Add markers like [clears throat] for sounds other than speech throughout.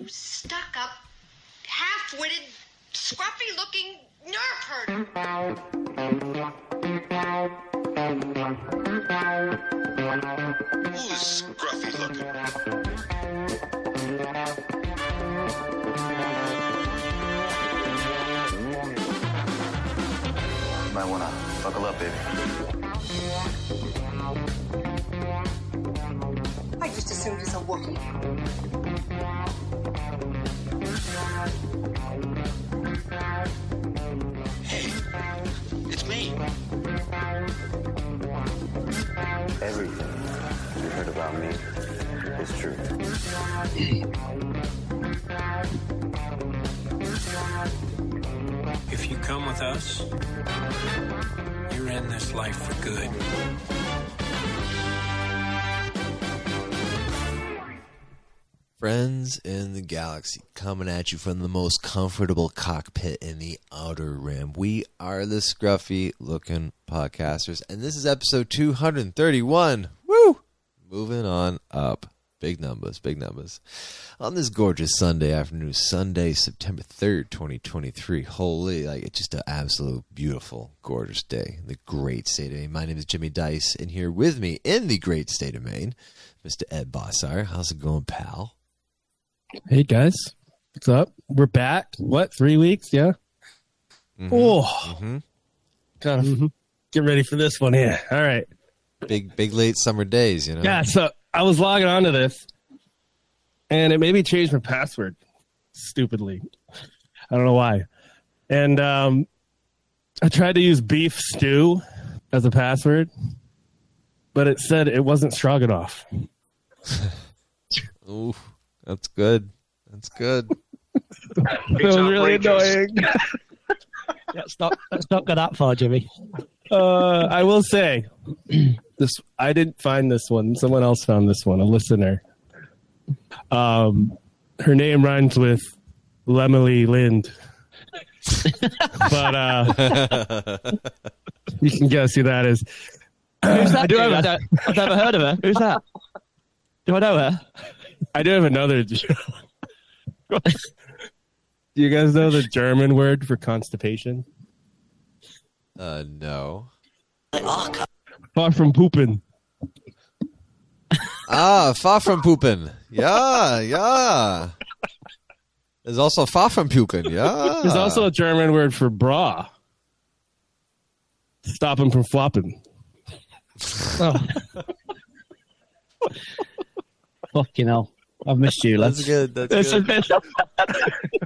You stuck up, half witted, scruffy looking nerve herder. Who's scruffy looking? Might wanna buckle up, baby. I just assumed it's a Wookiee. Hey, it's me. Everything you heard about me is true. If you come with us, you're in this life for good. Friends in the galaxy coming at you from the most comfortable cockpit in the outer rim. We are the scruffy looking podcasters, and this is episode 231. Woo! Moving on up. Big numbers, big numbers. On this gorgeous Sunday afternoon, Sunday, September 3rd, 2023. Holy, like, it's just an absolute beautiful, gorgeous day in the great state of Maine. My name is Jimmy Dice, and here with me in the great state of Maine, Mr. Ed Bossar. How's it going, pal? Hey guys, what's up? We're back. What? Three weeks? Yeah. Oh, hmm gotta get ready for this one here. All right. Big, big late summer days, you know? Yeah. So I was logging onto this, and it made me change my password. Stupidly, I don't know why. And um, I tried to use beef stew as a password, but it said it wasn't stroganoff. [laughs] Ooh, that's good. That's good. [laughs] It was really annoying. [laughs] Let's not let's not go that far, Jimmy. Uh, I will say this. I didn't find this one. Someone else found this one. A listener. Um, her name rhymes with Lemily Lind, [laughs] but uh, you can guess who that is. Who's that? I do dude? have I a- don't, I've never heard of her. Who's that? Do I know her? I do have another. [laughs] do you guys know the German word for constipation? Uh, no. Far from pooping. Ah, far from pooping. Yeah, yeah. There's also far from puking. Yeah. There's also a German word for bra. Stop him from flopping. Oh. [laughs] Fucking hell. I've missed you, That's good. That's It's a good. bit-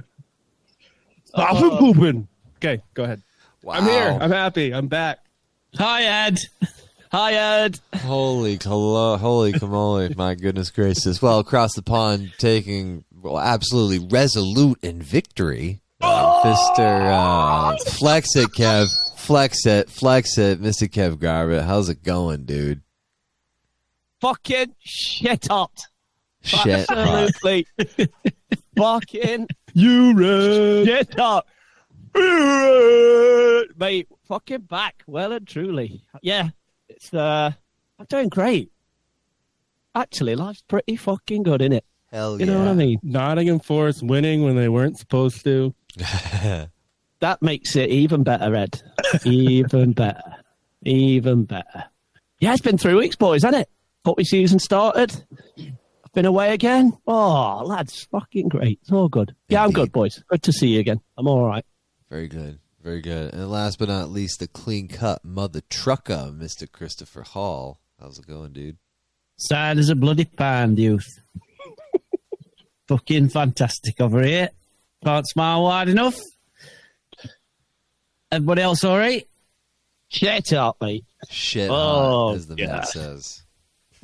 Stop him pooping. Okay, go ahead. Wow. I'm here. I'm happy. I'm back. Hi, Ed. Hi, Ed. Holy, colo- holy camole! My goodness gracious! Well, across the pond, taking well, absolutely resolute in victory, uh, Mister uh, Flex it, Kev. Flex it, flex it, Mister Kev Garbutt. How's it going, dude? Fucking shit hot. Shit. hot. Absolutely. [laughs] fucking You red. shit hot. Mate, fucking back. Well and truly. Yeah. It's uh I'm doing great. Actually, life's pretty fucking good, isn't it? Hell You yeah! know what I mean? Nottingham Forest winning when they weren't supposed to. [laughs] That makes it even better, Ed. even [laughs] better. Even better. Yeah, it's been three weeks, boys, hasn't it? Footy season started. Been away again. Oh, lads, fucking great. It's all good. Yeah, I'm good, boys. Good to see you again. I'm all right. Very good. Very good. And last but not least, the clean cut mother trucker, Mr. Christopher Hall. How's it going, dude? Sad as a bloody pound, youth. [laughs] fucking fantastic over here. Can't smile wide enough. Everybody else all right? Shut up, mate. Shit Oh, hot, as the man says.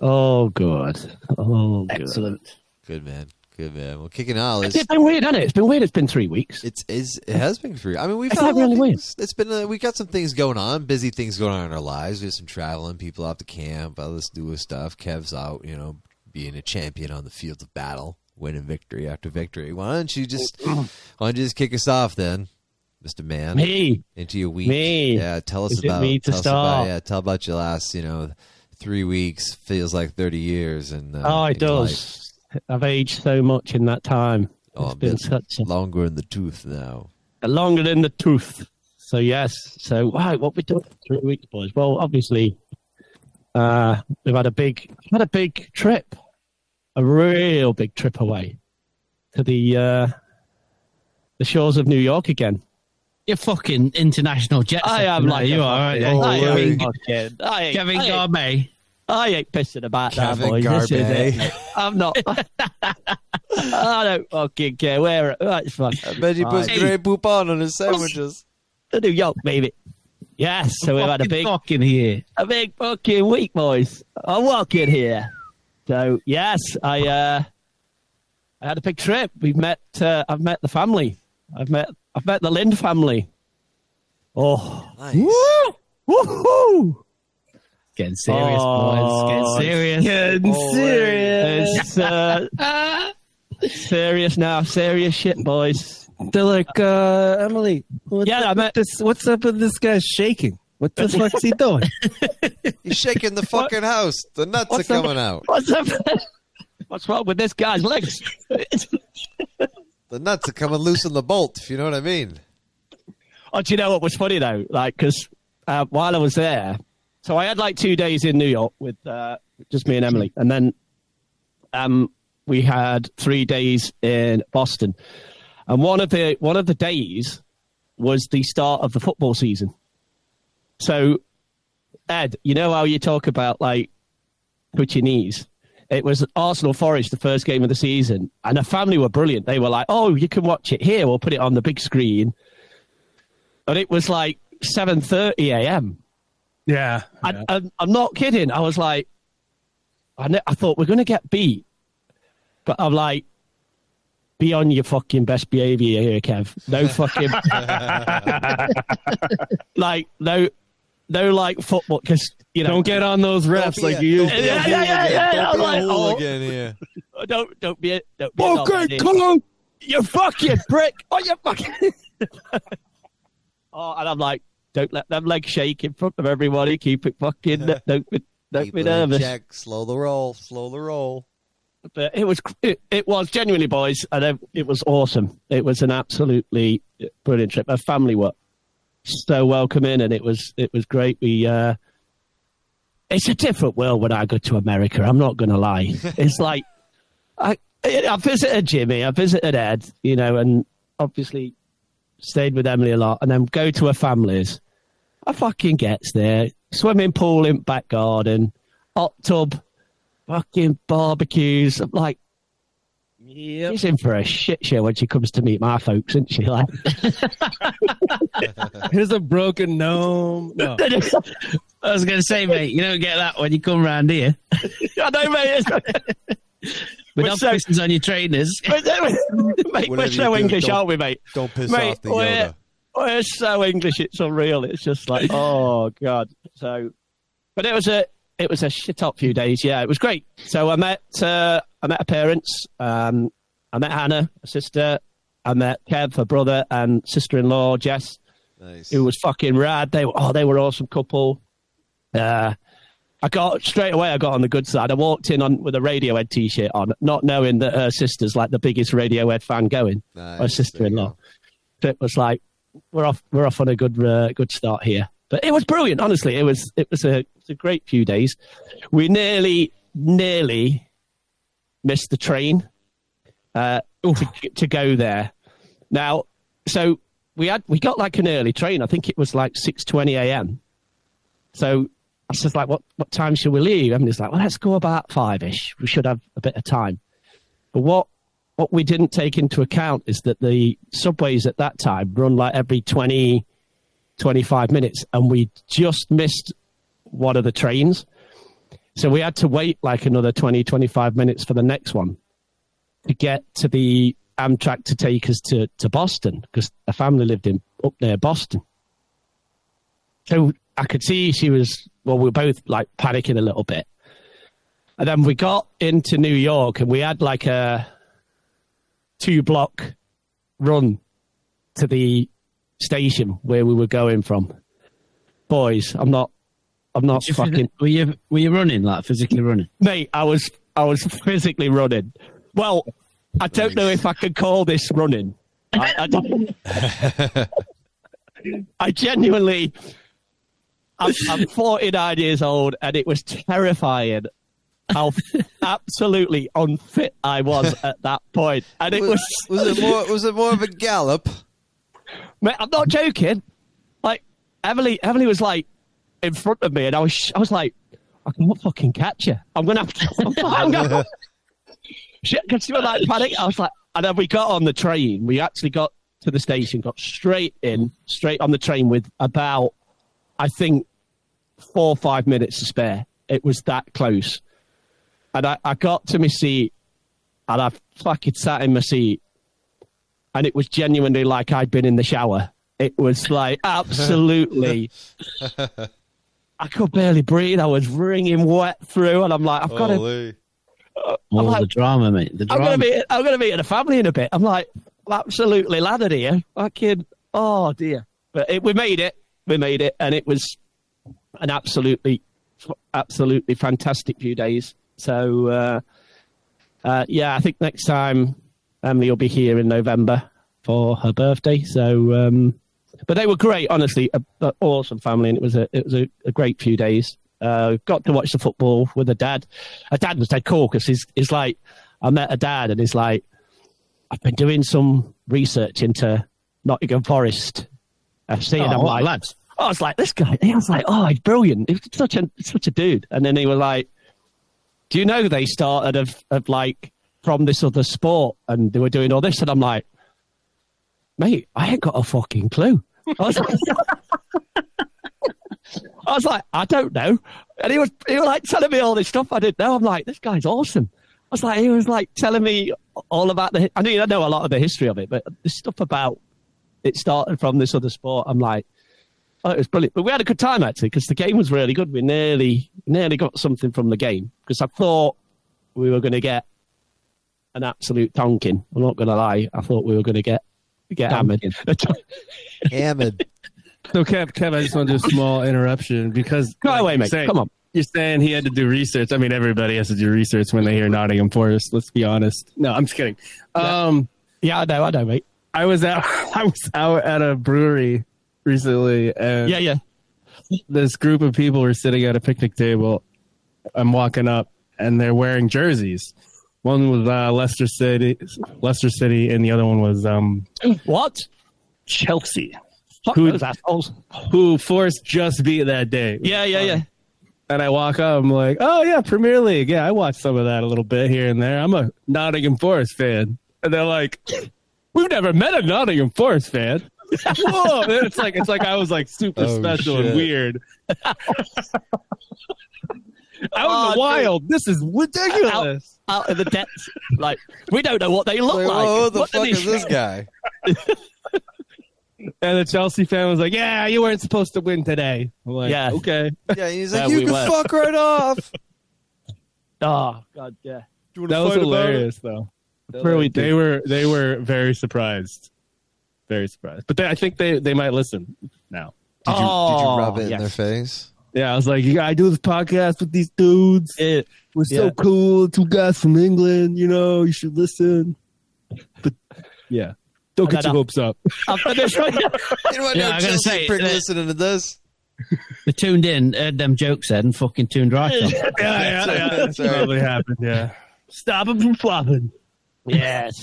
Oh, god. Oh, good. Excellent. Good man. Good man. Well, kicking out. It's Let's, been weird, hasn't it? It's been weird. It's been three weeks. it's is it has been three. I mean, we've It's had a not really weird. It's been uh, we got some things going on, busy things going on in our lives. We have some traveling, people off to camp, others doing stuff. Kev's out, you know, being a champion on the field of battle, winning victory after victory. Why don't you just [clears throat] why don't you just kick us off then, Mister Man? Me. into your week. Me. Yeah, tell us Is it about me to tell us about start? yeah, tell about your last, you know, three weeks feels like thirty years and uh, Oh, it does. I've aged so much in that time. Oh, It's I'm been such a longer in the tooth now. longer than the tooth. So yes. So right, what we done three weeks, boys? Well, obviously, uh, we've had a big had a big trip, a real big trip away to the uh, the shores of New York again. You're fucking international jet. I am like you are, aren't you? fucking- I am Kevin, fucking- I ain't- Kevin I ain't- Garbe. I ain't pissing about that, Kevin boys. This is it. [laughs] I'm not. [laughs] I don't fucking care where. It's fine. I bet he puts Fine. Grey Poupon on his sandwiches. The New York, baby. Yes, so we've had a big, fucking here. a big fucking week, boys. I'm walking here. So yes, I uh, I had a big trip. We've met. Uh, I've met the family. I've met. I've met the Lind family. Oh, Nice. woo, woohoo! Getting serious, Oh, boys. Getting serious. Getting Oh, serious. It's uh, serious now. Serious shit, boys. They're like, uh, Emily, what's Yeah, up I with met- this, what's up with this guy shaking? What the fuck's he doing? [laughs] He's shaking the fucking house. The nuts What's are up? coming out. What's up? What's wrong with this guy's legs? [laughs] The nuts are coming loose in the bolt, if you know what I mean. Oh, do you know what was funny though? Like, because uh, while I was there, so I had like two days in New York with uh, just me and Emily, and then um, we had three days in Boston, and one of the one of the days was the start of the football season. So, Ed, you know how you talk about like put your knees. It was Arsenal Forest, the first game of the season, and the family were brilliant. They were like, "Oh, you can watch it here. We'll put it on the big screen." and it was like 7.30 a.m. Yeah. And, and I'm not kidding. I was like, I, ne- I thought we're going to get beat. But I'm like, be on your fucking best behavior here, Kev. No fucking, [laughs] [laughs] like, no, no, like football, because, you know. Don't get on those refs like a- you used to. a Yeah, yeah, yeah, yeah. I'm Don't be like, a oh. hooligan here. [laughs] don't, don't be, a, don't be Okay, come on. you [laughs] fucking prick. Oh, you fucking. [laughs] oh, and I'm like, don't let them legs shake in front of everybody. Keep it fucking. don't be, don't Keep be nervous. check. Slow the roll. Slow the roll. But it was, it, it was genuinely, boys, and it, it was awesome. It was an absolutely brilliant trip. Our family were so welcoming, and it was, it was great. We, uh, it's a different world when I go to America. I'm not going to lie. [laughs] It's like I, I visited Jimmy, I visited Ed, you know, and obviously stayed with Emily a lot, and then go to her families. I fucking gets there, swimming pool in back garden, hot tub, fucking barbecues. I'm like, she's in for a shit show when she comes to meet my folks, isn't she? Like, [laughs] Here's a broken gnome. No. [laughs] I was going to say, mate, you don't get that when you come round here. [laughs] I know, mate. With We're no so- pistons on your trainers. mate, Whatever we're so do, English, don't- aren't we, mate? Don't piss Mate, off the we're- Yoda. We're so English, it's unreal. It's just like, oh god. So, but it was a it was a shit up few days. Yeah, it was great. So I met uh, I met her parents. Um, I met Hannah, her sister. I met Kev, her brother, and sister in law Jess, Nice. who was fucking rad. They were oh they were awesome couple. Uh, I got straight away. I got on the good side. I walked in on with a Radiohead t-shirt on, not knowing that her sister's like the biggest Radiohead fan going. Nice. Her sister-in-law. So it was like we're off we're off on a good uh, good start here. But it was brilliant, honestly. It was it was a it was a great few days. We nearly nearly missed the train uh, to, to go there. Now, so we had we got like an early train. I think it was like six twenty a.m. So I was like, "What what time should we leave?" And it's like, "Well, let's go about five ish. We should have a bit of time." But what what we didn't take into account is that the subways at that time run like every 20, 25 minutes, and we just missed one of the trains. So we had to wait like another 20, 25 minutes for the next one to get to the Amtrak to take us to, to Boston because a family lived in up near Boston. So I could see she was, well, we were both like panicking a little bit. And then we got into New York and we had like a two block run to the station where we were going from. Boys, I'm not, I'm not You fucking, Were you were you running like physically running? mate. I was, I was physically running. Well, I don't know if I can call this running. I, I, [laughs] I genuinely, I'm, I'm 49 years old, and it was terrifying how [laughs] absolutely unfit I was at that point. And it was, was it more was it more of a gallop? Mate, I'm not joking. Like Emily, Emily was like in front of me, and I was, I was like, I can't fucking catch you. I'm gonna have to. [laughs] I'm gonna, [laughs] shit, because she was like panic. I was like, and then we got on the train. We actually got to the station, got straight in, straight on the train with about, I think, four or five minutes to spare. It was that close, and I, I got to my seat, and I fucking sat in my seat, and it was genuinely like I'd been in the shower. It was like [laughs] absolutely. I could barely breathe. I was wringing wet through, and I'm like, I've got to. Holy. All like- the drama, mate. The I'm gonna be. I'm gonna meet the family in a bit. I'm like, I'm absolutely lathered here. Fucking, oh dear. But it, we made it. We made it, and it was an absolutely, absolutely fantastic few days. So, uh, uh, yeah, I think next time Emily will be here in November for her birthday. So, um, but they were great, honestly, a, a awesome family, and it was a it was a, a great few days. Uh, got to watch the football with a dad. A dad was dead cool because he's, he's like, I met a dad and he's like, I've been doing some research into Nottingham Forest FC, and Oh, I'm like, lads? I was like, this guy. I was like, oh, he's brilliant. He's such a such a dude. And then he was like, do you know they started of of like from this other sport and they were doing all this? And I'm like, mate, I ain't got a fucking clue. I was like, [laughs] I was like, I don't know. And he was, he was like telling me all this stuff I didn't know. I'm like, this guy's awesome. I was like, he was like telling me all about the, I mean, I know a lot of the history of it, but the stuff about it started from this other sport. I'm like, oh, it was brilliant. But we had a good time actually because the game was really good. We nearly, nearly got something from the game because I thought we were going to get an absolute tonking. I'm not going to lie. I thought we were going to get, get hammered. Hammond. So, Kev, Kev, I just want to do a small interruption because Go like away, you're mate. saying- Come on. You're saying he had to do research. I mean, everybody has to do research when they hear Nottingham Forest. Let's be honest. No, I'm just kidding. Um, Yeah, I know, I know, mate. I was out. [laughs] I was out at a brewery recently, and Yeah, yeah. this group of people were sitting at a picnic table. I'm walking up, and they're wearing jerseys. One was uh, Leicester City, Leicester City, and the other one was um, What? Chelsea, Fuck Who- those assholes. who Forest just beat that day. Yeah, yeah, yeah. And I walk up, I'm like, oh yeah, Premier League. Yeah, I watched some of that a little bit here and there. I'm a Nottingham Forest fan. And they're like, we've never met a Nottingham Forest fan. [laughs] Whoa! And it's like it's like I was like super Oh, special shit. and weird. [laughs] [laughs] Out in Oh, the dude. wild, this is ridiculous. Out of the depths. Like, we don't know what they look Like, like. who the What fuck is this [laughs] guy? [laughs] And the Chelsea fan was like, "Yeah, you weren't supposed to win today." I'm like, Yeah. okay. Yeah, he's Yeah, like, you we can were. fuck right off. Oh, God, yeah. You That was fight about it? hilarious, though. Really they did. were they were very surprised, very surprised. But they, I think they they might listen now. Did you, did you Oh, rub it in their face? Yeah, I was like, you gotta do this podcast with these dudes. It, We're so yeah. cool. Two guys from England. You know, you should listen. But yeah, don't And get your I- hopes up. [laughs] after this one, [laughs] You know what? Yeah, no I gotta Chelsea say, prick uh, listening to this. They tuned in, heard them jokes said, and fucking tuned right on. [laughs] yeah, yeah, yeah. That's Sorry. probably happened. Yeah. Stop them from flopping. yes.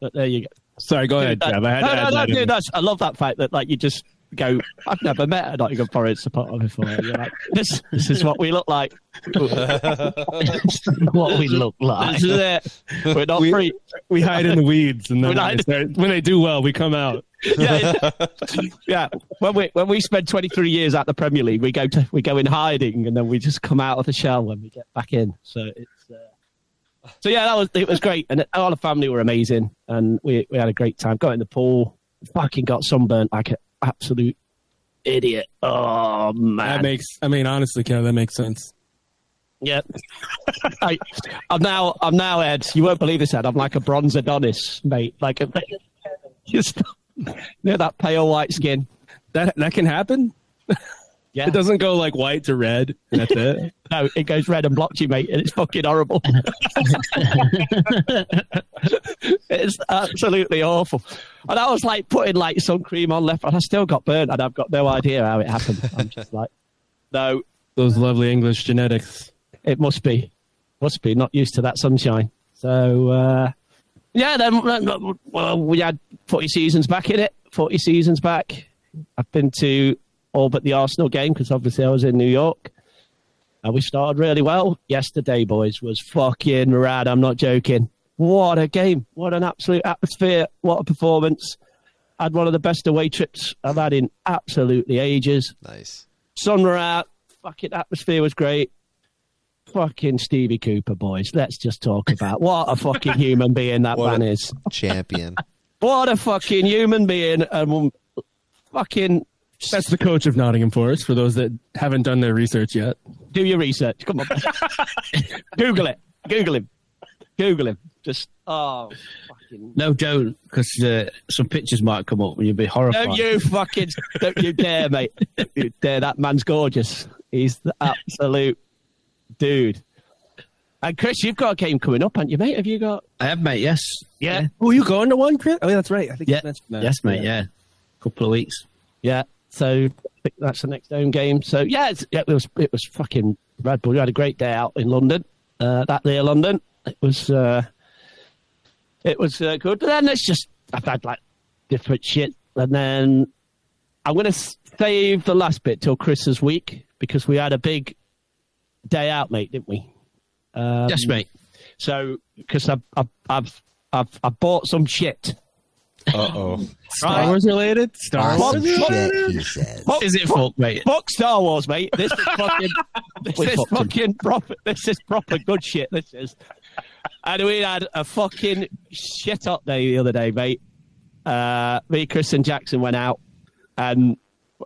but there you go. Sorry, go ahead, Kev. I had no, to add no, no, that dude, that's, I love that fact that like you just go. I've never met a Nottingham Forest supporter before. You're like, this, this is what we look like. [laughs] what we look like. This is it. We're not We- free. We hide in the weeds, and then We when hide- they, start, when they do well, we come out. Yeah, yeah. [laughs] yeah. When we when we spend 23 years at the Premier League, we go to we go in hiding, and then we just come out of the shell when we get back in. So it's. Uh... So yeah, that was it was great, and all the family were amazing, and we we had a great time. Got in the pool, fucking got sunburnt like an absolute idiot. Oh man, That makes. I mean, honestly, Kev, that makes sense. Yeah. [laughs] I, I'm now, I'm now, Ed, you won't believe this, Ed. I'm like a bronze Adonis, mate. Like a, [laughs] just, you know, that pale white skin. That that can happen. [laughs] Yeah. It doesn't go like white to red. And that's it. [laughs] No, it goes red and blotchy, mate, and it's fucking horrible. [laughs] it's absolutely awful. And I was like putting like sun cream on left, and I still got burnt, and I've got no idea how it happened. I'm just like, no, Those lovely English genetics. it must be, must be not used to that sunshine. So uh, yeah, then well, we had 40 seasons back in it. 40 seasons back. I've been to all but the Arsenal game because obviously I was in New York. And we started really well. Yesterday, boys, was fucking rad. I'm not joking. What a game. What an absolute atmosphere. What a performance. Had one of the best away trips I've had in absolutely ages. Nice. Sun were out. Fucking atmosphere was great. Fucking Stevie Cooper, boys. Let's just talk about what a fucking human [laughs] being that What man is. Champion. [laughs] What a fucking human being. And um, fucking That's the coach of Nottingham Forest. For those that haven't done their research yet. do your research. Come on. [laughs] Google it. Google him. Google him. Just, oh, fucking. No, don't, because uh, some pictures might come up and you'll be horrified. Don't you fucking, don't you dare, mate. Don't [laughs] you dare. That man's gorgeous. He's the absolute dude. And Chris, you've got a game coming up, haven't you, mate? Have you got? I have, mate. Yes. Yeah. Oh, you going to one, Chris? Oh, yeah, that's right. I think Yeah. you mentioned that. Yes, mate. Yeah. Couple of weeks. Yeah. So that's the next home game. So yeah, it's, yeah, it was it was fucking Red Bull. We had a great day out in London. Uh, that day London, it was uh, it was uh, good. But then it's just I've had like different shit, and then I'm gonna save the last bit till Chris's week because we had a big day out, mate, didn't we? Um, yes, mate. So because I've, I've I've I've I've bought some shit. Uh oh. [laughs] Star Wars related? Star Fuck, Wars fuck, Shit, he says. fuck, Is it fuck, fuck, mate? Fuck Star Wars, mate. This is [laughs] fucking. this We is fucked fucking proper. This is proper good shit. This is. And we had a fucking shit up day the other day, mate. Uh, me, Chris, and Jackson went out, and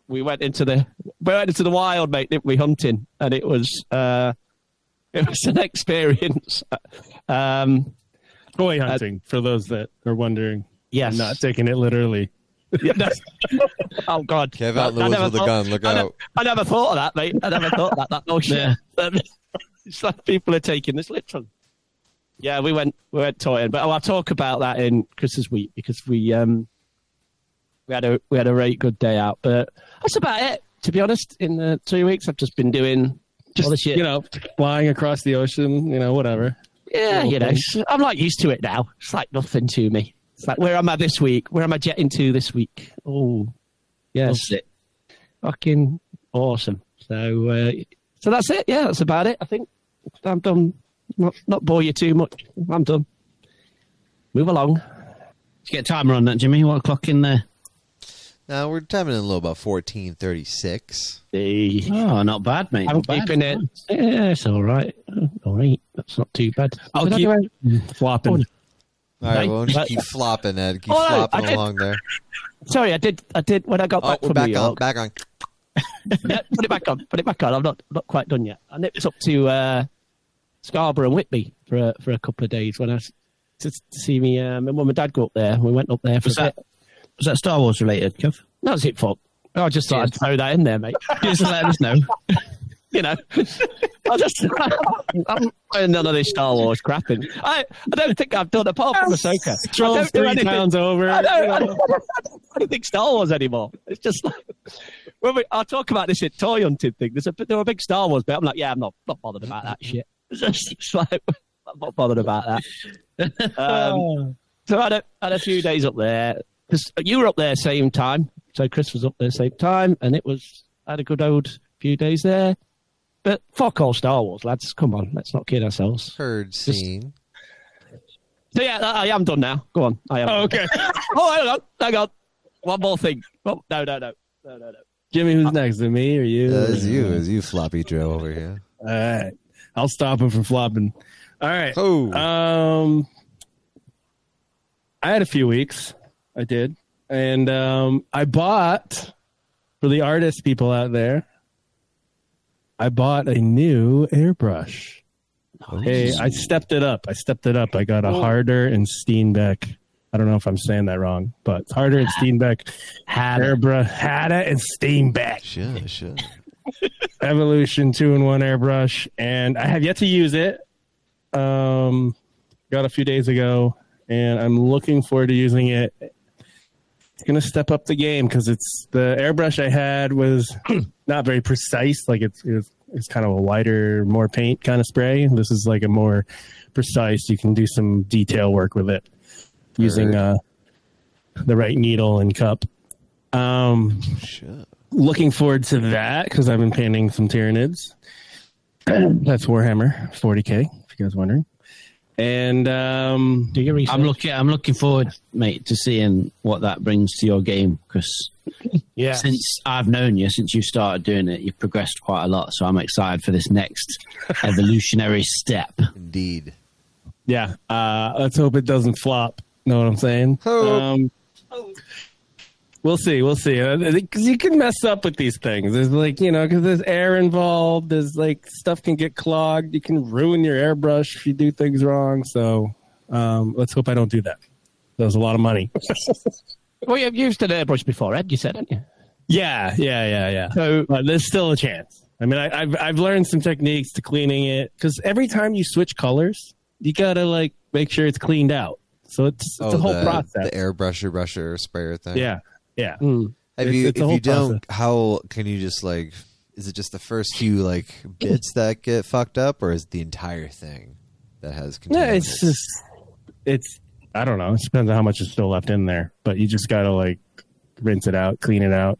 we went into the we went into the wild, mate. Didn't we hunting? And it was uh, it was [laughs] an experience. Um, Toy hunting, for those that are wondering. Yes. I'm not taking it literally. Yeah, [laughs] no. oh God! Kev out I Lewis never with a thought- gun. Look I, ne- out. I never thought of that, mate. I never thought of that. That no shit. [laughs] it's like people are taking this literally. Yeah, we went we went toying, but I'll talk about that in Chris's week because we um we had a we had a very good day out. But that's about it. To be honest, in the two weeks I've just been doing all the Just, shit. you know, flying across the ocean, you know, whatever. yeah, you know. I'm not used to it now. It's like nothing to me. It's like where am I this week? Where am I jetting to this week? Oh, yes. That's it. fucking awesome. So, uh, so that's it. Yeah, that's about it. I think I'm done. Not not bore you too much. I'm done. Move along. Let's get a timer on that, Jimmy. What o'clock in there? Now we're timing in a little about fourteen thirty six. The Oh, not bad, mate. I'm Not bad. it. Yeah, it's all right. All right, that's not too bad. I'll Did keep- do it? Flopping. All right, Right. well, just keep flopping, Ed. Keep Oh, flopping did- along there. Sorry, I did. I did when I got Oh, back we're from back New on. York. Back on. [laughs] Yeah, put it back on. Put it back on. I'm not not quite done yet. I nipped up to uh, Scarborough and Whitby for a, for a couple of days when I s- to, to see me. Um, my mum and dad go up there. We went up there for Was a that, bit. was that Star Wars related, Kev? That was it, fuck. I just thought I'd throw that in there, mate. [laughs] Just let us know. [laughs] you know, [laughs] I just I'm playing none of this Star Wars crapping. I I don't think I've done apart from Ahsoka. I Trolls don't do three anything- towns over. I don't, you I know. don't, I don't think Star Wars anymore. It's just like when we, I'll talk about this at toy hunting thing. There's a there were a big Star Wars bit. I'm like, yeah, I'm not not bothered about that shit. [laughs] It's just it's like I'm not bothered about that. Um, [laughs] so I had a, had a few days up there because you were up there same time. So Chris was up there same time, and it was I had a good old few days there. But fuck all Star Wars, lads. Come on, let's not kid ourselves. Heard scene. So yeah, I I am done now. Go on, I am. Oh, okay. [laughs] oh, hang on, hang on. One more thing. Oh, no, no, no, no, no, no. Jimmy, who's next? To me or you? Uh, it's you, it's you, floppy Joe over here. All right. I'll stop him from flopping. All right. Oh, Um, I had a few weeks. I did, and um, I bought for the artist people out there. I bought a new airbrush. Hey, I stepped it up. I stepped it up. I got a Harder and Steenbeck. I don't know if I'm saying that wrong, but Harder and Steenbeck Had it. airbrush. Had it and Steenbeck. sure, sure. Evolution two in one airbrush, and I have yet to use it. Um, got a few days ago, and I'm looking forward to using it. It's gonna step up the game because it's the airbrush I had was [clears throat] not very precise. Like it's it's, it's kind of a wider, more paint kind of spray. This is like a more precise. You can do some detail work with it using uh, the right needle and cup. Um, Shit. looking forward to that because I've been painting some Tyranids. [clears throat] That's Warhammer 40k, if you guys wondering. And um, Do your research. I'm looking. I'm looking forward, mate, to seeing what that brings to your game. Because [laughs] yeah, since I've known you, since you started doing it, you've progressed quite a lot. So I'm excited for this next [laughs] evolutionary step. Indeed. yeah. Uh, let's hope it doesn't flop. Know what I'm saying? Hope. Um, we'll see. We'll see. Because you can mess up with these things. There's like you know, because there's air involved. There's like stuff can get clogged. You can ruin your airbrush if you do things wrong. So um, let's hope I don't do that. That was a lot of money. [laughs] Well, you've used an airbrush before, Ed. You said, didn't you? Yeah, yeah, yeah, yeah. So But there's still a chance. I mean, I, I've I've learned some techniques to cleaning it because every time you switch colors, you gotta like make sure it's cleaned out. So it's it's a whole Oh, the, process. The airbrusher, brusher, sprayer thing. yeah, yeah. mm, Have It's- you? it's if you don't, how can you just like? Is it just the first few like [clears throat] bits that get fucked up, or is it the entire thing that has? Yeah, it's just it's I don't know. It depends on how much is still left in there, but you just gotta like rinse it out, clean it out,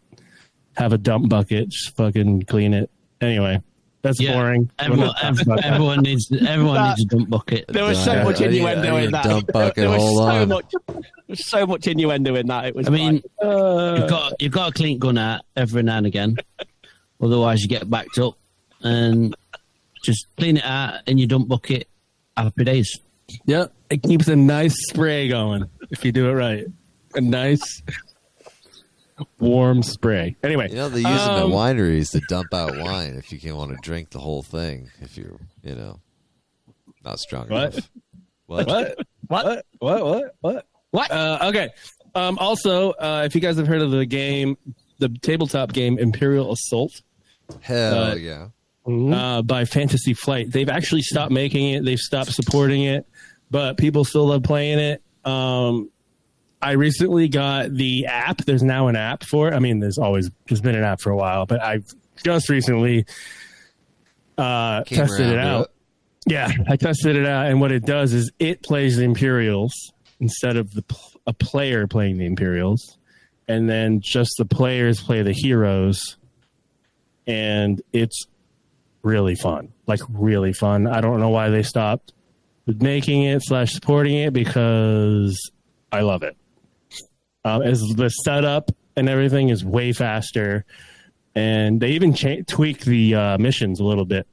have a dump bucket, just fucking clean it. Anyway, that's Yeah, boring. We're Everyone, not talking about that. everyone needs. Everyone needs a dump bucket. there was so I- much I innuendo I in that. dump bucket, there was so on. much. There was so much innuendo in that. It was. I mean, like, Uh, you've got you've got a clean gun out every now and again. [laughs] Otherwise, you get backed up, and just clean it out in your dump bucket. Happy days. Yep. It keeps a nice spray going if you do it right. A nice warm spray. Anyway, You know they use them at um, wineries to dump out wine if you can't want to drink the whole thing. If you're, you know, not strong What? enough. What? What? What? What? What? What? What? Uh, okay. Um, also, uh, if you guys have heard of the game, the tabletop game Imperial Assault Hell Uh, yeah! uh, by Fantasy Flight, they've actually stopped making it. They've stopped supporting it, but people still love playing it. Um, I recently got the app. There's now an app for it. I mean, there's always there's been an app for a while, but I've just recently uh, Came tested it out. it. Yeah, I tested it out, and what it does is it plays the Imperials instead of the a player playing the Imperials, and then just the players play the heroes, and it's really fun, like really fun. I don't know why they stopped making it slash supporting it because I love it. Um, as the setup and everything is way faster, and they even cha- tweak the uh, missions a little bit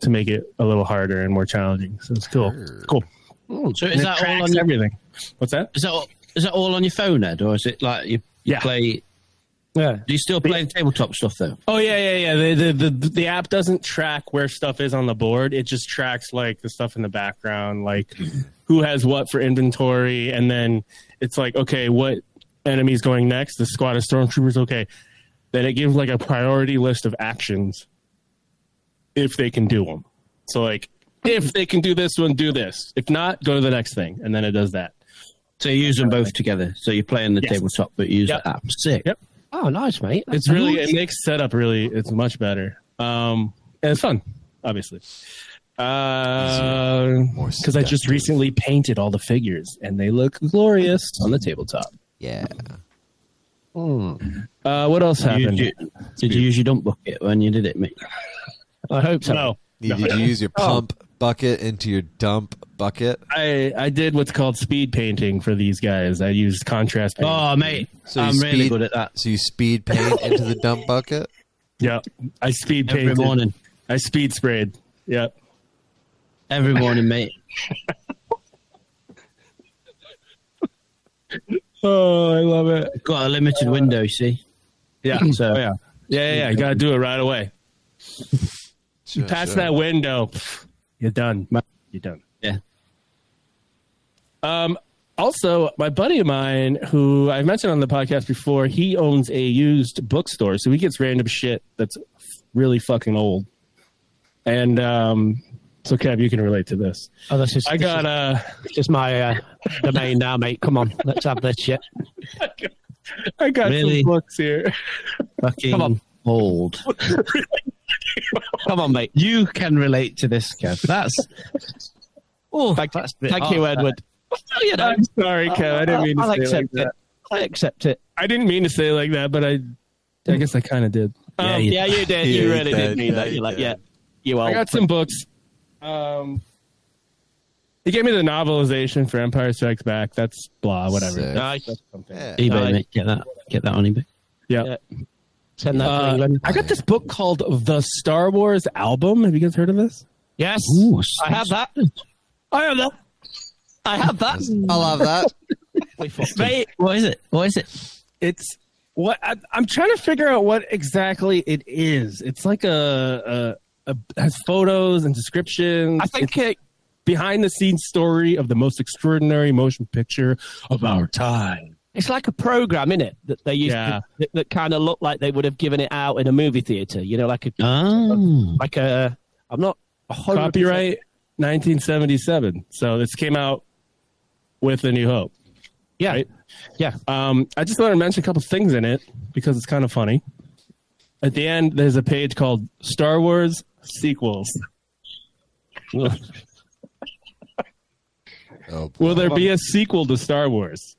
to make it a little harder and more challenging. So it's cool. It's cool. So is that all on your, everything? What's that? is that all, is that all on your phone, Ed, or is it like you, you Yeah. play? Yeah. Do you still play the tabletop stuff though? Oh yeah, yeah, yeah. The, the the the app doesn't track where stuff is on the board. It just tracks like the stuff in the background, like who has what for inventory, and then it's like, okay, what enemy's going next? The squad of stormtroopers. Okay, then it gives like a priority list of actions if they can do them. So like, if they can do this one, do this. If not, go to the next thing, and then it does that. So you use them both together. So you're playing the Yes. tabletop, but you use Yep. the app. Sick. Yep. oh, nice, mate. It's really it makes setup really it's much better. Um, and it's fun, obviously. Uh, because I just recently painted all the figures and they look glorious on the tabletop. Yeah. Uh, what else Did you, happened? did you- did you use your dump bucket when you did it, mate? [laughs] I hope so. No, Did, did you use your pump bucket into your dump bucket? I I did what's called speed painting for these guys. I used contrast. Paint. Oh, mate, So you I'm really speed- good at that. So you speed paint into the dump bucket? [laughs] yeah, I speed Every morning. I speed sprayed. Yep. Every morning, mate. [laughs] Oh, I love it. Got a limited window, you see. Yeah. [clears throat] So Oh, yeah. Yeah, yeah, yeah. You got to do it right away. Sure, Past sure. that window, you're done. You're done. yeah. Um, also, my buddy of mine, who I've mentioned on the podcast before, he owns a used bookstore, so he gets random shit that's really fucking old. And um, so, Kev, you can relate to this. Oh, this is. I this got is, uh, this is my uh, domain now, mate. Come on, let's have this shit. [laughs] I got Really? some books here. Fucking Come on. old. Come on, mate. You can relate to this, Kev. That's. Oh, Thank, that's a bit thank you, Edward. that. You know, I'm sorry, Kev. I didn't mean to I'll say it like accept it. that. I accept it. I didn't mean to say it like that, but I, I guess I kind of did. Yeah, Um, you- Yeah, you did. You you really did. did mean Yeah, that. you You're like, did. yeah, you are. I got some books. Um, he gave me the novelization for Empire Strikes Back. That's blah, whatever. Sick. Nice. That's something. Yeah. eBay, Aye. mate. Get that. Get that on eBay. Yeah. Yeah. Send that to Uh, England. I got this book called The Star Wars Album. Have you guys heard of this? Yes, Ooh, I have that. I have that. I have that. I love that. We fucked him. Mate, what is it? What is it? It's what I, I'm trying to figure out what exactly it is. It's like a, a, a has photos and descriptions. I think it, behind the scenes story of the most extraordinary motion picture of our time. it's like a program, is it? That they used Yeah. to, that, that kind of looked like they would have given it out in a movie theater. You know, like a Oh. like a. I'm not a hundred percent- Copyright 1977. So this came out with A New Hope. Yeah, right? yeah. Um, I just wanted to mention a couple things in it because it's kind of funny. At the end, there's a page called Star Wars Sequels. [laughs] Oh. Will there be a sequel to Star Wars?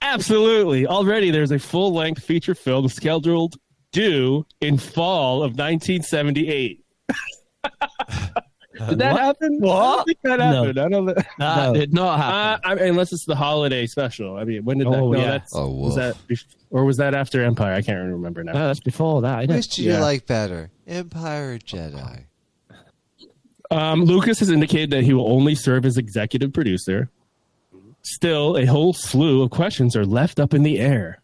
Absolutely. Already there's a full length feature film scheduled due in fall of 1978. [laughs] Did that happen? I don't think that No. happened. I don't know. That did not Uh, happen. I mean, unless it's the holiday special. I mean, when did that? Oh, no, yeah. that's, Oh, was that bef- or was that after Empire? I can't remember now. no, that's before that. Isn't Which it? do you Yeah. like better, Empire or Jedi? Um, Lucas has indicated that he will only serve as executive producer. Still, a whole slew of questions are left up in the air.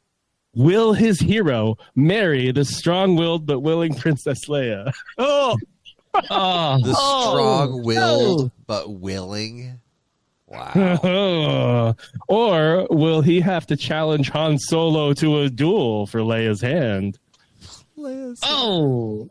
Will his hero marry the strong-willed but willing Princess Leia? [laughs] Oh, Oh. The Oh, strong-willed no. but willing. Wow. [laughs] or will he have to challenge Han Solo to a duel for Leia's hand? Oh.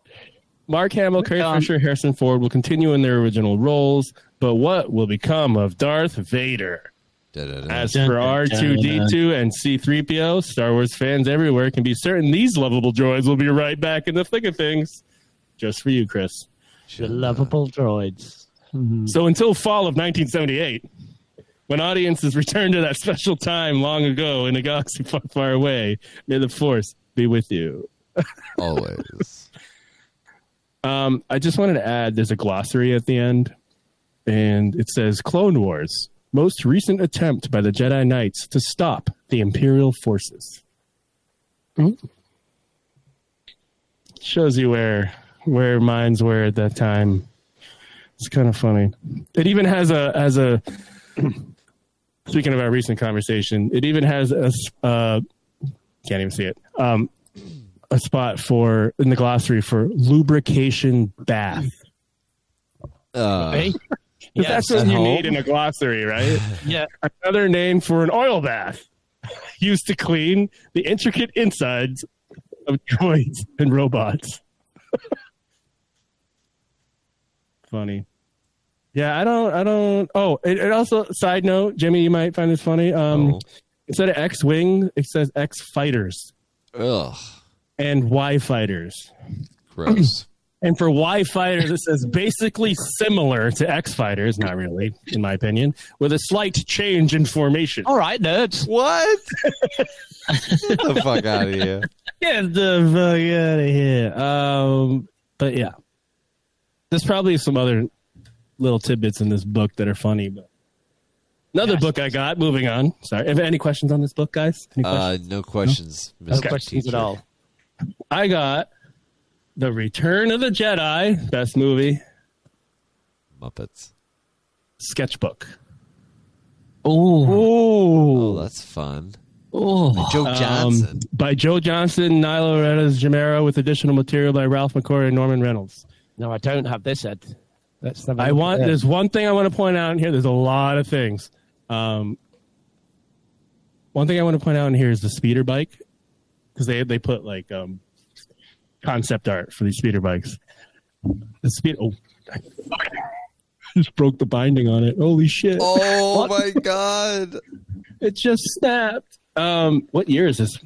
Mark Hamill, Carrie Um, Fisher, Harrison Ford will continue in their original roles, but what will become of Darth Vader? Da-da-da. As for dun, dun, R2D2 and C3PO, Star Wars fans everywhere can be certain these lovable droids will be right back in the thick of things. Just for you, Chris. The lovable droids. So until fall of 1978, when audiences return to that special time long ago in a galaxy far, far away, may the Force be with you. [laughs] Always. Um, I just wanted to add there's a glossary at the end, and it says Clone Wars, most recent attempt by the Jedi Knights to stop the Imperial forces. Shows you where where minds were at that time. It's kind of funny. It even has a has a [clears throat] speaking of our recent conversation, it even has a uh, can't even see it. Um, a spot for in the glossary for lubrication bath. Uh, Hey? If [laughs] that's what you home. need in a glossary, right? [laughs] Yeah. Another name for an oil bath [laughs] used to clean the intricate insides of droids and robots. Funny. Yeah, I don't. I don't. Oh, it, it also. Side note, Jimmy, you might find this funny. Um, Oh. instead of X wing, it says X fighters ugh. and Y fighters. Gross. [clears throat] And for Y fighters, it says basically similar to X fighters, not really, in my opinion, with a slight change in formation. All right, nerds. what? Get the fuck out of here. Get the fuck out of here. Um, but yeah, there's probably some other little tidbits in this book that are funny. But another Yes. book I got. Moving on. Sorry. Have any questions on this book, guys? Any questions? Uh, no questions. No Mr. questions Teacher. at all. I got The Return of the Jedi, best movie Muppets. sketchbook. Oh. Oh, that's fun. Oh. Joe Johnston. Um, by Joe Johnston, Nilo Rodis-Jamero, with additional material by Ralph McCoy and Norman Reynolds. No, I don't have this, Ed. Let's have a I look want. at it. There's one thing I want to point out in here. There's a lot of things. Um, one thing I want to point out in here is the speeder bike because they they put like um, concept art for these speeder bikes. The speed. Oh, I [laughs] just broke the binding on it. Holy shit! Oh [laughs] What? my god! It just snapped. Um, what year is this?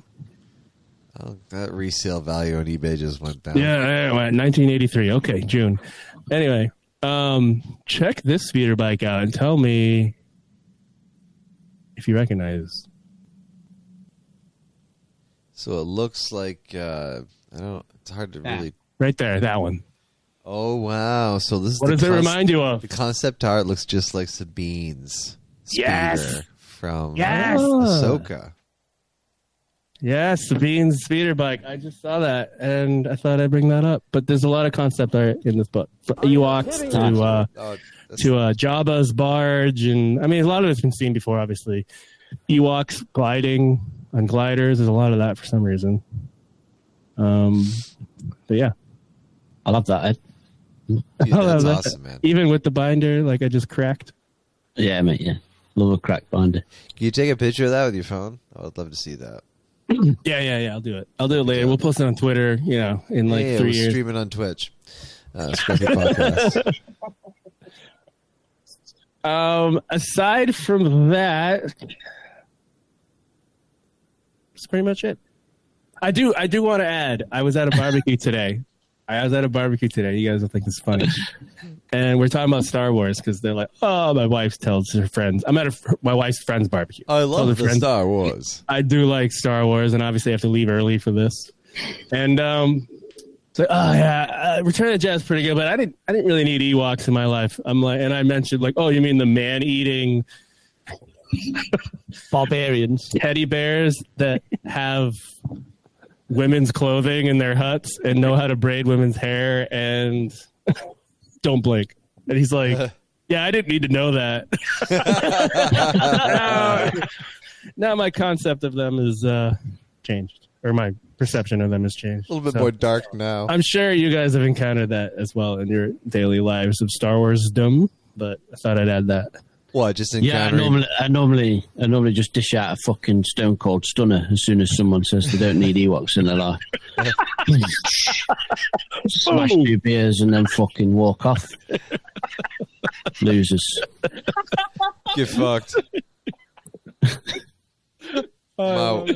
Oh, that resale value on eBay just went down. Yeah, yeah, well, 1983. Okay, June. Anyway, um, check this speeder bike out and tell me if you recognize. So it looks like uh, I don't. It's hard to Ah. really. Right there, that one. Oh wow! So this is What the does it remind you of? The concept art looks just like Sabine's speeder Yes! from Yes! Ahsoka. Yes, Sabine's speeder bike. I just saw that and I thought I'd bring that up. But there's a lot of concept art in this book. From Ewoks to uh, Oh, to uh, Jabba's barge, and I mean a lot of it's been seen before. Obviously, Ewoks gliding on gliders. There's a lot of that for some reason. Um, but yeah, I love that. Ed. dude, [laughs] I love that's that. awesome, man. Even with the binder, like I just cracked. Yeah, mate. Yeah, love a crack binder. Can you take a picture of that with your phone? I would love to see that. [clears throat] Yeah, yeah, yeah. I'll do it. I'll do it later. We'll post it on Twitter. You know, in like yeah, three years. stream it on Twitch. Uh, podcast. [laughs] Um, aside from that, that's pretty much it. I do, I do want to add. I was at a barbecue today. I was at a barbecue today. You guys will think it's funny, [laughs] and we're talking about Star Wars because they're like, "Oh, my wife tells her friends." I'm at a, my wife's friend's barbecue. I love the friends- Star Wars. I do like Star Wars, and obviously I have to leave early for this. And um, so, like, oh yeah, uh, Return of the Jedi is pretty good, but I didn't, I didn't really need Ewoks in my life. I'm like, and I mentioned like, oh, you mean the man-eating Barbarians. [laughs] teddy bears that have women's clothing in their huts and know how to braid women's hair and [laughs] don't blink. And he's like, [laughs] yeah, I didn't need to know that. [laughs] now, my concept of them is uh, changed, or my perception of them has changed. A little bit So, more dark now. I'm sure you guys have encountered that as well in your daily lives of Star Wars dumb, but I thought I'd add that. What? Just Yeah, I normally, I normally, I normally just dish out a fucking stone cold stunner as soon as someone says they don't need Ewoks in their life. [laughs] Smash oh. two beers and then fucking walk off. Losers. Get fucked. [laughs] Wow. All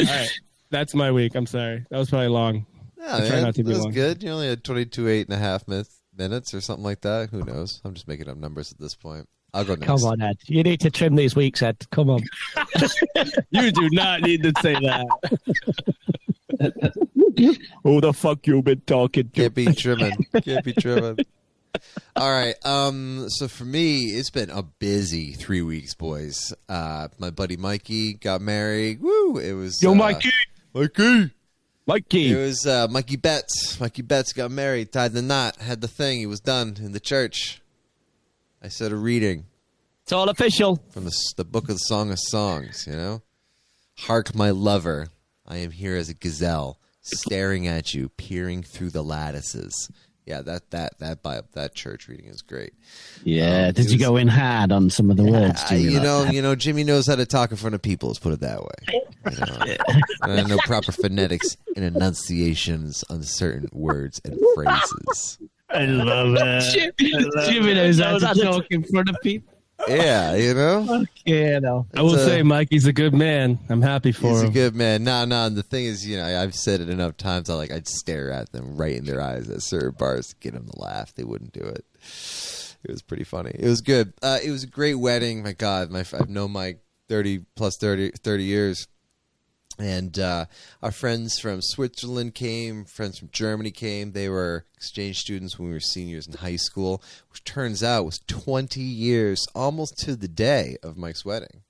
right. That's my week. I'm sorry. That was probably long. Yeah, I try man, not to be that was long. good. You only had 22 eight and a half minutes, minutes or something like that. Who knows? I'm just making up numbers at this point. I'll go next. Come on, Ed. You need to trim these weeks, Ed. Come on. [laughs] You do not need to say that. [laughs] Who the fuck you been talking to? Can't be trimming. Can't be trimming. All right. Um. So for me, it's been a busy three weeks, boys. Uh, my buddy Mikey got married. Woo! It was Yo, uh, Mikey. Mikey. It was uh, Mikey Betts. Mikey Betts got married, tied the knot, had the thing. He was done in the church. I said a reading It's all official. from the, the book of the Song of Songs, you know? Hark, my lover, I am here as a gazelle, staring at you, peering through the lattices. Yeah, that that that Bible, that church reading is great. Yeah. Um, Did it you was- go in hard on some of the words? I, Jimmy, you like know, that? you know, Jimmy knows how to talk in front of people. Let's put it that way. You know, [laughs] and I know proper phonetics and enunciations on certain words and phrases. I love it. Jimmy knows how to talk in front of people. Yeah, you know. Yeah, no. I will It's, uh, say Mikey's a good man. I'm happy for him. He's a good man. No, no. The thing is, you know, I- I've said it enough times. I like I'd stare at them right in their eyes at certain bars to get them to laugh. They wouldn't do it. It was pretty funny. It was good. Uh, it was a great wedding. My God, my I've known Mike thirty plus 30, 30 years, and uh, our friends from Switzerland came. Friends from Germany came. They were exchange students when we were seniors in high school, which turns out was twenty years, almost to the day of Mike's wedding.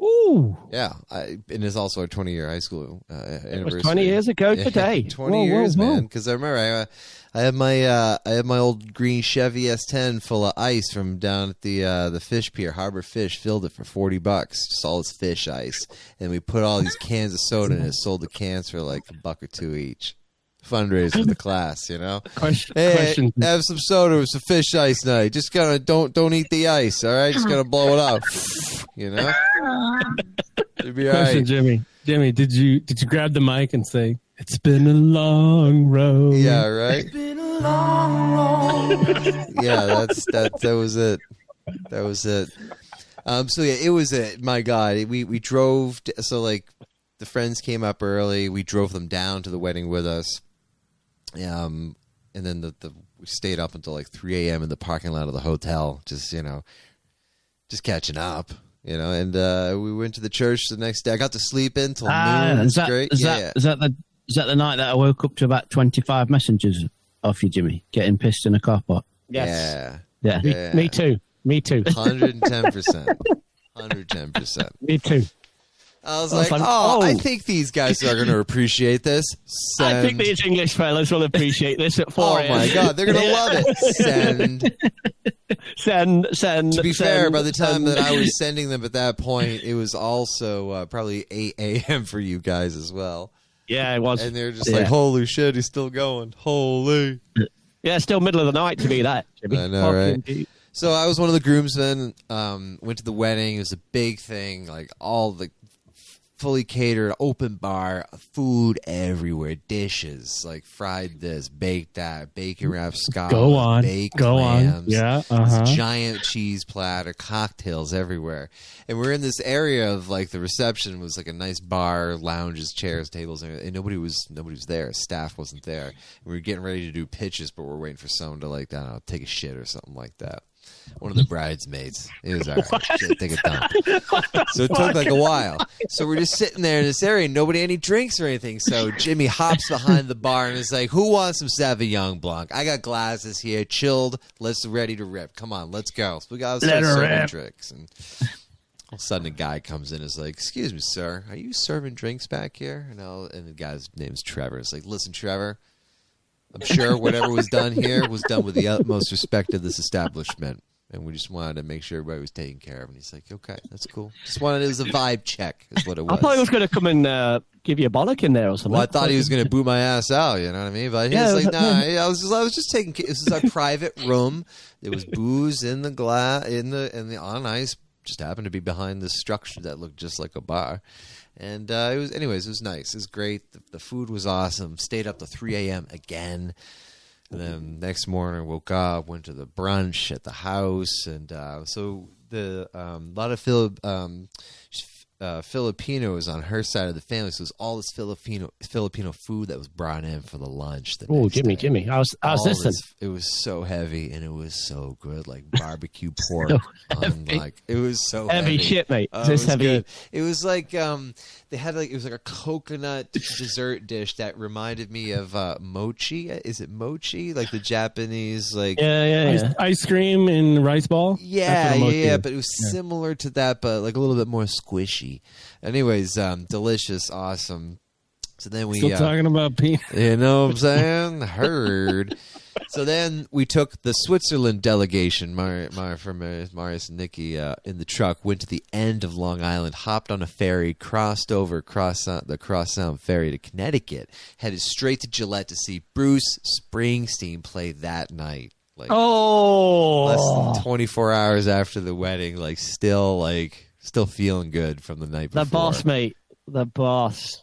Ooh. Yeah, I, and it's also our 20 year high school uh, anniversary. It was 20 years ago [laughs] today. [laughs] 20 Whoa, whoa, years, whoa. man. Because I remember I, uh, I had my uh, I had my old green Chevy S10 full of ice from down at the uh, the fish pier, Harbor Fish. Filled it for 40 bucks, just all this fish ice, and we put all these cans of soda in it. Sold the cans for like a buck or two each. Fundraiser for the [laughs] class, you know. Question. Hey, question. have some soda with some fish ice night. Just gonna don't don't eat the ice, all right? Just gonna blow it out, you know. [laughs] It'd be Question, right. Jimmy. Jimmy, did you did you grab the mic and say, It's been a long road. Yeah, right. It's been a long road. yeah, that's that. That was it. That was it. Um. So yeah, it was it. My God, we we drove. t- so like, the friends came up early. We drove them down to the wedding with us. Um, and then the the we stayed up until like three a.m. in the parking lot of the hotel. Just you know, just catching up. You know, and uh, we went to the church the next day. I got to sleep in till Ah, noon. It is was that, great. is yeah, that is that the is that the night that I woke up to about twenty five messages off you, Jimmy, getting pissed in a car park? Yes. yeah. Yeah. Me, Yeah. me too. Me too. Hundred and ten percent. Hundred ten percent. [laughs] Me too. I was Oh, like, fun. oh, I Oh. think these guys are going to appreciate this. I think these English fellas will appreciate this at 4 Oh my god, they're going [laughs] to love it. Send. Send, send. To be send, fair, by the time send. that I was sending them at that point, it was also uh, probably 8 a.m. for you guys as well. Yeah, it was. And they're just Yeah. like, holy shit, he's still going. Holy. Yeah, still middle of the night to be that. Jimmy. I know, Fucking right? deep. So I was one of the groomsmen. Um, went to the wedding. It was a big thing. Like all the fully catered, open bar, food everywhere, dishes like fried this, baked that, bacon wrapped scallop, Go on. baked Go on. Yeah, uh-huh. giant cheese platter, cocktails everywhere. And we're in this area of like the reception was like a nice bar, lounges, chairs, tables, and and nobody was nobody was there. Staff wasn't there. we were getting ready to do pitches, but we're waiting for someone to like I don't know, take a shit or something like that. One of the bridesmaids. It was all right. Shit, take a dump. [laughs] So it took like a while. So we're just sitting there in this area, nobody any drinks or anything. So Jimmy hops behind the bar and is like, "Who wants some Sauvignon Blanc? I got glasses here, chilled. Let's ready to rip. Come on, let's go." So we got Let her serving drinks, and all of a sudden a guy comes in and is like, "Excuse me, sir, are you serving drinks back here?" And, I'll, and the guy's name's Trevor. It's like, "Listen, Trevor." I'm sure whatever was done here was done with the utmost respect of this establishment. And we just wanted to make sure everybody was taken care of. And he's like, okay, that's cool. Just wanted it was a vibe check, is what it was. I thought he was going to come and uh, give you a bollock in there or something. well, I thought he was going to boot my ass out. You know what I mean? But he Yeah, was like, nah. I was just, I was just taking. ca- This is our [laughs] private room. There was booze in the glass, in the in the on ice. Just happened to be behind this structure that looked just like a bar. And uh, it was, anyways, it was nice. It was great. The, the food was awesome. Stayed up to 3 a.m. again. And then next morning, woke up, went to the brunch at the house, and uh, so the um, a lot of Phil, um, uh, Filipinos on her side of the family. So it was all this Filipino Filipino food that was brought in for the lunch. the Oh, Jimmy, day. Jimmy. How's, how's All this then? this- It was so heavy and it was so good, like [laughs] barbecue pork. So on, like it was so Heavy heavy, shit, mate. Oh, Is it was heavy? good. It was like um, they had like it was like a coconut dessert dish that reminded me of uh, mochi. Is it mochi? Like the Japanese like Yeah, yeah, Ice, yeah. ice cream and rice ball. yeah, yeah, yeah, but it was similar to that, but like a little bit more squishy. Anyways, um, delicious, awesome. So then we Still uh, talking about peanut. you know what I'm [laughs] saying? Heard. So then we took the Switzerland delegation, Mar- Mar- from uh, Marius and Nikki, uh, in the truck, went to the end of Long Island, hopped on a ferry, crossed over cross the Cross Sound ferry to Connecticut, headed straight to Gillette to see Bruce Springsteen play that night. Like less Oh, than 24 hours after the wedding, like still like still feeling good from the night before. the boss, mate. The boss.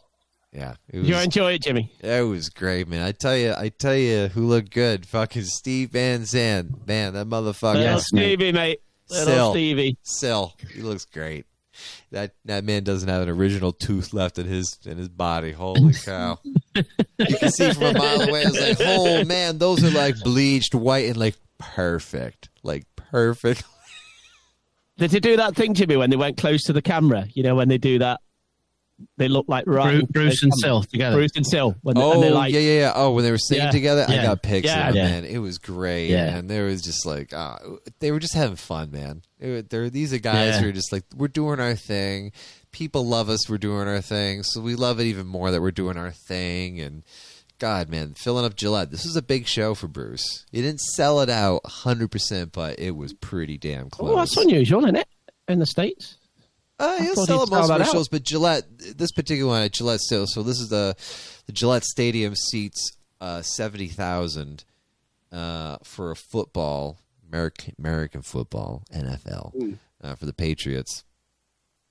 Yeah, it Did you enjoy it, Jimmy? That was great, man. I tell you, I tell you, who looked good? Fucking Steve Van Zandt, man. That motherfucker. Little Stevie, mate. Little Still. Stevie. Still, he looks great. That that man doesn't have an original tooth left in his in his body. Holy [laughs] cow! you can see from a mile away. It's like, oh man, those are like bleached white and like perfect, like perfect. Did you do that thing, Jimmy, when they went close to the camera? You know, when they do that, they look like right. Bru- Bruce and Sil together. Bruce and Sil. When Oh and they're like, yeah, yeah, yeah. Oh, when they were singing Yeah. together, I got pics Yeah. of it, Yeah. man. It was great, Yeah. man. There was just like, uh, they were just having fun, man. It, wa- they're these are guys Yeah. who are just like, we're doing our thing. People love us. We're doing our thing, so we love it even more that we're doing our thing. And God, man, filling up Gillette. This was a big show for Bruce. He didn't sell it out 100, percent but it was pretty damn close. oh, that's unusual, isn't it? In the States. Uh, he'll thought sell he'd most of that shows, but Gillette, this particular one at Gillette still. So this is the the Gillette Stadium seats uh, seventy thousand uh, for a football American American football NFL Hmm. uh, for the Patriots.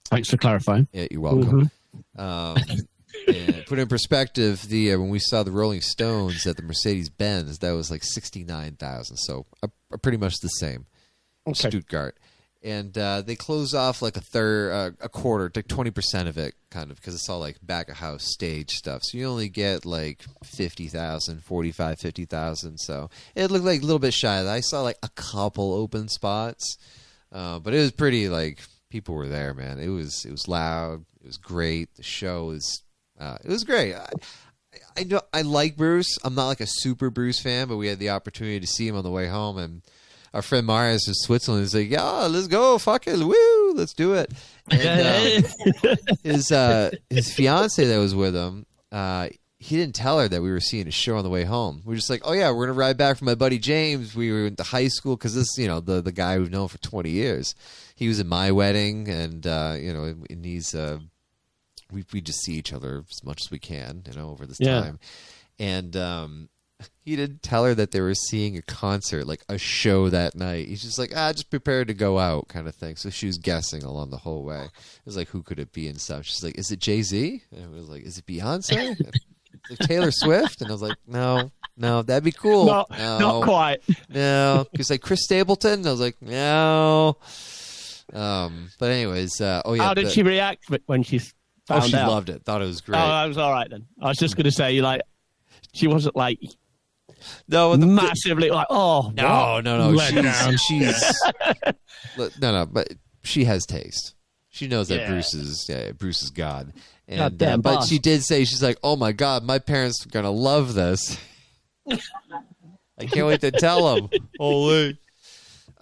Thanks for clarifying. Yeah, you're welcome. Mm-hmm. Um, and put in perspective, the uh, when we saw the Rolling Stones at the Mercedes Benz, that was like sixty nine thousand. So uh, uh, pretty much the same. Okay. Stuttgart, and uh, they close off like a third, uh, a quarter, like twenty percent of it, kind of because it's all like back of house stage stuff. So you only get like 50,000, 45, 50,000. So it looked like a little bit shy. I saw like a couple open spots, uh, but it was pretty like people were there, man. It was it was loud. It was great. The show was uh, it was great. I, I know I like Bruce. I'm not like a super Bruce fan, but we had the opportunity to see him on the way home, and our friend Marius from Switzerland is like, "Yeah, let's go, fuck it, woo, let's do it." And [laughs] um, his uh, his fiance that was with him, uh, he didn't tell her that we were seeing a show on the way home. We are just like, "Oh yeah, we're gonna ride back from my buddy James. We were into high school because this, you know, the the guy we've known for 20 years. He was at my wedding, and uh, you know, and he's uh, we we just see each other as much as we can, you know, over this Yeah. time. And um, he didn't tell her that they were seeing a concert, like a show that night. He's just like, ah, just prepared to go out, kind of thing. So she was guessing along the whole way. It was like, who could it be and stuff. She's like, is it Jay Z? And it was like, is it Beyonce? Like Taylor Swift? And I was like, no, no, that'd be cool. Not, no, not quite. no, he's like Chris Stapleton. And I was like, no. Um, but anyways, uh, oh yeah, How did the- she react when she found Oh, she out? loved it. Thought it was great. Oh, I was all right then. I was just going to say, like, she wasn't like no, the, massively like, oh, no, what? no, no. Let She's, down. [laughs] she's [laughs] no, no. But she has taste. She knows that Yeah. Bruce is yeah, Bruce is God. And uh, but boss. she did say she's like, "Oh my God, my parents are gonna love this." [laughs] I can't wait to tell them. Holy.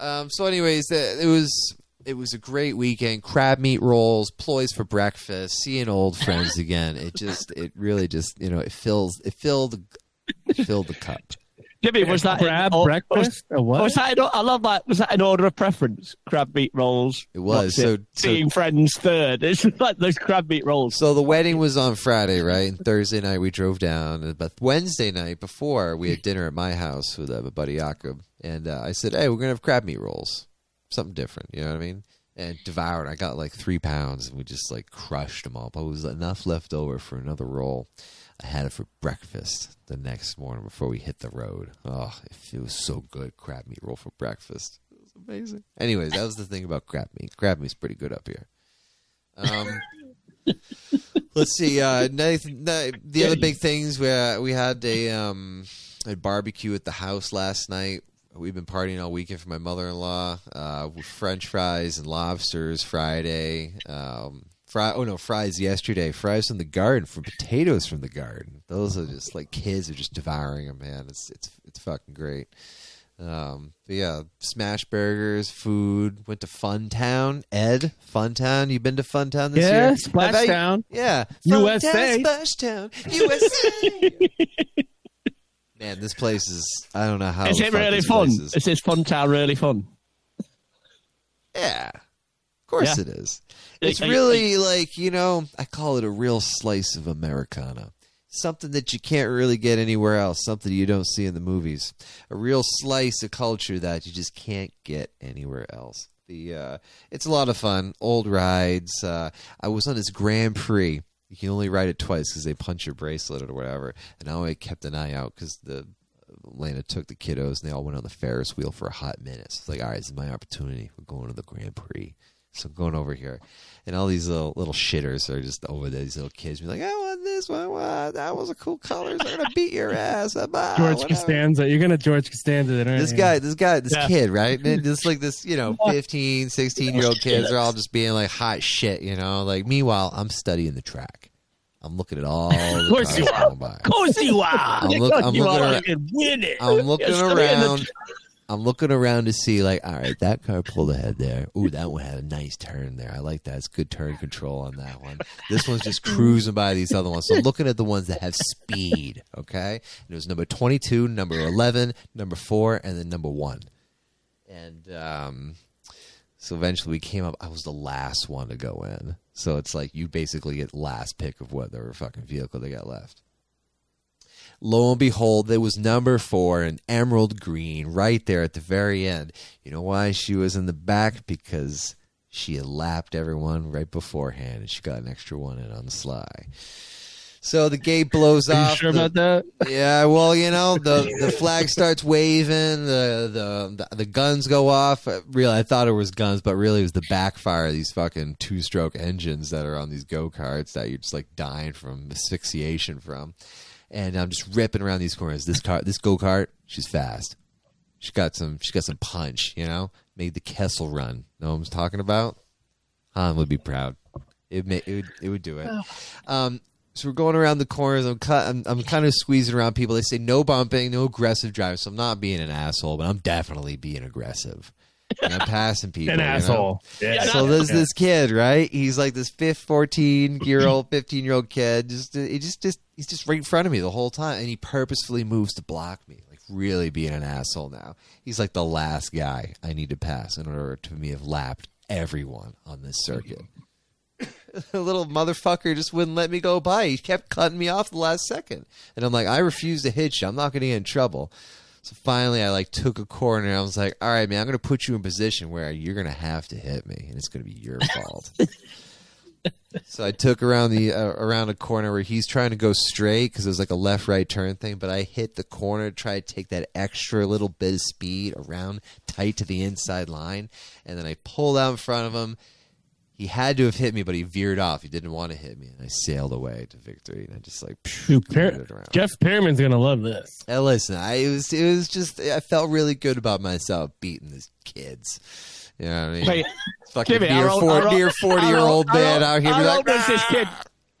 Um. So, anyways, uh, it was it was a great weekend. Crab meat rolls, ploys for breakfast, seeing old friends again. It just, it really just, you know, it fills, it filled, it filled the cup. Jimmy, was that crab in, breakfast? Or what? Was that in, I love that. Was that in order of preference? Crab meat rolls. It was. So- it? so- seeing friends third. [laughs] It's like those crab meat rolls. So the wedding was on Friday, right? And Thursday night we drove down. But Wednesday night before, we had dinner at my house with uh, my buddy Jakob. And uh, I said, hey, we're going to have crab meat rolls. Something different, you know what I mean? And devoured. I got like three pounds and we just like crushed them all. But it was enough left over for another roll. I had it for breakfast the next morning before we hit the road. Oh, it, was so good. Crab meat roll for breakfast. It was amazing. Anyways, that was the thing about crab meat. Crab meat's pretty good up here. Um, [laughs] let's see. Uh, Nathan, the the other big things we uh, we had a um a barbecue at the house last night. We've been partying all weekend for my mother in law. Uh, French fries and lobsters Friday. Um, fry oh no fries yesterday. Fries from the garden from potatoes from the garden. Those are just like kids are just devouring them. Man, it's it's it's fucking great. Um, but yeah, smash burgers, food. Went to Fun Town. Ed, Fun Town. You been to Fun Town this year? Yeah, year? Splash I bet you- Town. Yeah, USA. Splash Town, USA. [laughs] Man, this place is. I don't know how. Is it really fun? is. Is this fun town really fun? Yeah, course Yeah. it is. It's you- really like you know. I call it a real slice of Americana. Something that you can't really get anywhere else. Something you don't see in the movies. A real slice of culture that you just can't get anywhere else. The uh, it's a lot of fun. Old rides. Uh, I was on this Grand Prix. You can only ride it twice because they punch your bracelet or whatever. And I always kept an eye out because the Lana took the kiddos and they all went on the Ferris wheel for a hot minute. So it's like, all right, this is my opportunity. We're going to the Grand Prix. So going over here. And all these little little shitters are just over there. These little kids be like, I want this one. Wow, that was a cool colors. They're going to beat your ass. Blah, George whatever." Costanza. You're gonna George Costanza it, aren't This you? guy, this guy, this Yeah. kid, right? And [laughs] Just like this, you know, 15, 16 year old kids are all just being like hot shit, you know? Like, meanwhile, I'm studying the track. I'm looking at all [laughs] the course you are. by. Of course you are. I'm look- [laughs] I'm you looking are. around- win it. I'm looking You're around. I'm looking around to see, like, all right, that car pulled ahead there. Ooh, that one had a nice turn there. I like that. It's good turn control on that one. This one's just cruising by these other ones. So I'm looking at the ones that have speed. Okay, and it was number 22, number 11, number four, and then number one. And um, so eventually we came up. I was the last one to go in. So it's like you basically get last pick of whatever fucking vehicle they got left. Lo and behold, there was number four, an emerald green, right there at the very end. You know why she was in the back? Because she had lapped everyone right beforehand, and she got an extra one in on the sly. So the gate blows Are you off. sure the- about that? Yeah, well, you know, the the flag starts waving, the the the guns go off. Really, I thought it was guns, but really it was the backfire of these fucking two stroke engines that are on these go karts that you're just like dying from asphyxiation from. And I'm just ripping around these corners. This car, this go kart, she's fast. She got some, she got some punch. You know, made the Kessel run. Know what I'm talking about? Han would be proud. It may, it would, it would do it. Um, so we're going around the corners. I'm, cut, I'm, I'm kind of squeezing around people. They say no bumping, no aggressive driving. So I'm not being an asshole, but I'm definitely being aggressive. And I'm passing people. An you know? asshole. Yeah. So there's Yeah. this kid, right? He's like this fifth, 14 year old, 15 year old kid. Just, he just, just, he's just right in front of me the whole time, and he purposefully moves to block me. Like really being an asshole now. He's like the last guy I need to pass in order to me have lapped everyone on this circuit. [laughs] the little motherfucker just wouldn't let me go by. He kept cutting me off the last second, and I'm like, I refuse to hit you. I'm not going to get in trouble. So finally, I like took a corner. and I was like, "All right, man, I'm going to put you in position where you're going to have to hit me, and it's going to be your fault." [laughs] so I took around the uh, around a corner where he's trying to go straight because it was like a left right turn thing, but I hit the corner to try to take that extra little bit of speed around tight to the inside line, and then I pulled out in front of him. He had to have hit me, but he veered off. He didn't want to hit me, and I sailed away to victory. And I just like Dude, Per-. Jeff Pearman's gonna love this. Hey, listen, I it was it was just I felt really good about myself beating these kids. You know what I mean? Wait, Fucking Jimmy, near, four, near forty year old man out here. How like, old was this kid?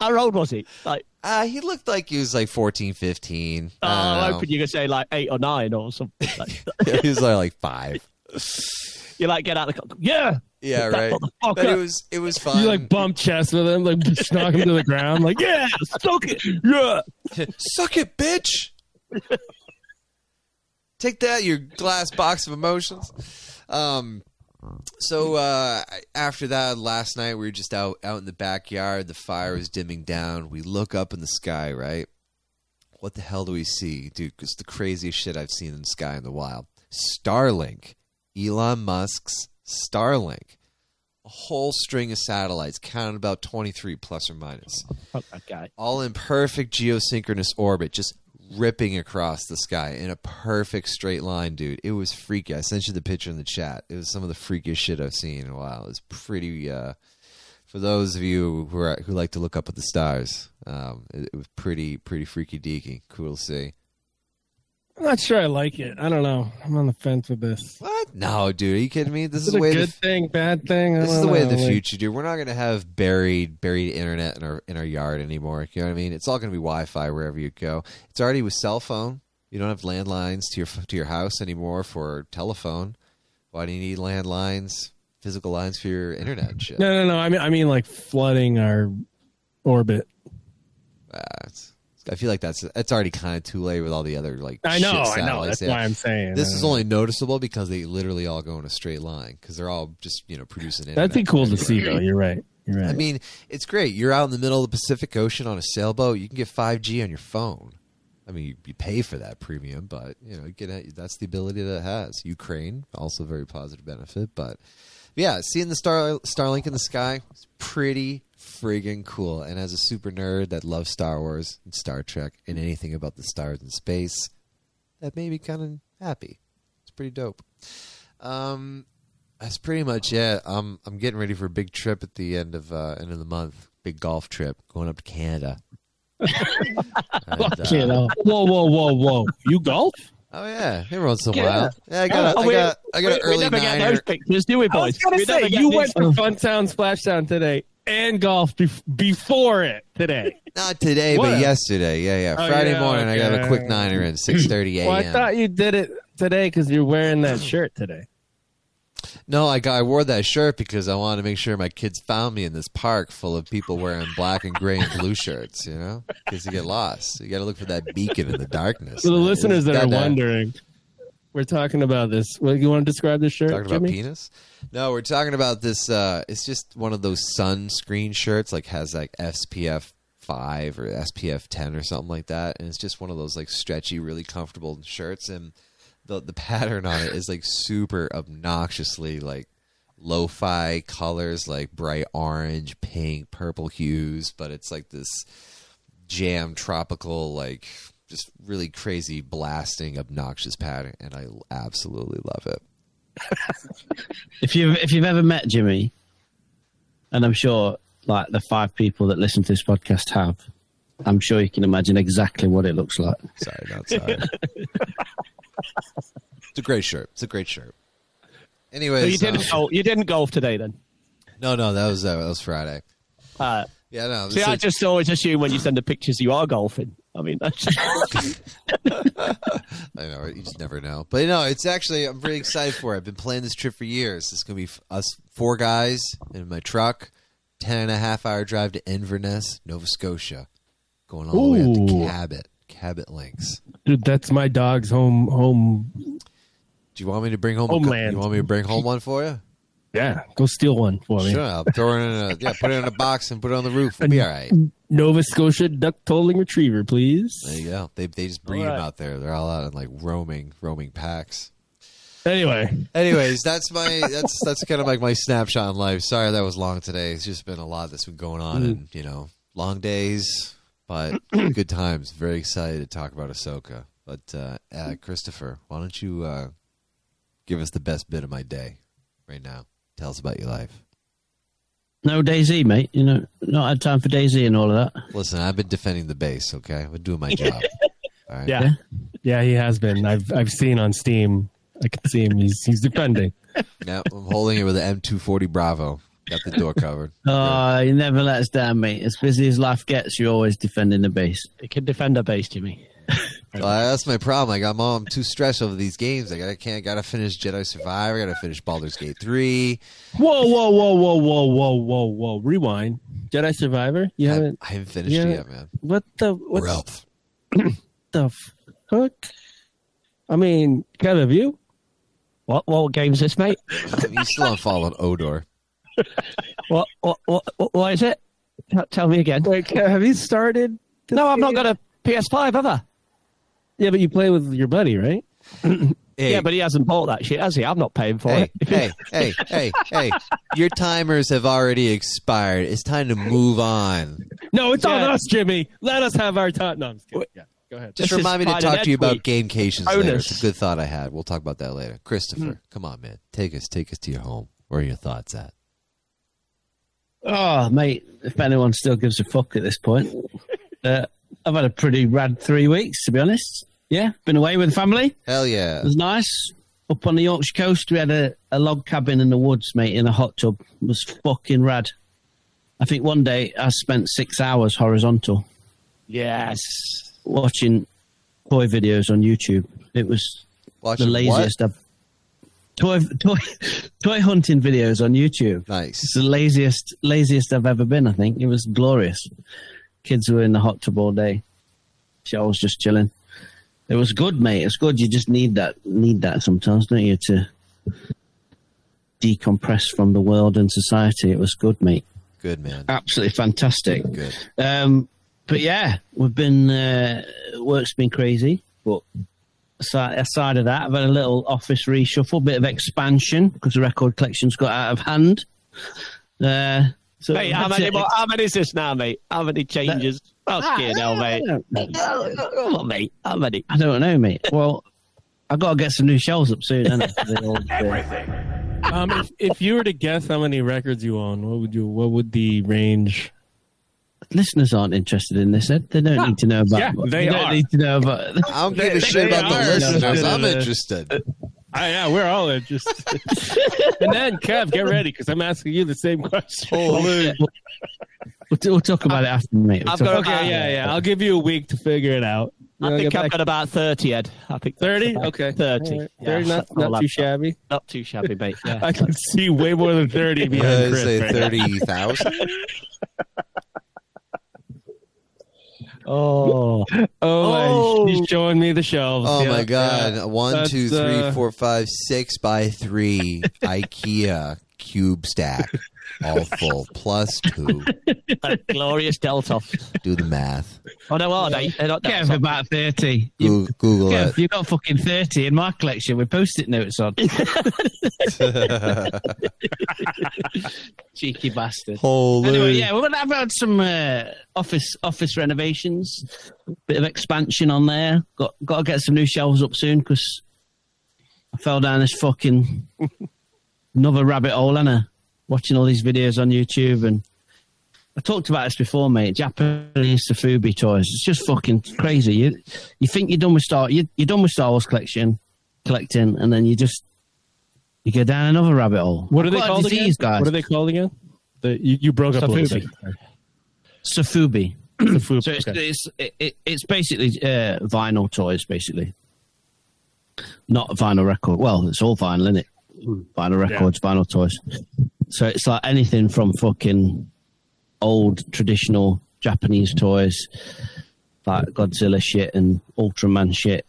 How old was he? Like, Uh, he looked like he was like 14, 15. oh, I don't hoping you could say like eight or nine or something. Like, [laughs] he was like, like five. [laughs] you like get out of the car. Yeah, Yeah, right. But it was it was fun. You like bump chest with him, like [laughs] knock him to the ground, like yeah, suck it. Yeah. [laughs] Suck it, bitch. Take that, your glass box of emotions. Um, so uh, after that, last night we were just out out in the backyard. The fire was dimming down. We look up in the sky, right? What the hell do we see, dude? It's the craziest shit I've seen in the sky in the wild. Starlink, Elon Musk's Starlink, a whole string of satellites, counted about twenty three plus or minus guy. all in perfect geosynchronous orbit, just ripping across the sky in a perfect straight line, dude. It was freaky. I sent you the picture in the chat. It was some of the freakiest shit I've seen in a while. It was pretty. Uh, for those of you who are who like to look up at the stars, um, it, it was pretty pretty freaky deaky. Cool to see. I'm not sure I like it. I don't know. I'm on the fence with this. What? No, dude. Are you kidding me? This Is is the a way good the thing, bad thing? I This is the way of the Like, future, dude. We're not gonna have buried buried internet in our in our yard anymore. You know what I mean? It's all gonna be Wi-Fi wherever you go. It's already with cell phone. You don't have landlines to your to your house anymore for telephone. Why do you need landlines, physical lines for your internet and shit? No, no, no. I mean, I mean, like flooding our orbit. It's- I feel like that's it's already kind of too late with all the other like. I know, I know. That's why I'm saying This is only noticeable because they literally all go in a straight line because they're all just you know producing. know. That'd be cool to see, though. You're right. You're right. I mean, it's great. You're out in the middle of the Pacific Ocean on a sailboat. You can get 5G on your phone. I mean, you, you pay for that premium, but you know, you get it, that's the ability that it has. Ukraine also very positive benefit, but yeah, seeing the star Starlink in the sky is pretty friggin' cool. And as a super nerd that loves Star Wars and Star Trek and anything about the stars and space, that made me kind of happy. It's pretty dope. Um, that's pretty much it. I'm I'm getting ready for a big trip at the end of uh, end of the month. Big golf trip going up to Canada. [laughs] And, uh, You. Whoa, whoa, whoa, whoa! You golf? oh yeah, every once in a while. Yeah, I got a, Oh, I got I got we, an we early never get niner. those pictures, do we, I was boys? gonna We never say get you these- went to [laughs] Funtown Splashtown today and golf bef- before it today. Not today, What but a- yesterday. Yeah, yeah. Oh, Friday yeah, morning, I got a quick niner in six thirty a.m. Well, I thought you did it today because you're wearing that shirt today. No, I got I wore that shirt because I wanted to make sure my kids found me in this park full of people wearing black and gray and blue shirts. You know, because you get lost. You got to look for that beacon in the darkness. For the listeners that are wondering, we're talking about this. What you want to describe this shirt, Talking about penis? No, we're talking about this. Uh, it's just one of those sunscreen shirts, like has like SPF five or SPF ten or something like that, and it's just one of those like stretchy, really comfortable shirts, and the the pattern on it is like super obnoxiously like lo-fi colors, like bright orange, pink, purple hues, but it's like this jam tropical like just really crazy blasting obnoxious pattern and I absolutely love it. [laughs] If you've if you've ever met Jimmy, and I'm sure like the five people that listen to this podcast have, I'm sure you can imagine exactly what it looks like. Sorry, not sorry. [laughs] it's a great shirt. It's a great shirt. Anyway, So you didn't um, golf, you didn't golf today then? no, no, that was uh, that was Friday. Uh, Yeah, no. see, this I just always assume when you send the pictures you are golfing. I mean, that's [laughs] I know, right? you just never know. But no, it's actually I'm really excited for it. I've been planning this trip for years. It's gonna be us four guys in my truck, ten and a half hour drive to Inverness, Nova Scotia, going all the way up to Cabot, Cabot Links. Dude, that's my dog's home home. Do you want me to bring home? A, Homeland. you want me to bring home one for you? Yeah, go steal one for me. Sure, I'll throw it in a yeah, put it in a box and put it on the roof. We'll be all right. Nova Scotia duck tolling retriever, please. There you go. They they just breed All them out there. They're all out in like roaming roaming packs. Anyway, Anyways, that's my that's that's kind of like my snapshot in life. Sorry that was long today. It's just been a lot that's been going on, and you know, long days, but [clears throat] good times. Very excited to talk about Ahsoka. But uh, uh, Christopher, why don't you uh, give us the best bit of my day right now? Tell us about your life. No Daisy, mate. You know, not had time for Daisy and all of that. Listen, I've been defending the base. Okay, I've been doing my [laughs] job. All right. yeah, yeah, he has been. I've I've seen on Steam. I can see him. He's he's defending. Now I'm holding it with an M240 Bravo. Got the door covered. Oh, you never let us down, mate. As busy as life gets, you're always defending the base. you can defend a base, Jimmy. [laughs] So that's my problem. Like I'm, I'm too stressed over these games. Like I can't. Got to finish Jedi Survivor. Got to finish Baldur's Gate three. Whoa, whoa, whoa, whoa, whoa, whoa, whoa, whoa! Rewind. Jedi Survivor. You I, haven't. I haven't finished yeah. it yet, man. What the what Ralph. [clears throat] the fuck? I mean, Kev, have you? What what game's this, mate? [laughs] You still on following Odor? What what what, what, what is it? Tell- Tell me again. Wait, have you started? No, I've not game? got a PS5, have I? Yeah, but you play with your buddy, right? [clears throat] Hey, Yeah, but he hasn't bought that shit, has he? I'm not paying for hey, it. [laughs] hey, hey, hey, hey! Your timers have already expired. It's time to move on. No, it's on us, Jimmy. Let us have our time. No, I'm just kidding. Yeah, go ahead. Just This remind me to talk to you next about week. gamecations later. It's a good thought I had. We'll talk about that later. Christopher, come on, man. Take us, take us to your home. Where are your thoughts at? Oh, mate, if anyone still gives a fuck at this point. [laughs] uh, I've had a pretty rad three weeks, to be honest. Yeah, been away with the family. Hell yeah! It was nice. Up on the Yorkshire coast, we had a, a log cabin in the woods, mate, in a hot tub. It was fucking rad. I think one day I spent six hours horizontal Yes. watching toy videos on YouTube. It was Watching the laziest I've toy toy [laughs] toy hunting videos on YouTube. what? Nice. It's the laziest laziest I've ever been. I think it was glorious. Kids were in the hot tub all day. So I was just chilling. It was good, mate. It's good. You just need that need that sometimes, don't you, to decompress from the world and society. It was good, mate. Good man. Absolutely fantastic. Good. Um, but yeah, we've been uh, work's been crazy, but aside, aside of that, I've had a little office reshuffle, bit of expansion because the record collection's got out of hand. Uh, so Mate, how many, it. more, how many is this now, mate? How many changes? Fucking hell, mate. [laughs] Come on, mate. How many? I don't know, mate. Well, I've got to get some new shelves up soon. haven't I? The uh, Um, if, if you were to guess how many records you own, what would you? What would the range? listeners aren't interested in this. Ed. They don't need to know about. Yeah, they don't are. need to know about. I don't give a shit about the are listeners. [laughs] I'm interested. Ah, yeah, we're all interested. [laughs] and then, Kev, get ready because I'm asking you the same question. Holy. We'll, we'll talk about it after, mate. We'll I've got- about Okay, it. yeah, yeah. I'll give you a week to figure it out. I I'll think I've back- got about 30, Ed. I think 30? Okay. 30. All right. Yeah, 30, not, not too shabby. Not too shabby, mate. Yeah. [laughs] I can see way more than 30 I behind Chris. say right thirty thousand. [laughs] oh. Oh, Oh. he's showing me the shelves. Oh Yeah, my god! yeah. One, That's, two, three, uh, four, five, six by three [laughs] IKEA cube stack. All full plus two. [laughs] Glorious Deltoff. Do the math. Oh no, are they? They're not Kev, about 30. You, Google, Google Kev, it. you've got fucking 30 in my collection with post-it notes on. [laughs] Cheeky bastard. Holy. Anyway, yeah, we're gonna have had some uh, office office renovations, bit of expansion on there. Got got to get some new shelves up soon because I fell down this fucking [laughs] another rabbit hole, and I watching all these videos on YouTube and. I talked about this before, mate. Japanese sofubi toys. It's just fucking crazy. You you think you're done with Star you, you're done with Star Wars collection collecting, and then you just you go down another rabbit hole. What are they called again? guys. What are they called again? The, you, you broke up little sofubi. sofubi. So it's okay. it's it, it, it's basically uh, vinyl toys, basically, not vinyl record. Well, it's all vinyl, isn't it? Vinyl records, vinyl toys. So it's like anything from fucking old traditional Japanese toys, like Godzilla shit and Ultraman shit,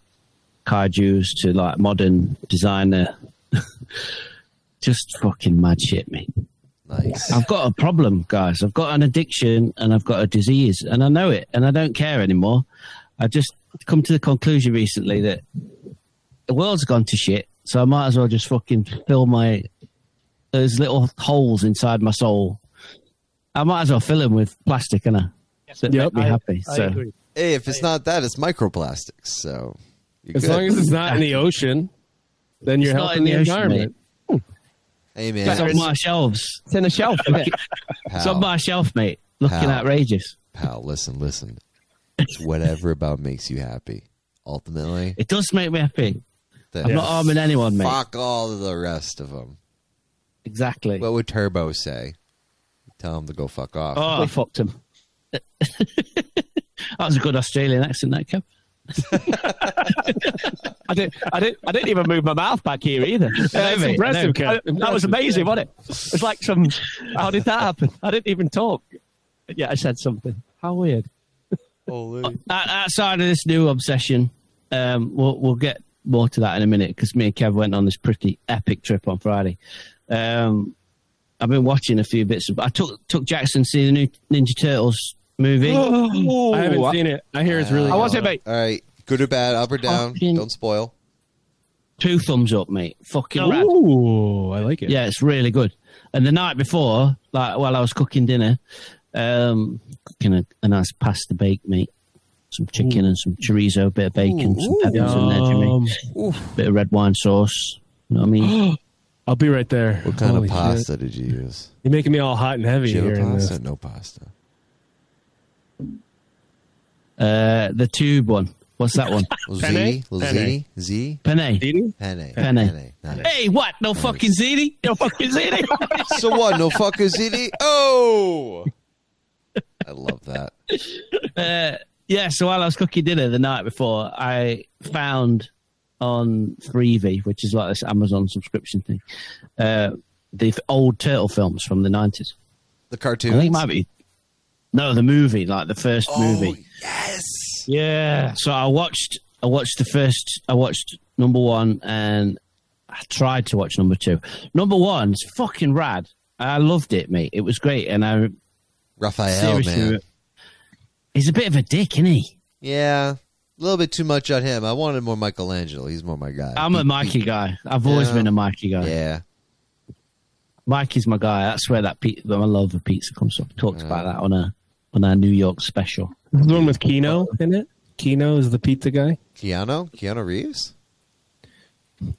kaiju's to like modern designer. [laughs] Just fucking mad shit, mate. Nice. I've got a problem, guys. I've got an addiction and I've got a disease, and I know it, and I don't care anymore. I've just come to the conclusion recently that the world's gone to shit, so I might as well just fucking fill my those little holes inside my soul. I might as well fill them with plastic, and I that Yep. make me I- happy. I so agree. Hey, if it's not that, it's microplastics. So you're As good. long as it's not in the [laughs] ocean, then you're It's helping in the, the ocean, environment. hey it's on my shelves. It's in a shelf. [laughs] It's on my shelf, mate. Looking Pal. outrageous. pal, listen, listen. It's whatever about makes you happy. Ultimately, It does make me happy. Then I'm not arming anyone, mate. fuck all the rest of them. Exactly. What would Turbo say? Tell him to go fuck off. oh, We fucked him. [laughs] that was a good Australian accent, that Kev. [laughs] I didn't. I didn't. I didn't even move my mouth back here either. That's mate, impressive, I I- Kev. that was amazing, wasn't it? It's like some. How did that happen? I didn't even talk. Yeah, I said something. How weird. [laughs] Holy. Outside of this new obsession, um, we'll, we'll get more to that in a minute because me and Kev went on this pretty epic trip on Friday. Um, I've been watching a few bits. Of, I took took Jackson to see the new Ninja Turtles movie. [gasps] I haven't seen it. I hear it's really. How good. was it, mate? All right, good or bad, up or down? Fucking- Don't spoil. Two thumbs up, mate. Fucking rad. I like it. Yeah, it's really good. And the night before, like while I was cooking dinner, um, cooking a, a nice pasta bake, mate. Some chicken and some chorizo, a bit of bacon, some peppers in there, Jimmy. Um, Bit of red wine sauce. You know what I mean? [gasps] I'll be right there. What kind Holy of shit. pasta did you use? You're making me all hot and heavy Did here. pasta? No pasta. Uh, the tube one. What's that one? [laughs] Z? Penne? Z? Z? Penne. Eating? Penne. Penne. Nice. Hey, what? No fucking ziti? No fucking ziti? [laughs] So what? No fucking ziti? Oh! [laughs] I love that. uh, yeah, so while I was cooking dinner the night before, I found on Freevee, which is like this Amazon subscription thing, uh, the old turtle films from the 90s. The cartoon. I think it might be. No, the movie, like the first Oh, movie. yes! Yeah. So I watched. I watched the first. I watched number one, and I tried to watch number two. Number one's fucking rad. I loved it, mate. It was great, and I Raphael, man. He's a bit of a dick, isn't he? Yeah. A little bit too much on him. I wanted more Michelangelo. He's more my guy. I'm a Mikey guy. I've always Yeah. been a Mikey guy. Yeah. Mikey's my guy. That's where that pe- my love of pizza comes from. Talked about that on a on our New York special. The one with Kino in it. Kino is the pizza guy. Keanu? Keanu Reeves?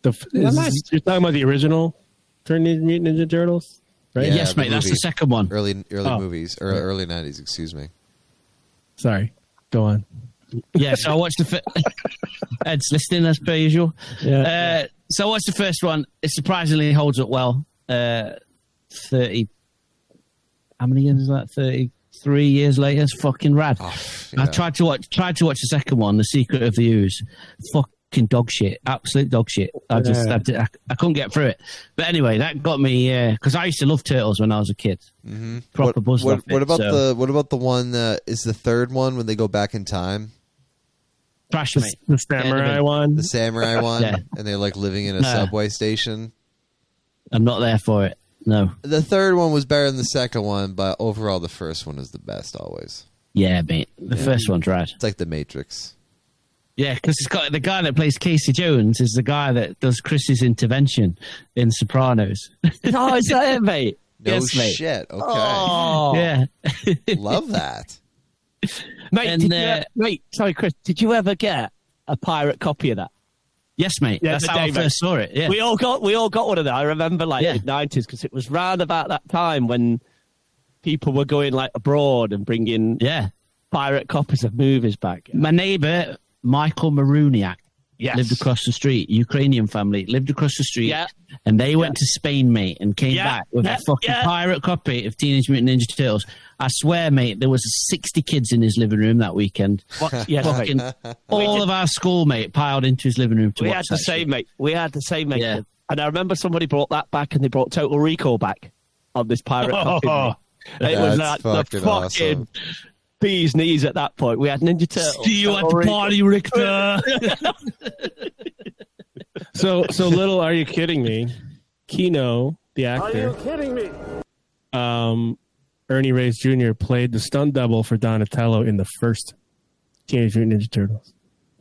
The f- is, you're talking about the original Teenage Mutant Ninja Turtles, right? Yeah, yes, the mate. That's the second one. Early early Oh. movies. Or early 90s, excuse me. Sorry. Go on. yeah, so I watched the. Fir- [laughs] Ed's listening as per usual. Yeah. Uh, so I watched the first one. It surprisingly holds up well. Uh, Thirty. How many years is that? Thirty-three years later. It's fucking rad. Oh, I tried to watch. Tried to watch the second one, The Secret of the Ooze. Fucking dog shit. Absolute dog shit. I just. Yeah. I, I, I couldn't get through it. But anyway, that got me because I used to love turtles when I was a kid. Mm-hmm. Proper What, buzzed what, off it, about so- the what about the one that is the third one when they go back in time? Trash The, the samurai Yeah, one. The samurai [laughs] one Yeah. and they're like living in a No. subway station. I'm not there for it. No. The third one was better than the second one, but overall, the first one is the best always. Yeah, mate. The first one's right. It's like The Matrix. Yeah, because it's got the guy that plays Casey Jones is the guy that does Chris's intervention in Sopranos. [laughs] oh, is that it, [laughs] mate? No yes, mate. shit. Okay. Oh, Yeah. [laughs] Love that. mate. And, did you, uh, wait, sorry, Chris. Did you ever get a pirate copy of that? yes, mate. Yeah, That's the how I day, mate. first saw it. Yeah. We all got we all got one of that. I remember like Yeah. mid nineties because it was round about that time when people were going like abroad and bringing yeah. pirate copies of movies back. My neighbour, Michael Maruniak, Yes. lived across the street. Ukrainian family lived across the street. Yeah. And they went to Spain, mate, and came Yeah. back with Yeah. a fucking Yeah. pirate copy of Teenage Mutant Ninja Turtles. I swear, mate, there was 60 kids in his living room that weekend. What? [laughs] Yes, Fucking all of our school, mate, piled into his living room to We watch had the that shit. same mate. We had the same mate. Yeah. And I remember somebody brought that back, and they brought Total Recall back on this pirate copy. mate. [laughs] It was like That's the fucking fucking awesome. Bee's knees at that point. We had Ninja Turtles. See you at the party, Richter. [laughs] So, so little. Are you kidding me? Keno, the actor. Are you kidding me? Um, Ernie Reyes Jr. played the stunt double for Donatello in the first Teenage Mutant Ninja Turtles.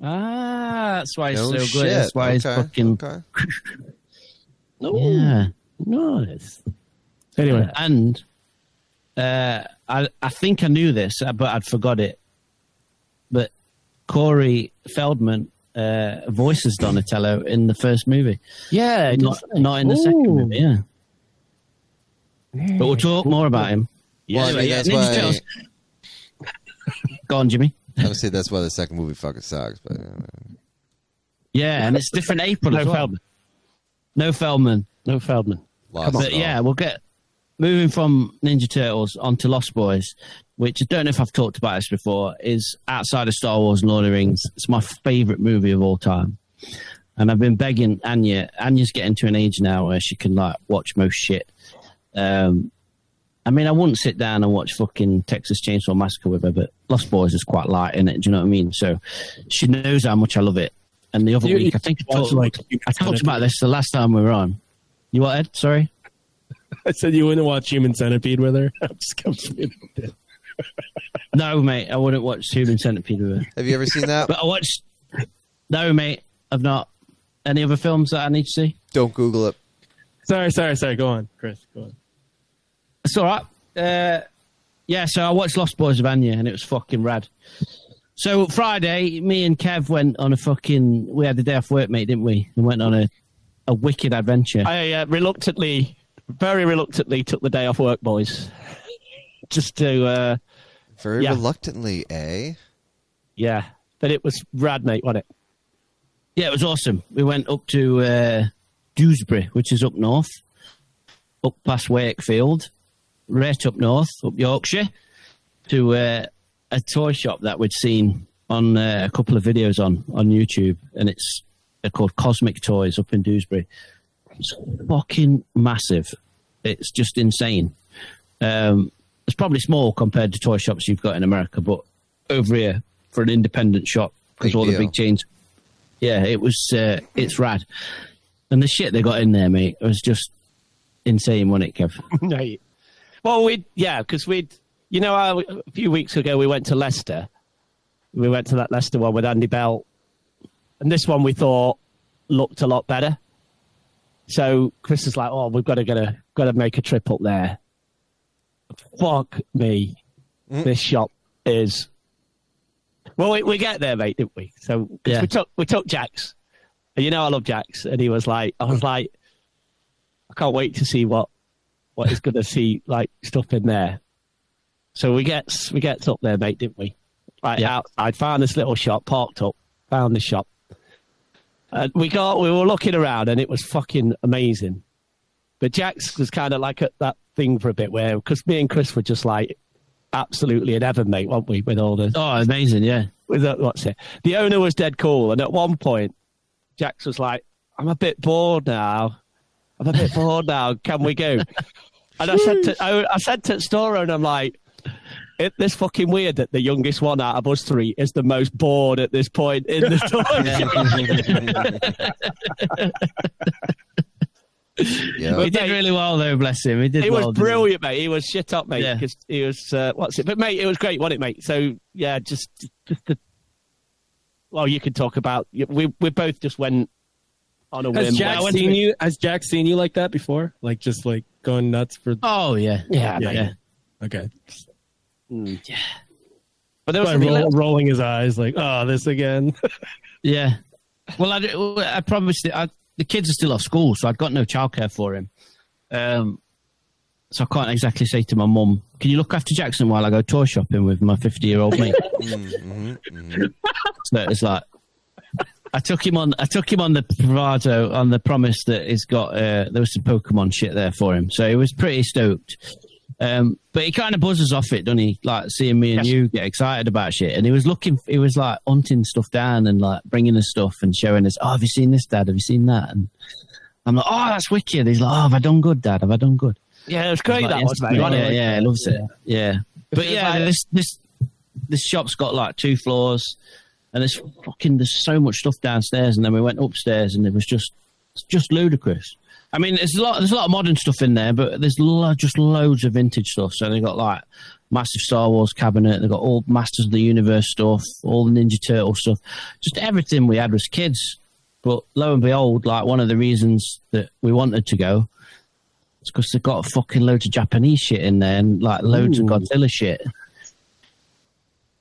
ah, that's why he's No so shit. good. That's why he's okay. fucking. Okay. [laughs] Yeah. Nice. Anyway, And uh, I, I think I knew this, uh, but I'd forgot it. But Corey Feldman uh, voices Donatello in the first movie, Yeah, not, not in the second movie. Yeah, but we'll talk more about him. Well, I Anyway, mean, yeah, that's Ninja why. Turtles. Go on, Jimmy. Obviously, that's why the second movie fucking sucks. But uh, Yeah, and it's different April as No well. Feldman. No Feldman. No Feldman. lost But it all. yeah, we'll get moving from Ninja Turtles onto Lost Boys, which I don't know if I've talked about this before, is outside of Star Wars and Lord of the Rings. It's my favorite movie of all time. And I've been begging Anya. Anya's getting to an age now where she can like watch most shit. Um, I mean, I wouldn't sit down and watch fucking Texas Chainsaw Massacre with her, but Lost Boys is quite light in it. Do you know what I mean? So she knows how much I love it. And the other You- week, I think I talked, like, I talked about this the last time we were on. You what, Ed? Sorry. [laughs] I said you wouldn't watch Human Centipede with her. [laughs] I'm just kidding. [laughs] No, mate, I wouldn't watch Human Centipede with her. Have you ever seen that? But I watched. No, mate, I've not. Any other films that I need to see? Don't Google it. Sorry, sorry, sorry. Go on, Chris. Go on. It's all right. Uh, yeah, so I watched Lost Boys of Anya, and it was fucking rad. So Friday, me and Kev went on a fucking. We had the day off work, mate, didn't we? And went on a a wicked adventure. I uh, reluctantly, very reluctantly, took the day off work, boys, just to, uh, Very Yeah. reluctantly, eh? yeah. But it was rad, mate, wasn't it? Yeah, it was awesome. We went up to uh, Dewsbury, which is up north, up past Wakefield, right up north, up Yorkshire, to uh, a toy shop that we'd seen on uh, a couple of videos on on YouTube, and it's they're called Cosmic Toys up in Dewsbury. It's fucking massive. It's just insane. Um, it's probably small compared to toy shops you've got in America, but over here for an independent shop because Big all the big chains yeah, it was. Uh, it's rad, and the shit they got in there, mate, was just insane, wasn't it, Kev? [laughs] Right. Well, we yeah, because we'd you know how a few weeks ago we went to Leicester. We went to that Leicester one with Andy Bell, and this one we thought looked a lot better. So Chris is like, "Oh, we've got to get a got to make a trip up there." Fuck me, mm. this shop is. Well, we, we get there, mate, didn't we? So Yeah. we took we took Jax, and you know I love Jax, and he was like, I was like, I can't wait to see what what is going to see like stuff in there. So we get we get up there, mate, didn't we? Right Yeah. outside, found this little shop, parked up, found the shop, and we got we were looking around, and it was fucking amazing. But Jax was kind of like at that thing for a bit where because me and Chris were just like absolutely in heaven, mate, weren't we? With all the Oh, amazing! Yeah, with the, what's it? The owner was dead cool, and at one point, Jax was like, "I'm a bit bored now. I'm a bit bored now. Can we go?" And I said to I, I said to the store owner, "I'm like." It, this fucking weird that the youngest one out of us three is the most bored at this point in the [laughs] Yeah. he did really well though. Bless him. He did. He was well, didn't he? brilliant, mate. He was shit up, mate. Yeah. Because he was uh, what's it? But mate, it was great, wasn't it, mate? So yeah, just just the. Well, you could talk about. We we both just went on a whim. Has Jack I went to seen the- you? Has Jack seen you like that before? Like just like going nuts for? Oh yeah, Yeah, Yeah. yeah. Okay. But there was By roll, little- rolling his eyes, like, oh, this again. [laughs] Yeah. Well, I, I promised it. I, the kids are still off school, so I've got no childcare for him. Um, so I can't exactly say to my mum, "Can you look after Jackson while I go toy shopping with my fifty-year-old mate?" [laughs] so it's like I took him on. I took him on the bravado on the promise that he's got. Uh, there was some Pokemon shit there for him, so he was pretty stoked. Um, but he kind of buzzes off it, doesn't he? Like seeing me and Yes. you get excited about shit. And he was looking, he was like hunting stuff down and like bringing us stuff and showing us, oh, have you seen this, Dad? Have you seen that? And I'm like, oh, that's wicked. He's like, oh, have I done good, Dad? Have I done good? yeah, it was great. Like, that was, mate. yeah, yeah, yeah, he loves it. Yeah, but yeah, like- this this this shop's got like two floors, and there's fucking there's so much stuff downstairs, and then we went upstairs, and it was just just ludicrous. I mean, there's a lot there's a lot of modern stuff in there, but there's lo- just loads of vintage stuff. So they got like massive Star Wars cabinet, they got all Masters of the Universe stuff, all the Ninja Turtle stuff, just everything we had as kids. But lo and behold, like one of the reasons that we wanted to go it's because they've got fucking loads of Japanese shit in there and like loads of Godzilla shit.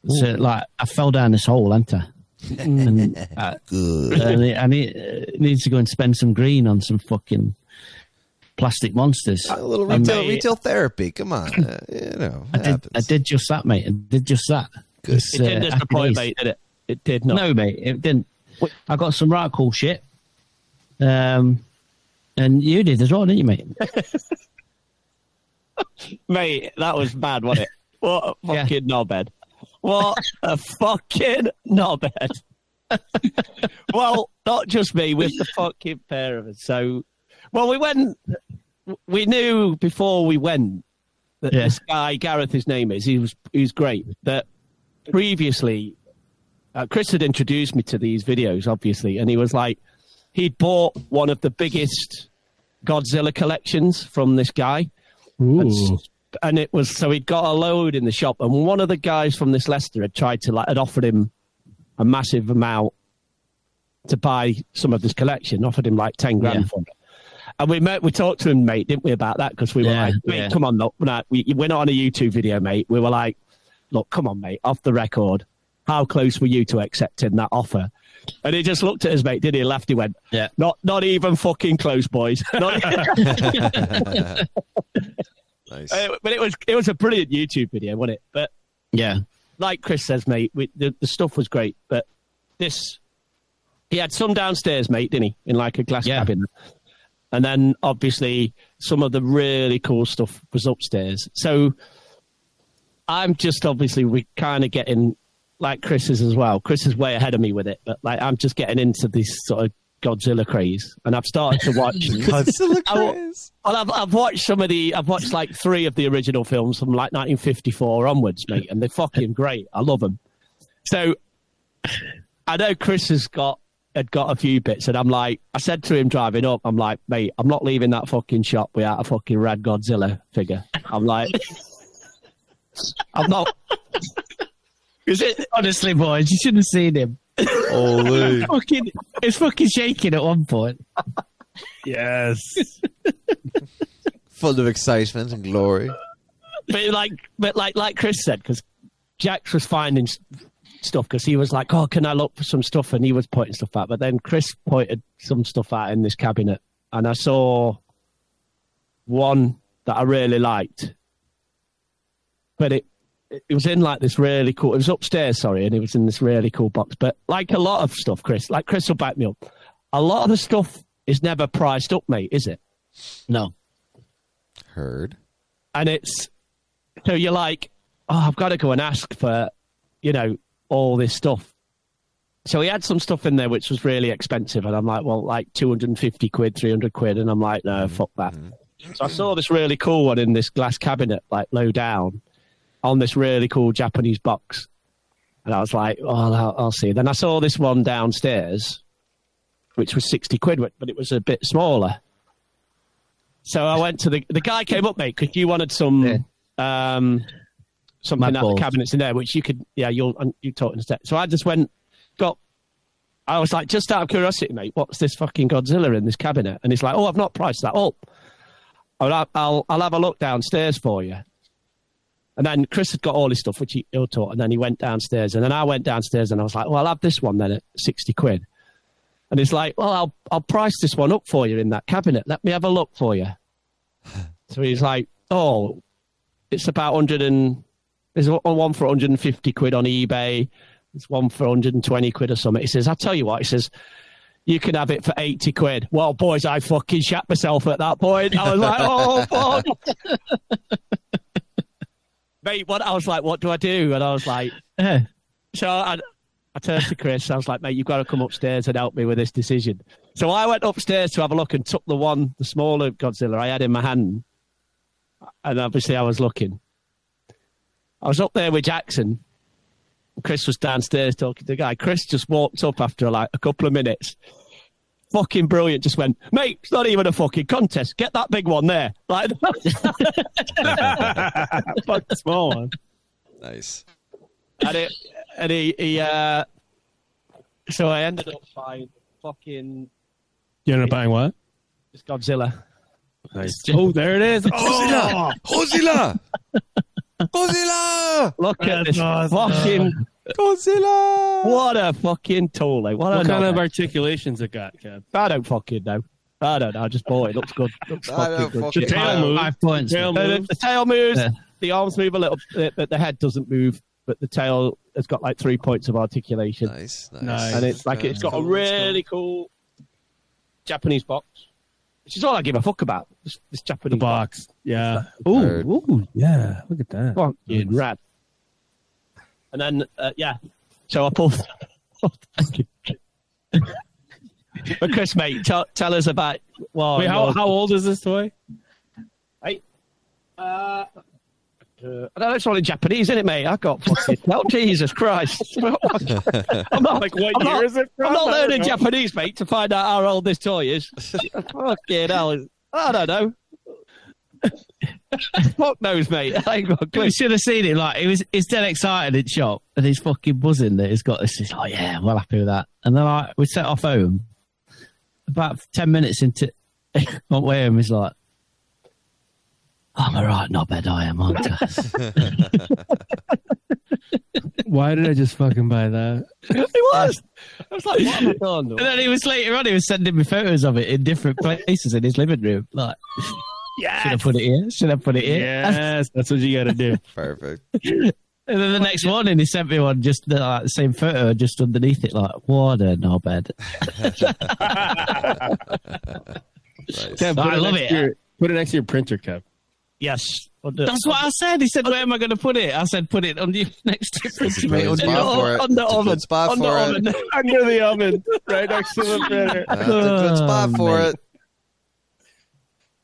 So like I fell down this hole, ain't I? [laughs] and uh, Good. I need, I need, uh, need to go and spend some green on some fucking plastic monsters. A little retail, mate, retail therapy. Come on. [coughs] Uh, you know. I did. I did just that, mate. I did just that. Good. It's, It didn't uh, disappoint, mate, did it? It did not. No, mate, it didn't. I got some right cool shit. Um, and you did as well, didn't you, mate? [laughs] Mate, that was bad, wasn't it? [laughs] What a Yeah. fucking knobhead. What a fucking knobhead. [laughs] well, not just me, with the fucking pair of us. So, well, we went, we knew before we went that Yeah. this guy, Gareth, his name is, he was, he was great. That previously, uh, Chris had introduced me to these videos, obviously, and he was like, he'd bought one of the biggest Godzilla collections from this guy and, and it was so he'd got a load in the shop, and one of the guys from this Leicester had tried to like had offered him a massive amount to buy some of this collection, offered him like ten grand Yeah. for it. And we met, we talked to him, mate, didn't we, about that? Because we were Yeah, like, mate, yeah. come on, look, we're, not, we, we're not on a YouTube video, mate. We were like, look, come on, mate, off the record. How close were you to accepting that offer? And he just looked at us, mate, did he? He laughed. He went, Yeah. not, not even fucking close, boys. [laughs] Not [laughs] Nice. Uh, but it was it was a brilliant YouTube video, wasn't it? But Yeah. like Chris says, mate, we, the the stuff was great, but this he had some downstairs, mate, didn't he? In like a glass Yeah. cabin, and then obviously some of the really cool stuff was upstairs. So I'm just obviously we kind of getting like Chris is as well. Chris is way ahead of me with it, but like I'm just getting into this sort of Godzilla craze, and I've started to watch. [laughs] [laughs] Godzilla I craze. Well, I've, I've watched some of the, I've watched like three of the original films from like 1954 onwards, mate, and they're fucking great. I love them. So I know Chris has got, had got a few bits, and I'm like, I said to him driving up, I'm like, mate, I'm not leaving that fucking shop without a fucking Rad Godzilla figure. I'm like, [laughs] I'm not. Is it? Honestly, boys, you shouldn't have seen him. Holy. [laughs] fucking, it's fucking shaking at one point. Yes. [laughs] Full of excitement and glory. but like, but like, like Chris said, because Jax was finding s- stuff because he was like, "Oh, can I look for some stuff?" And he was pointing stuff out. But then Chris pointed some stuff out in this cabinet, and I saw one that I really liked, but it it was in like this really cool. It was upstairs, sorry, and it was in this really cool box. But like a lot of stuff, Chris, like Chris will back me up. A lot of the stuff is never priced up, mate, is it? No. Heard. and it's so you're like, oh, I've got to go and ask for, you know, all this stuff. So he had some stuff in there which was really expensive, and I'm like, well, like 250 quid, 300 quid, and I'm like, no, fuck that. So I saw this really cool one in this glass cabinet, like low down, on this really cool Japanese box, and I was like, oh, I'll, I'll see. Then I saw this one downstairs, which was 60 quid, but it was a bit smaller. So I went to the the guy came up, mate, because you wanted some um something Mad out balls. the cabinets in there, which you could yeah you'll you talk in a sec. So I just went got. I was like, just out of curiosity, mate, what's this fucking Godzilla in this cabinet? And he's like, oh, I've not priced that up. I'll, I'll, I'll have a look downstairs for you. And then Chris had got all his stuff, which he, he'll talk, and then he went downstairs. And then I went downstairs and I was like, well, I'll have this one then at 60 quid. And he's like, well, I'll, I'll price this one up for you in that cabinet. Let me have a look for you. [laughs] so he's like, oh, it's about 100 and there's one for 150 quid on eBay. There's one for 120 quid or something. He says, I'll tell you what, he says, you can have it for 80 quid. Well, boys, I fucking shat myself at that point. I was like, [laughs] oh, fuck. [laughs] Mate, what I was like, what do I do? And I was like, so I, I turned to Chris. I was like, mate, you've got to come upstairs and help me with this decision. So I went upstairs to have a look and took the one, the smaller Godzilla I had in my hand. And obviously I was looking. I was up there with Jackson. Chris was downstairs talking to the guy. Chris just walked up after like a couple of minutes. Fucking brilliant. Just went, mate, it's not even a fucking contest. Get that big one there. Like, [laughs] Fuck the small one. Nice. and it, and he, he uh, so I ended up buying fucking You ended up buying what? It's Godzilla. Nice. Oh, there it is. Oh, Godzilla! Godzilla! Look at That's this awesome. fucking, Godzilla! what a fucking tool. eh? What, what kind of articulations it got, Kev? I don't fucking know. I don't know. I just bought it. Looks good. Looks I fucking don't good. fucking. The tail know. moves. Five points. Tail Uh, the, the tail moves. Yeah. The arms move a little bit, but the head doesn't move. But the tail has got like three points of articulation. Nice, nice. Nice. and it's like Okay, it's got cool, a really cool Japanese box, which is all I give a fuck about. This, this Japanese The box. Yeah. Bird. Ooh, ooh, yeah. Look at that. box. Fucking rad. And then uh, yeah, so I pulled. but Chris, mate, tell, tell us about. Well, Wait, how, how old is this toy? Uh, uh, I know it's all in Japanese, isn't it, mate? I got fucking. [laughs] oh, Jesus Christ! [laughs] I'm not Like, what I'm year not- is it from? I'm not learning know. Japanese, mate, to find out how old this toy is. [laughs] Fucking hell. I don't know. Fuck knows, mate. I ain't got a clue. You should have seen it. Like he was, he's dead excited in shop, and he's fucking buzzing that he's got this. He's like, "Yeah, well happy with that." And then like we set off home. About ten minutes into on way home, he's like, "I'm a right knobhead, I am, aren't I?" [laughs] Why did I just fucking buy that? [laughs] It was. I was like, what have I [laughs] done? and then he was later on. He was sending me photos of it in different places in his living room. Like, should I put it here? Should I put it here? Yes, that's what you got to do. Perfect. And then the next morning, he sent me one just uh, like the same photo, just underneath it, like, "What a knobhead." Nice. Kev, I love it. your- put it next to your printer, Kev. Yes. Under, That's what I said. He said, "Where am I going to put it?" I said, "Put it on the [laughs] next to your It's a mate, brilliant under spot your- for it. on the It's a good oven. spot on the for it. oven. [laughs] Under the oven, right next to the printer. That's a good spot Oh, for mate. it.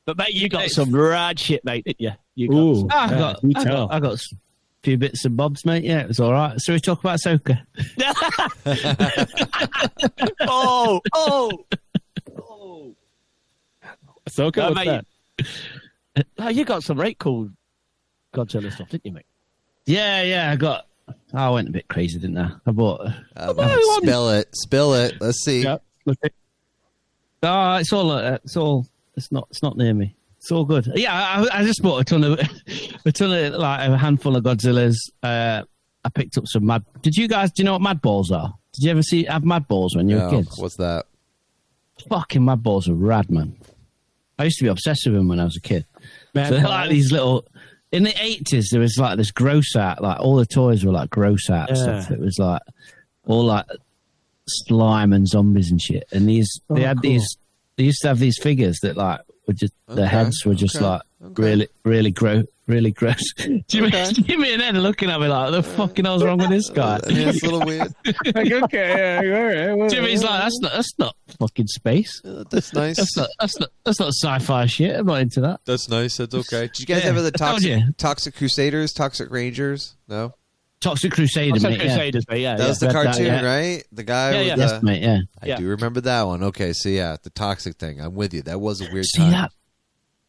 But mate, you got some rad shit, mate, didn't you? You got Ooh, some- I yeah, got, you I tell. got, I got a few bits and bobs, mate. Yeah, it was all right. So we talk about Soka. [laughs] oh, oh, oh. Ahsoka, Yeah, what's mate. that? Oh, you got some right cool Godzilla stuff, didn't you, mate? Yeah, yeah. I got. I went a bit crazy, didn't I? I bought. Um, spill it. Spill it. Let's see. Yep. Look at- Oh, it's all. Uh, it's all. It's not. It's not near me. It's all good. Yeah, I, I just bought a ton of, [laughs] a ton of like a handful of Godzillas. Uh, I picked up some mad. Did you guys? Do you know what mad balls are? Did you ever see have mad balls when you were No, kids? what's that? Fucking mad balls are rad, man. I used to be obsessed with them when I was a kid. Mad so they're [laughs] like these little. In the eighties, there was like this gross out. Like all the toys were like gross out Yeah. stuff. It was like all like slime and zombies and shit. And these, they Oh, had cool. these. They used to have these figures that like were just Okay, their heads were just okay, like okay. really, really gross, really gross. [laughs] Jimmy, Okay. Jimmy and Ed are looking at me like, "The fucking hell's wrong with this [laughs] guy?" I mean, it's a little weird. [laughs] like, okay, yeah, all right. well, Jimmy's like, "That's not, that's not fucking space. Uh, That's nice. That's not, that's not, that's not sci-fi shit. I'm not into that." That's nice. That's okay. Did you guys Yeah, ever the toxic toxic crusaders, toxic rangers? No, Toxic Crusader, What's that mate. Yeah. Crusaders, mate? Yeah, that yeah. was the read that, cartoon, yeah. right? The guy Yeah, with yeah. the. Yes, mate. Yeah. I Yeah. do remember that one. Okay, so yeah, the toxic thing. I'm with you. That was a weird See time. that?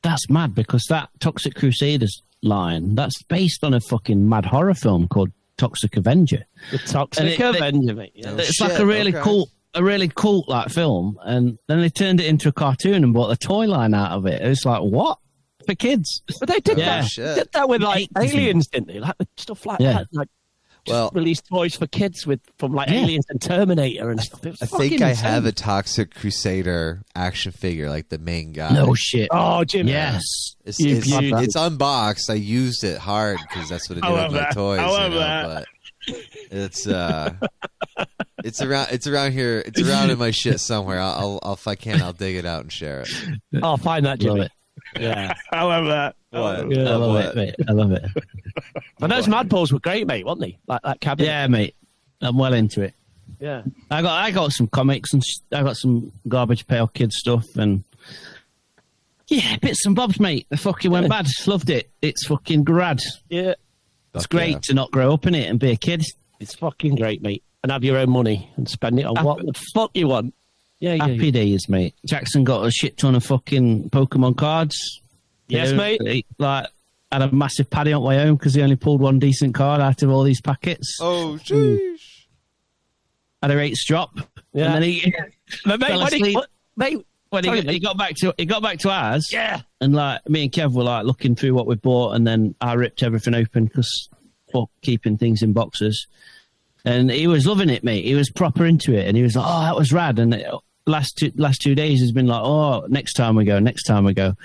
that's mad because that Toxic Crusaders line that's based on a fucking mad horror film called Toxic Avenger. The Toxic it- Avenger, mate. Yeah. Oh, it's shit, like a really okay. cool, a really cool like film, and then they turned it into a cartoon and bought the toy line out of it. It's like what for kids? But they did Yeah. that. Oh, shit. Did that with like aliens, didn't they? Like stuff like Yeah. that. Like just Well- released toys for kids with from like Yeah. aliens and Terminator and stuff. I think I insane. have a Toxic Crusader action figure, like the main guy. No shit. Oh, Jim. yes. It's, You it's, beauty. it's unboxed. I used it hard because that's what I I do with my that. toys. I you know, that. But it's uh, it's around. It's around here. It's around in my shit somewhere. I'll, I'll, I'll if I can, I'll dig it out and share it. [laughs] I'll find that, Love Jimmy. It. Yeah, [laughs] I love that. What? Yeah. I love What? it, mate. I love it. [laughs] and those Mad Balls were great, mate, weren't they? Like that cabinet. Yeah, mate. I'm well into it. yeah. I got I got some comics and sh- I got some garbage pail kid stuff and yeah, bits and bobs, mate. The fucking went bad. Loved it. It's fucking grad. Yeah, It's Fuck great yeah. to not grow up in it and be a kid. it's fucking great, mate. And have your own money and spend it on what the fuck you want. Yeah, yeah. Happy yeah. days, mate. Jackson got a shit ton of fucking Pokemon cards. Yes, You know, mate. he, like, had a massive paddy on my own because he only pulled one decent card out of all these packets. Oh, hmm. jeez. Had a rates drop. Yeah. And then he, But mate, Fell when he, asleep. mate, when he, he got back to he got back to ours. yeah. And like me and Kev were like looking through what we bought, and then I ripped everything open because for keeping things in boxes. And he was loving it, mate. He was proper into it, and he was like, "Oh, that was rad." And it, last two last two days, he's been like, "Oh, next time we go, next time we go,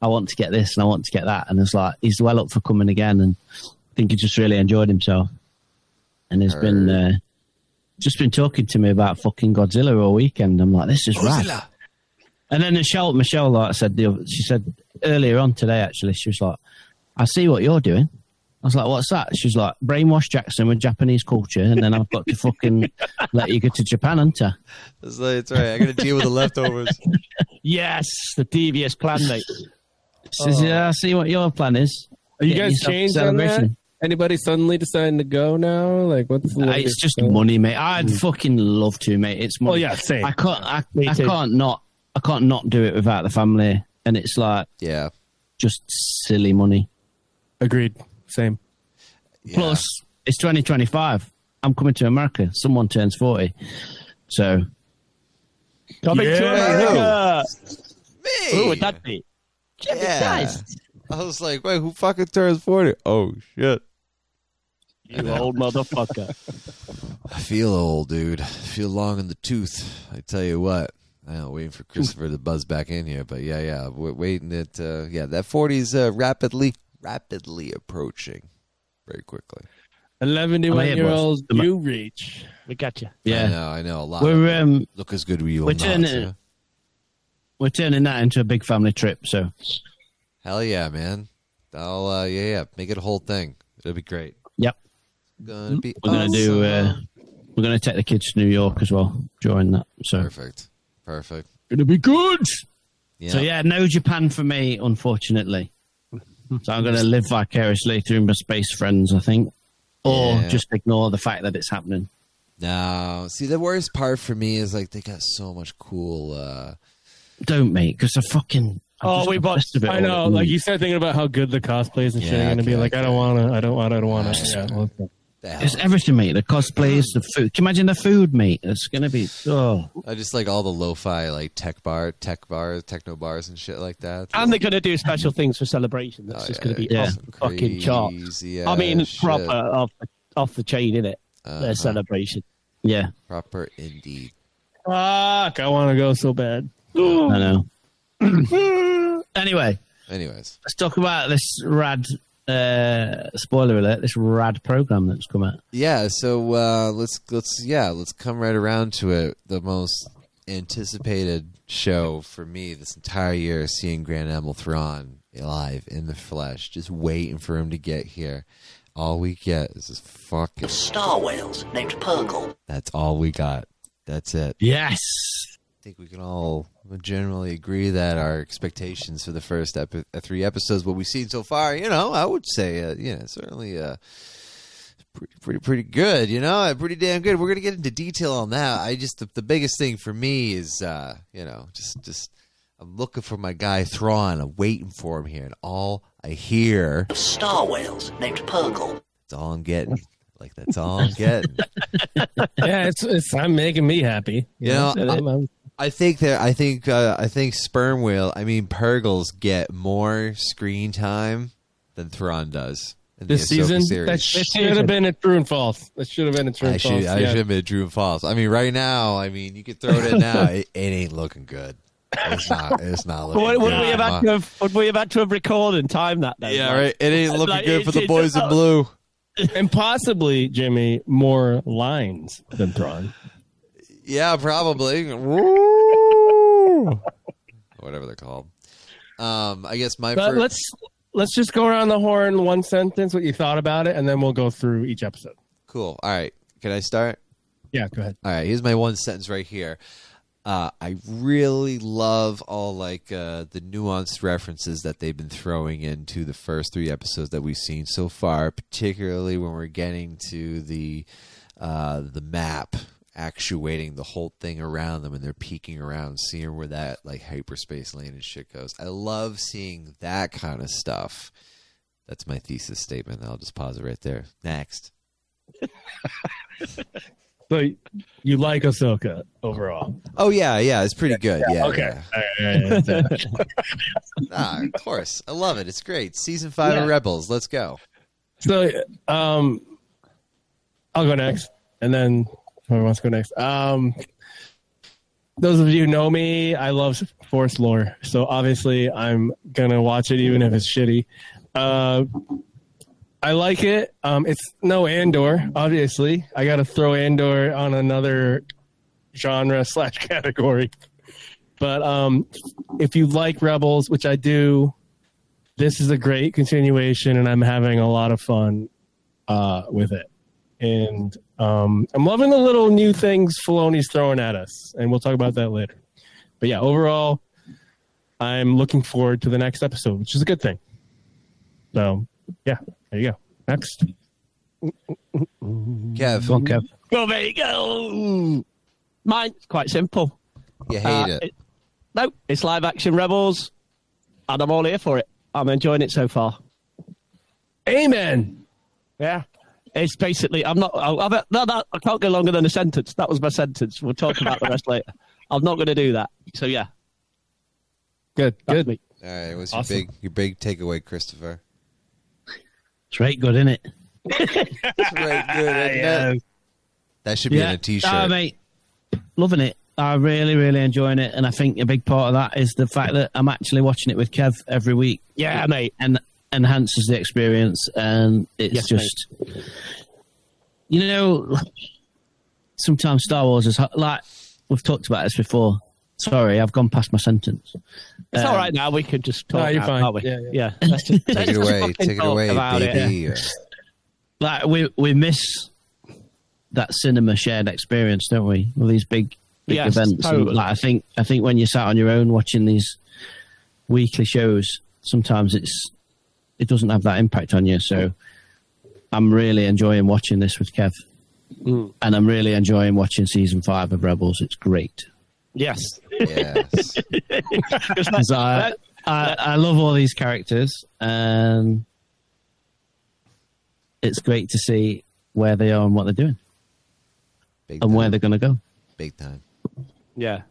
I want to get this and I want to get that." And it's like he's well up for coming again, and I think he just really enjoyed himself. And he's been uh, just been talking to me about fucking Godzilla all weekend. I'm like, "This is rad." And then Michelle, Michelle, like I said, the other- she said earlier on today, actually, she was like, I see what you're doing. I was like, what's that? She was like, brainwash Jackson with Japanese culture, and then I've got to fucking let you go to Japan, hunter. That's, like, it's right. I got to deal with the leftovers. [laughs] Yes, the devious plan, mate. She says, yeah, I see what your plan is. Are you Getting guys yourself changed on that? Anybody suddenly deciding to go now? Like, what's the Uh, it's just So- money, mate. I'd fucking love to, mate. It's money. Well, yeah, same. I can't. I, Me I too. can't not. I can't not do it without the family, and it's like Yeah. just silly money. Agreed. Same. yeah. Plus, it's 2025. I'm coming to America. Someone turns 40. So, Coming to Yeah. America. me. Who would that be? Jimmy Yeah. Christ. I was like, wait, who fucking turns forty? Oh shit. You old motherfucker. I feel old, dude. I feel long in the tooth. I tell you what. I know, waiting for Christopher to buzz back in here, but yeah, yeah, we're waiting at uh, yeah, that forty's uh, rapidly, rapidly approaching, very quickly. 11 Oh, yeah, year boss. olds, you reach. We got you. Yeah. I yeah. know, I know. A lot. We're, of them um, look as good we will we're not. turning- yeah. We're turning that into a big family trip. So, Hell yeah, man! I'll uh, yeah, yeah, make it a whole thing. It'll be great. yep. Gonna be. We're going to do, uh, we're going to take the kids to New York as well during that. So, perfect, perfect. Gonna be good. Yeah. So, yeah, no Japan for me, unfortunately. So, I'm going to live vicariously through my space friends, I think. Or Yeah. just ignore the fact that it's happening. No, see, the worst part for me is like they got so much cool. uh Don't, mate, because I fucking. I'm Oh, we bought- obsessed with I know. Like, you start thinking about how good the cosplays and shit are going to be. okay, Like, I don't want to. I don't want. I don't want to. Yeah. Well, okay. the hell. It's everything, mate. The cosplays, the food. Can you imagine the food, mate? It's gonna be oh, I just like all the lo-fi like tech bar, tech bars, techno bars and shit like that. And they're going to do special things for celebration. That's Oh, just yeah, going to be yeah. off fucking chart. crazy I mean, ass proper off the, off the chain, innit? Uh-huh. Their celebration. yeah. proper indeed. Fuck! I want to go so bad. I know. [clears throat] anyway, Anyways, let's talk about this rad. Uh, spoiler alert! This rad program that's come out. yeah. So uh, let's let's yeah let's come right around to it. The most anticipated show for me this entire year seeing Grand Admiral Thrawn live in the flesh. Just waiting for him to get here. All we get is this fucking. Star whales named Purrgil. That's all we got. That's it. Yes. I think we can all generally agree that our expectations for the first epi- uh, three episodes, what we've seen so far, you know, I would say, uh, you know, certainly uh, pretty, pretty, pretty good. You know, uh, pretty damn good. We're gonna get into detail on that. I just the, the biggest thing for me is, uh, you know, just just I'm looking for my guy Thrawn. I'm waiting for him here, and all I hear Star whales named Purrgil. that's all I'm getting. Like that's all I'm getting. [laughs] yeah, it's it's I'm making me happy. You know, I'm- I'm- I think that I think uh, I think sperm whale. I mean, Purrgils get more screen time than Thrawn does in this the season, series. that should have been a true and false. That should have been a true I and should false. I yeah. should have been true and false. I mean, right now, I mean, you could throw it in now. It, it ain't looking good. It's not. It's not looking Would, would good. we have had to have, would we have had to have recorded and timed that then? yeah, Like- right. It ain't looking like, good for it's- the it's boys in blue. and possibly Jimmy more lines than Thrawn. Yeah, probably. [laughs] Whatever they're called. Um, I guess my But first. let's let's just go around the horn one sentence what you thought about it, and then we'll go through each episode. Cool. All right. Can I start? Yeah, go ahead. All right, here's my one sentence right here. Uh, I really love all like uh, the nuanced references that they've been throwing into the first three episodes that we've seen so far, particularly when we're getting to the uh, the map actuating the whole thing around them, and they're peeking around, seeing where that like hyperspace lane and shit goes. I love seeing that kind of stuff. That's my thesis statement. I'll just pause it right there. Next. [laughs] So you like Ahsoka overall? Oh yeah, yeah, it's pretty good. Yeah. okay. yeah. All right, all right, all right. [laughs] Ah, of course. I love it. It's great. Season five of Rebels. Let's go. So, um, I'll go next, and then whoever wants to go next. Um, those of you who know me, I love Force lore, so obviously I'm gonna watch it even if it's shitty. Uh, I like it. Um, it's no Andor, obviously. I got to throw Andor on another genre [laughs] slash category. But um, if you like Rebels, which I do, this is a great continuation, and I'm having a lot of fun uh, with it. And um, I'm loving the little new things Filoni's throwing at us, and we'll talk about that later. But yeah, overall, I'm looking forward to the next episode, which is a good thing. So yeah, there you go. Next, Kev, Go on, Kev. Well, there you go. Mine's quite simple. you hate Uh, it. No, it's live action Rebels, and I'm all here for it. I'm enjoying it so far. Amen. Yeah. It's basically, I'm not, I'll, I'll, no, no, I can't go longer than a sentence. That was my sentence. We'll talk about the rest later. [laughs] I'm not going to do that. So, yeah, Good, that's good. me. All right. What's your big your big takeaway, Christopher? It's right good, [laughs] [laughs] isn't it? That's right. Good. Yeah. That should be in a t-shirt. Oh, mate, loving it. I'm really, really enjoying it, and I think a big part of that is the fact that I'm actually watching it with Kev every week. Yeah, mate. and enhances the experience, and it's Yes, just, you know, sometimes Star Wars is like we've talked about this before. Sorry, I've gone past my sentence. It's Um, all right now. We can just talk. No, you're now, fine. can't we? Yeah, yeah. Let's just, take let's it away. Take it away, about it. baby. Like we we miss that cinema shared experience, don't we? All these big big Yes, events. And, like I think I think when you're sat on your own watching these weekly shows, sometimes it's it doesn't have that impact on you. So I'm really enjoying watching this with Kev. Mm. And I'm really enjoying watching season five of Rebels. It's great. Yes. Yes. [laughs] 'Cause I, I, I love all these characters, and it's great to see where they are and what they're doing Big and time. where they're going to go. Big time. Yeah,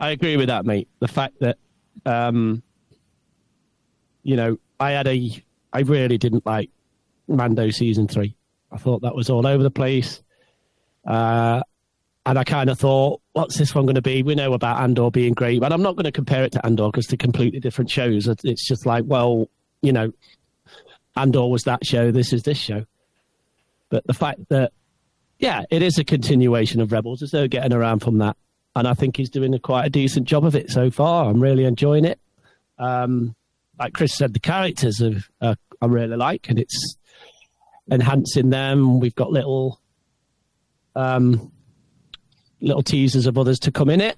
I agree with that, mate. The fact that, um, you know, I had a, I really didn't like Mando season three. I thought that was all over the place, uh, and I kind of thought, what's this one going to be? We know about Andor being great, but I'm not going to compare it to Andor because they're completely different shows. It's just like, well, you know, Andor was that show. This is this show. But the fact that yeah, it is a continuation of Rebels. There's no getting around from that, and I think he's doing a quite a decent job of it so far. I'm really enjoying it. Um, like Chris said, the characters are, uh, I really like, and it's enhancing them. We've got little, um, little teasers of others to come in it.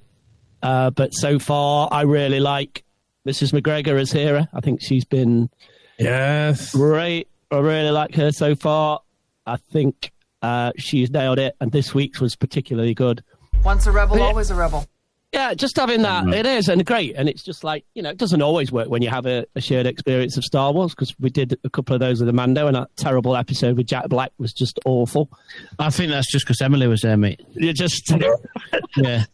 Uh, but so far, I really like Mrs. McGregor as Hera. I think she's been Yes. great. I really like her so far. I think uh, she's nailed it, and this week's was particularly good. Once a rebel, Yeah. always a rebel. Yeah, just having that, Mm. it is, and great. And it's just like, you know, it doesn't always work when you have a, a shared experience of Star Wars, because we did a couple of those with Amando, and that terrible episode with Jack Black was just awful. I think that's just because Emily was there, mate. You just. [laughs] Yeah.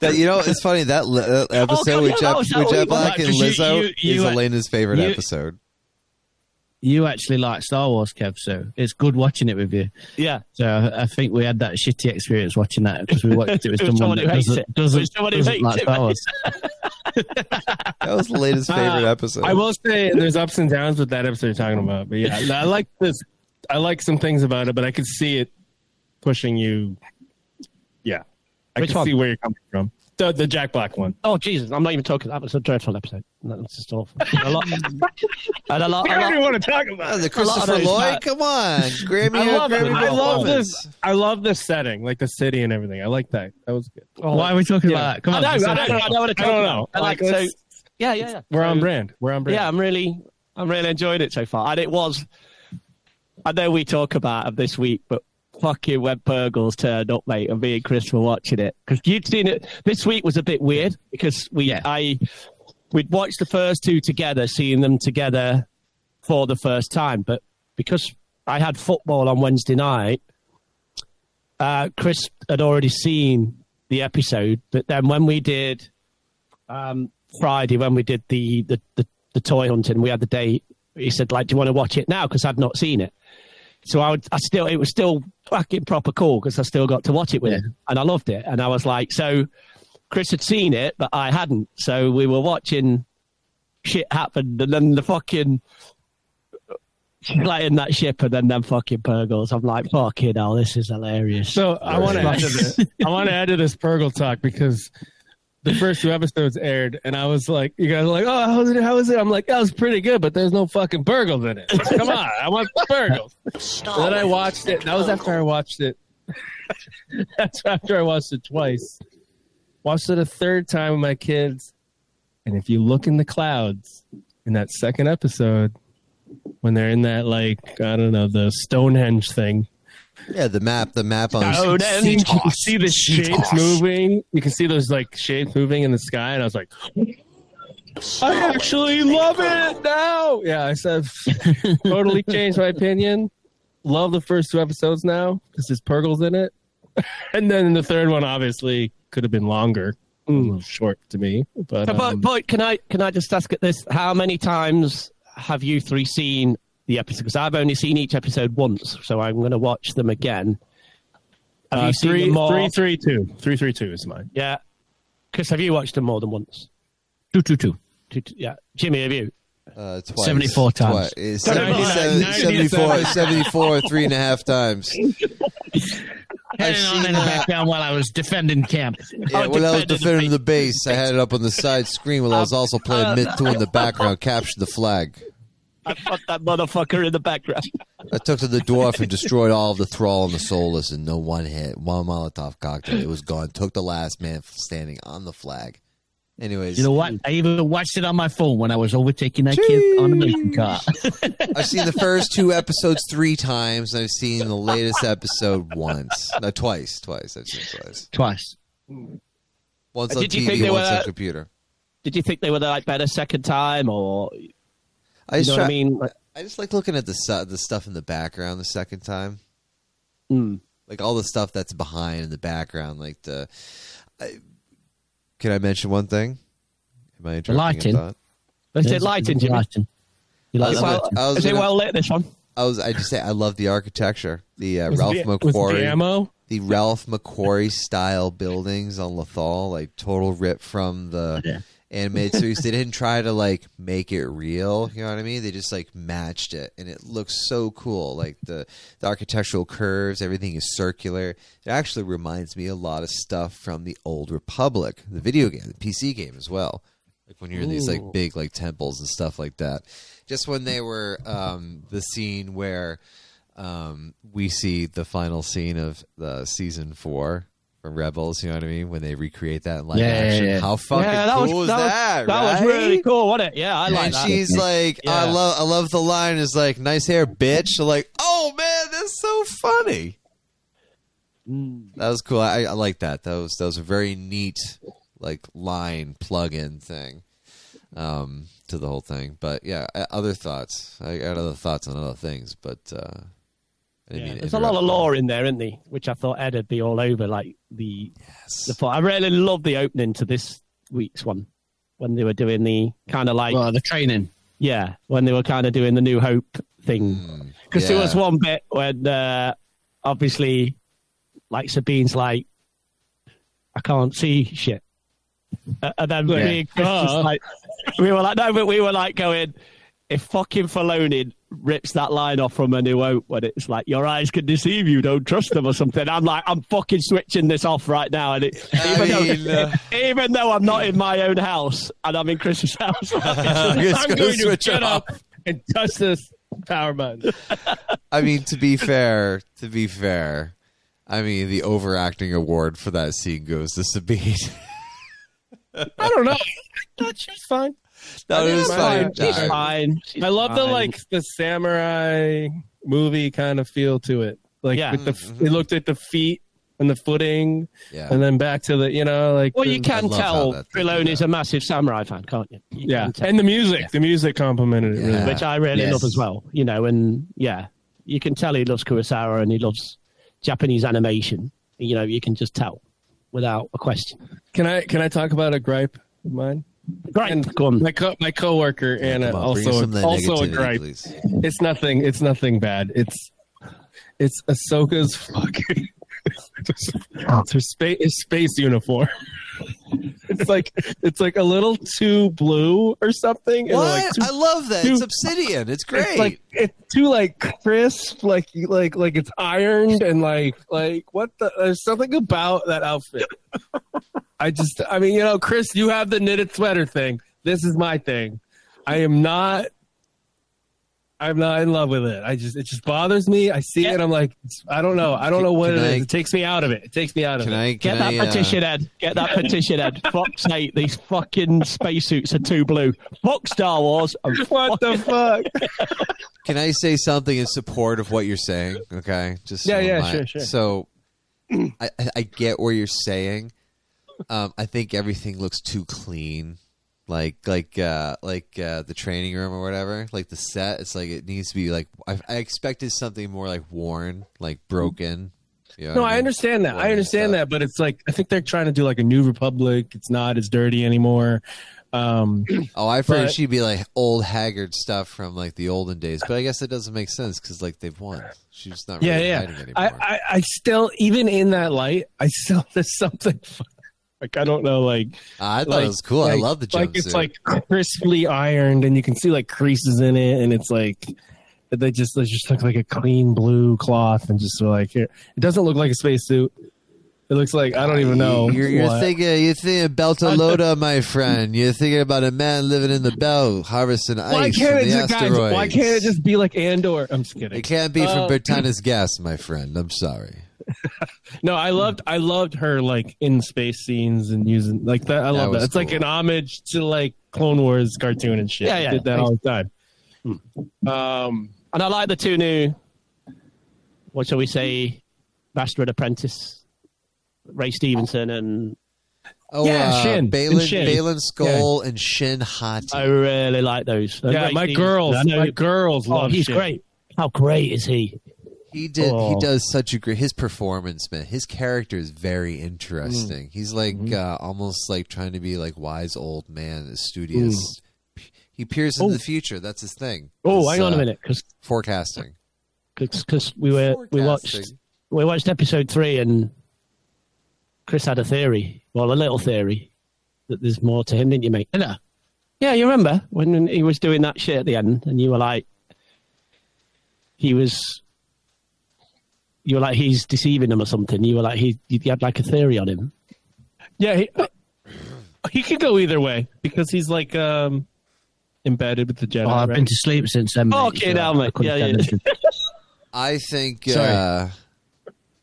That, you know, it's funny that li- uh, episode God, with yeah, Jet, with how Jet we- Black and Because you- Lizzo you- you is act- Elena's favorite you- episode. You actually like Star Wars, Kev, so it's good watching it with you. yeah. So I I think we had that shitty experience watching that because we watched it with [laughs] With someone someone who that hates doesn't, it. doesn't, With someone who doesn't hates like it, Star. Wars. [laughs] That was the latest favorite Uh, episode. I will say there's ups and downs with that episode you're talking about, but yeah, I like this. I like some things about it, but I could see it pushing you. Yeah, I Which can one? see where you're coming from. The the Jack Black one. Oh, Jesus. I'm not even talking. That was a dreadful episode. That was just awful. And [laughs] a lot. and a lot, I a don't lot even want to talk about Oh, the a lot of Christopher Lloyd, come on, [laughs] Grammy, I love it. Grammy I love this. I love this setting, like the city and everything. I like that. That was good. Oh. Why are we talking Yeah. about that? Come I on. know, I just- know, I know, I know what to I talk don't about. know. I like, Like, so. Yeah, yeah, yeah. We're on brand. We're on brand. Yeah, I'm really, I'm really enjoying it so far. And it was, I know we talk about it this week, but fucking when Purrgils turned up, mate, and me and Chris were watching it because you'd seen it. This week was a bit weird because we, Yeah. I, we'd watched the first two together, seeing them together for the first time, but because I had football on Wednesday night, uh, Chris had already seen the episode, but then when we did um, Friday, when we did the, the, the, the toy hunting, we had the date. He said, like, do you want to watch it now? Because I'd not seen it. So I, would, I still, it was still fucking proper cool because I still got to watch it with him, and I loved it. And I was like, so Chris had seen it, but I hadn't. So we were watching shit happen, and then the fucking like in that ship, and then them fucking Purrgils. I'm like, fucking hell, this is hilarious. So I want to add to this. I want to add to this Purrgil talk because the first two episodes aired, and I was like, "You guys are like, oh, how was it? How was it?" I'm like, "That was pretty good, but there's no fucking Purrgils in it. Come on, I want Purrgils." Star then I watched it. That was after I watched it. [laughs] That's after I watched it twice. Watched it a third time with my kids, and if you look in the clouds in that second episode, when they're in that like I don't know the Stonehenge thing, Yeah, the map, the map on. Oh, then- you can see the shapes moving. You can see those like shapes moving in the sky, and I was like, I actually love it now. Yeah, I said [laughs] totally changed my opinion. Love the first two episodes now because there's Purrgils in it, [laughs] and then the third one obviously could have been longer, a little short to me. But, But, um, but can I can I just ask at this? How many times have you three seen the episode? Because I've only seen each episode once, so I'm going to watch them again. Have uh, you seen three, them more? three, three, two, three, three, two is mine. Yeah. Chris, have you watched them more than once? Two, two, two. Two- two- Yeah. Jimmy, have you? Uh, twice. 74 times. Twice. It's 99, 77 74, 97. 74, three and a half times. [laughs] Heading on in the background while I was defending camp. Yeah, when I was defending the base, I had it up on the side screen while I was also playing Myth II in the background, captured the flag. I fucked that motherfucker in the background. I took to the dwarf and destroyed all of the thrall and the soulless in no one hit. One Molotov cocktail. It was gone. Took the last man standing on the flag. Anyways, You know what? I even watched it on my phone when I was overtaking that kid on the racing car. I've seen the first two episodes three times. and I've seen the latest episode once. No, twice. Twice. I've seen twice. Twice. Once Uh, on did you think TV, once were- on computer. Did you think they were like better second time, or I you just know try, what I mean? Like, I just like looking at the su- the stuff in the background the second time. mm. like all the stuff that's behind in the background, like the. I, can I mention one thing? Am I interrupting? lighting. thought? They said lighting, there's Jimmy. lighting. You like I was gonna- lighting? I was Is it gonna- well lit? This one. I was. I just say I love the architecture. The uh, Ralph the, was the McQuarrie, ammo? the Ralph McQuarrie style buildings on Lothal, like total rip from the Yeah. Animated series. they didn't try to like make it real. You know what I mean? They just like matched it, and it looks so cool. Like the the architectural curves, everything is circular. It actually reminds me a lot of stuff from the Old Republic, the video game, the PC game as well. Like when you're in these like big like temples and stuff like that. Just when they were um, the scene where um, we see the final scene of the season four from Rebels. You know what I mean? When they recreate that in live Yeah, yeah, action, yeah. how fucking yeah, that cool was, was that, was- that? that was really cool, wasn't it? Yeah, I like and that. she's like, I love, I love the line is like, "Nice hair, bitch." Like, oh man, that's so funny. That was cool. I, I like that. That was that was a very neat like line plug-in thing um, to the whole thing. But yeah, other thoughts. I got other thoughts on other things, but uh, I didn't mean There's a lot of lore in there, isn't there? Which I thought Ed would be all over. Like the, the plot. I really love the opening to this week's one when they were doing the kind of like Well, the training. yeah, when they were kind of doing the New Hope thing. Because there yeah. was one bit when uh, obviously, like Sabine's like, I can't see shit. Uh, and then Yeah. me and Chris just like, we were like, no, but we were like going, if fucking Filoni rips that line off from a new when it's like, your eyes can deceive you, don't trust them or something, I'm like, I'm fucking switching this off right now. And it, even, mean, though, uh, [laughs] even though I'm not in my own house and I'm in Chris's house, [laughs] I'm just going to switch it get off. up and touch this power button. [laughs] I mean, to be fair, to be fair, I mean the overacting award for that scene goes to Sabine. I don't know. I thought she was fine. No, it was fine. She's Nah, fine. She's I love the like the samurai movie kind of feel to it. Like Yeah. with the mm-hmm. they looked at the feet and the footing, Yeah. and then back to the you know like Well, the- you can love tell that they do Filoni's a massive samurai fan, can't you? You yeah, can and the music, the music complimented it. Really. Which I really Yes. love as well. You know, and yeah, you can tell he loves Kurosawa and he loves Japanese animation. You know, you can just tell without a question. Can I can I talk about a gripe of mine? Great, And go on. My co- my coworker Anna on, also some also a negativity, gripe. please. It's nothing. It's nothing bad. It's it's Ahsoka's [laughs] fucking Oh. it's her space space uniform. it's like it's like a little too blue or something. What? like, too- I love that. too- It's obsidian. It's great. It's like it's too like crisp, like like like it's ironed and like like what the? There's something about that outfit. I just, I mean, you know, Chris, you have the knitted sweater thing. This is my thing. I am not. I'm not in love with it. I just, it just bothers me. I see it. I'm like, I don't know. I don't know what Can it is. I- It takes me out of it. It takes me out of can it. I Get that I, uh, petition, Ed. Get that petition, Ed. [laughs] Fuck's sake, these fucking spacesuits are too blue. Fuck Star Wars. and [laughs] What the fuck? [laughs] Can I say something in support of what you're saying? Okay, just Yeah, so yeah, my- sure, sure. So, I, I- I get where you're saying. Um, I think everything looks too clean, like like uh, like uh, the training room or whatever. Like the set, it's like it needs to be like. I, I expected something more like worn, like broken. You know No, I mean? understand that. Worn I understand that, but it's like I think they're trying to do like a New Republic. It's not as dirty anymore. Um, [clears throat] Oh, I figured But- she'd be like old haggard stuff from like the olden days, but I guess it doesn't make sense because like they've won. She's not yeah, really yeah. anymore. I, I, I still, even in that light, I still [laughs] there's something like I don't know, like I thought like, it was cool. I love the jumpsuit. like it's like crisply ironed, and you can see like creases in it, and it's like they just they just look like a clean blue cloth, and just like here, it doesn't look like a spacesuit. It looks like I don't even know. You're, you're thinking, you're thinking Beltalowda, [laughs] my friend. You're thinking about a man living in the belt, harvesting ice why from can't it the just, guys, asteroids. why can't it just be like Andor? I'm just kidding. It can't be from Uh, Bertana's gas, my friend. I'm sorry. No, I loved I loved her like in space scenes and using like that. I love was that. It's like an homage to like Clone Wars cartoon and shit. Yeah, They yeah. did that all the time. Um, And I like the two new, what shall we say, Bastard Apprentice, Ray Stevenson, and Oh, Yeah, uh, Shin. Baylan, And Shin. Baylan Skoll and Shin Hati. I really like those. And yeah, my Stevenson, girls, I know- my girls oh, love. he's shit. great. How great is he? He did. He Oh. does such a great. His performance, man. His character is very interesting. He's like Mm-hmm. uh, almost like trying to be like wise old man, studious. He peers into Oh. the future. That's his thing. Oh, hang on a uh, minute, because Forecasting. because we were we watched we watched episode three and Chris had a theory, well, a little theory that there's more to him, didn't you, mate? Yeah. Yeah, you remember when he was doing that shit at the end, and you were like, he was, you were like, he's deceiving him or something. You were like, he, you had like a theory on him. Yeah, he, uh, he could go either way because he's like um embedded with the Jedi. Oh, I've right? been to sleep since then. mate, Okay, now, mate. I couldn't Yeah, yeah. [laughs] I think. Sorry. Uh,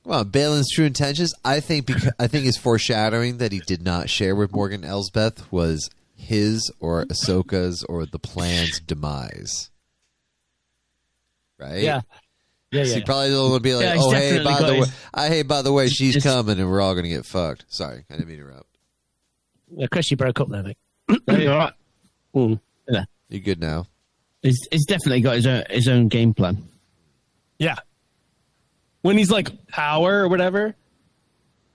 well, Baylan's true intentions. I think. Because, I think his foreshadowing that he did not share with Morgan Elsbeth was his or Ahsoka's or the plan's demise. Right. Yeah. Yeah, yeah. he probably don't want to be like, Yeah, oh hey, by got the way, I hey, by the way, she's It's- coming, and we're all gonna get fucked. Sorry, I didn't mean to interrupt. Yeah, Chris, you broke up there, mate. No, you're right. Mm. Yeah. You good now? He's, he's definitely got his own his own game plan. Yeah. When he's like power or whatever,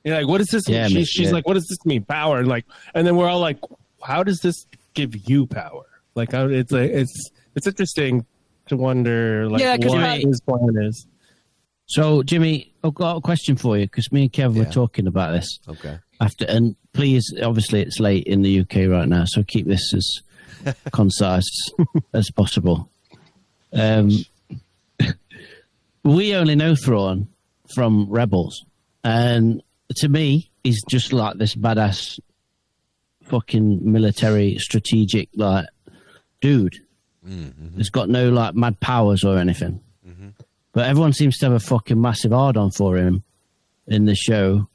you're like, what does this Yeah, mean? man, She's, she's yeah. like, what does this mean? Power. and Like, and then we're all like, how does this give you power? Like, it's like, it's, it's interesting to wonder, like, Yeah, 'cause what you- his plan is. So, Jimmy, I've got a question for you because me and Kev were talking about this Okay. after, and please, obviously, it's late in the UK right now, so keep this as [laughs] concise as possible. Um, [laughs] we only know Thrawn from Rebels, and to me, he's just like this badass, fucking military strategic like dude. Mm-hmm. He's got no like mad powers or anything. Mm-hmm. But everyone seems to have a fucking massive hard on for him in the show,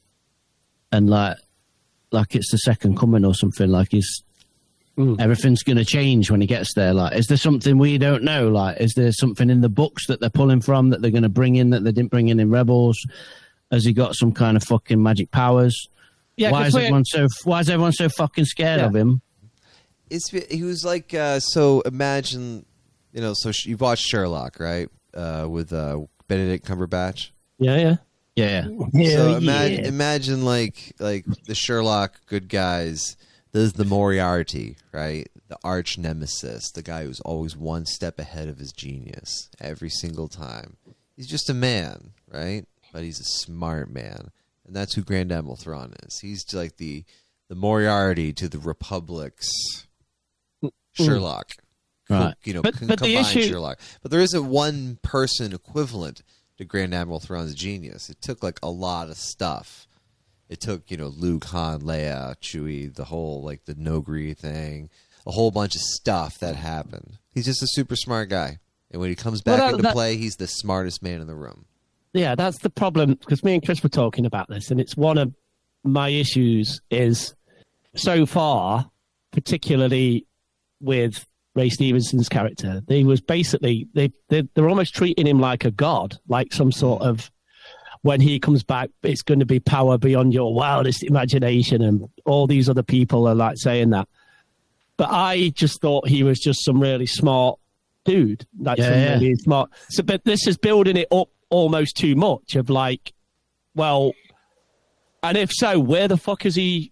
and like, like it's the second coming or something. Like he's mm. everything's going to change when he gets there. Like, is there something we don't know? Like, is there something in the books that they're pulling from that they're going to bring in that they didn't bring in in Rebels? Has he got some kind of fucking magic powers? Yeah, why 'cause is everyone so Why is everyone so fucking scared Yeah. of him? It's he was like uh, so. Imagine, you know, so sh- you've watched Sherlock, right? Uh, with uh, Benedict Cumberbatch. Yeah, yeah. Yeah, so imagine, imagine like like the Sherlock good guys. There's the Moriarty, right? The arch nemesis, the guy who's always one step ahead of his genius every single time. He's just a man, right? But he's a smart man, and that's who Grand Admiral Thrawn is. He's like the the Moriarty to the Republic's Mm. Sherlock. Right. You know, But- but combined issue- Sherlock. But there isn't one person equivalent to Grand Admiral Thrawn's genius. It took like a lot of stuff. It took, you know, Luke, Han, Leia, Chewie, the whole like the Noghri thing, a whole bunch of stuff that happened. He's just a super smart guy. And when he comes back Well, that- into that- play, he's the smartest man in the room. Yeah, that's the problem because me and Chris were talking about this, and it's one of my issues is so far, particularly with Ray Stevenson's character, they was basically they they they're almost treating him like a god, like some sort of when he comes back, it's going to be power beyond your wildest imagination, and all these other people are like saying that. But I just thought he was just some really smart dude, like Yeah, some yeah. really smart. So, but this is building it up almost too much. Of like, well, and if so, where the fuck is he?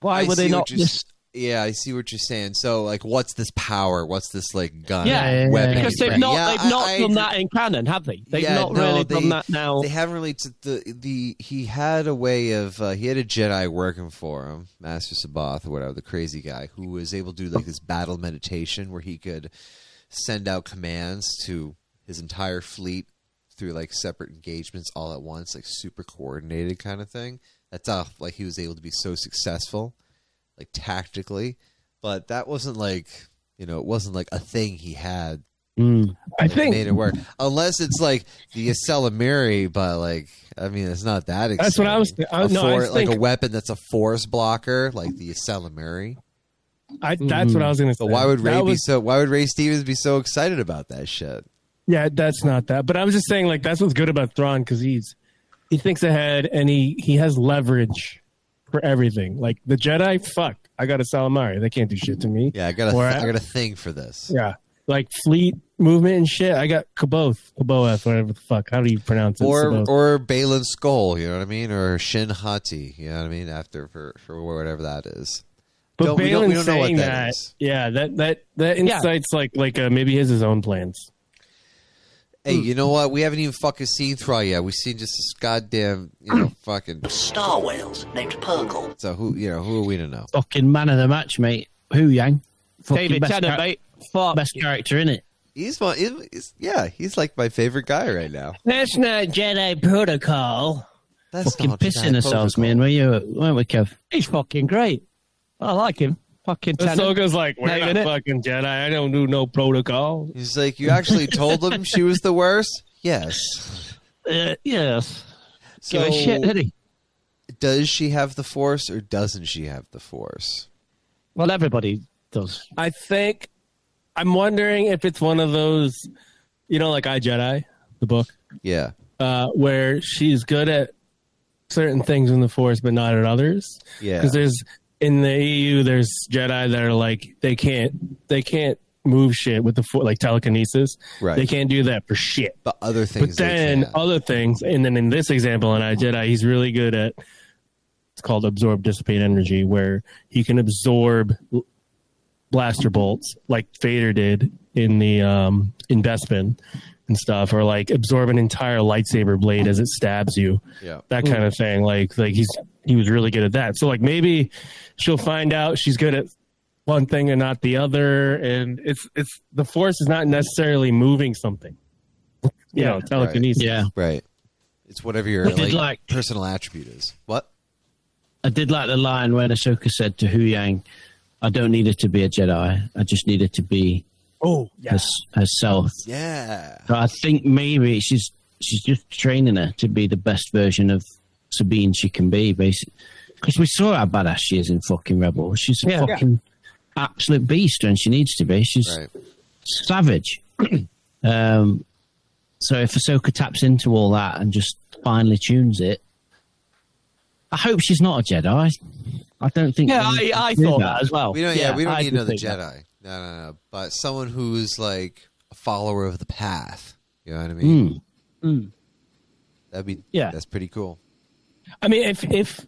Why I were they not just? Yeah, I see what you're saying. So, like, what's this power? What's this like gun? Yeah, yeah, weapon? yeah. Because they've not Yeah, they've I- not I done agree. that in canon, have they? They've Yeah, not no, really they- done that now. They haven't really. T- the the he had a way of uh, he had a Jedi working for him, Master Sabath or whatever, the crazy guy who was able to do like this battle meditation where he could send out commands to his entire fleet through like separate engagements all at once, like super coordinated kind of thing. That's how like he was able to be so successful, like tactically. But that wasn't like you know it wasn't like a thing he had Mm. I think made it work. Unless it's like the ysalamiri, but like I mean, it's not that. Exciting. That's what I was- I- A no, I for- like a weapon that's a force blocker, like the ysalamiri. I, that's what I was going to say. But why would Ray That be was- so? Why would Ray Stevens be so excited about that shit? Yeah, that's not that. But I was just saying, like, that's what's good about Thrawn because he's he thinks ahead and he he has leverage for everything. Like the Jedi, fuck, I got a Salamari. They can't do shit to me. Yeah, I got a, Or th- I- I got a thing for this. Yeah, like fleet movement and shit. I got Kaboth, Kaboeth, whatever the fuck. How do you pronounce it? Or Saboth. or Baylan Skoll, you know what I mean? Or Shin Hati, you know what I mean? After for for whatever that is. but don't- we don't- we don't know what saying that that. is. Yeah, that that that insights like like uh, maybe he has his own plans. Hey, mm. you know what? We haven't even fucking seen Thrawn yet. We've seen just this goddamn, you know, [clears throat] fucking. Star whales named Purrgil. So who, you know, who are we to know? Fucking man of the match, mate. Huyang? Fucking David best, Tennant, char- mate. Fuck. best character in it. He's fun. He's, yeah, he's like my favorite guy right now. That's not Jedi protocol. That's Fucking not pissing Jedi ourselves, protocol. man. Were you? Weren't we, Kev? He's fucking great. I like him. Fucking Tennant. Ahsoka's like, we're Naming not fucking Jedi. I don't do no protocol. He's like, you actually told him she was the worst. Yes. Uh, yes. So, Give a shit, did he? does she have the Force or doesn't she have the Force? Well, everybody does. I think I'm wondering if it's one of those, you know, like I Jedi, the book. Yeah. uh, where she's good at certain things in the Force, but not at others. Yeah. because there's in the EU, there's Jedi that are like they can't they can't move shit with the Force, like telekinesis. Right. They can't do that for shit. But other things. But then other things, and then in this example, in I Jedi, he's really good at it's called absorb dissipate energy, where he can absorb blaster bolts like Vader did in the um in Bespin and stuff, or like absorb an entire lightsaber blade as it stabs you. Yeah. That kind of thing. Like like he's he was really good at that. So like maybe she'll find out she's good at one thing and not the other, and it's it's the force is not necessarily moving something. You know, telekinesis. Yeah. Right. It's whatever your like, like- personal attribute is. What? I did like the line where Ahsoka said to Huyang, "I don't need it to be a Jedi. I just need it to be Oh, yeah. hers, herself." Yeah. So I think maybe she's she's just training her to be the best version of Sabine she can be, basically. Because we saw how badass she is in fucking Rebel. She's a Yeah. fucking absolute beast, and she needs to be. She's Right. savage. [clears throat] um, so if Ahsoka taps into all that and just finally tunes it, I hope she's not a Jedi. I don't think. Yeah, I, I thought that as well. We don't. Yeah, we don't I need another think that. Jedi. No, no, no. But someone who's like a follower of the path. You know what I mean? Mm. That'd be. Yeah. That's pretty cool. I mean, if if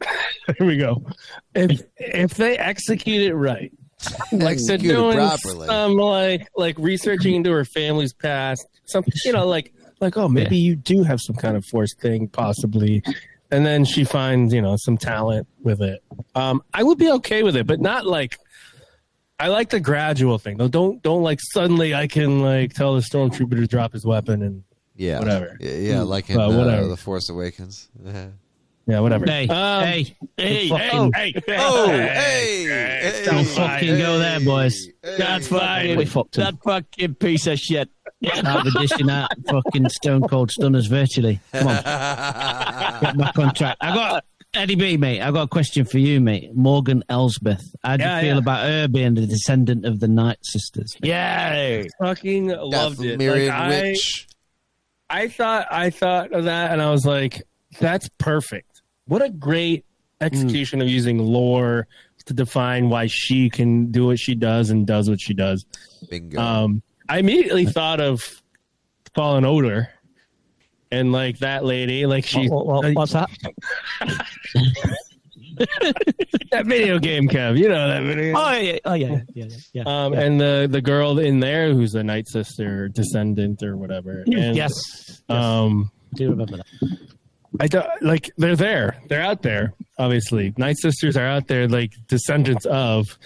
[laughs] here we go, if if they execute it right, like they're Execute it doing properly. some like like researching into her family's past, some you know like like oh maybe you do have some kind of force thing possibly, and then she finds you know some talent with it. Um, I would be okay with it, but not like. I like the gradual thing. No, don't don't like suddenly I can like tell the stormtrooper to drop his weapon and Yeah. Whatever. Yeah, yeah like in uh, whatever. the Force Awakens. Yeah. yeah whatever. Hey, Um, hey, Hey, fucking- hey, [laughs] hey, Oh, hey, hey, hey, Don't fucking go there, boys. That's fine. We fucked him. That fucking piece of shit. I'll be dishing out fucking stone cold stunners virtually. Come on, [laughs] get back on track. I got Eddie B, mate. I got a question for you, mate. Morgan Elsbeth. How do Yeah, you feel yeah. about her being the descendant of the Night Sisters? Yeah, fucking loved Death it. Myriad Like, I, Witch. I thought I thought of that, and I was like, "That's perfect. What a great execution of using lore to define why she can do what she does and does what she does." Bingo. Um, I immediately thought of Fallen Order, and like that lady, like she What- what- what's that? [laughs] that video game, Kev. You know that video. Oh yeah, oh yeah, yeah, yeah. yeah. Um, and the the girl in there who's a night sister, descendant, or whatever. And, yes, Um, I do remember that. I don't like they're there. They're out there. Obviously, Night Sisters are out there, like descendants of.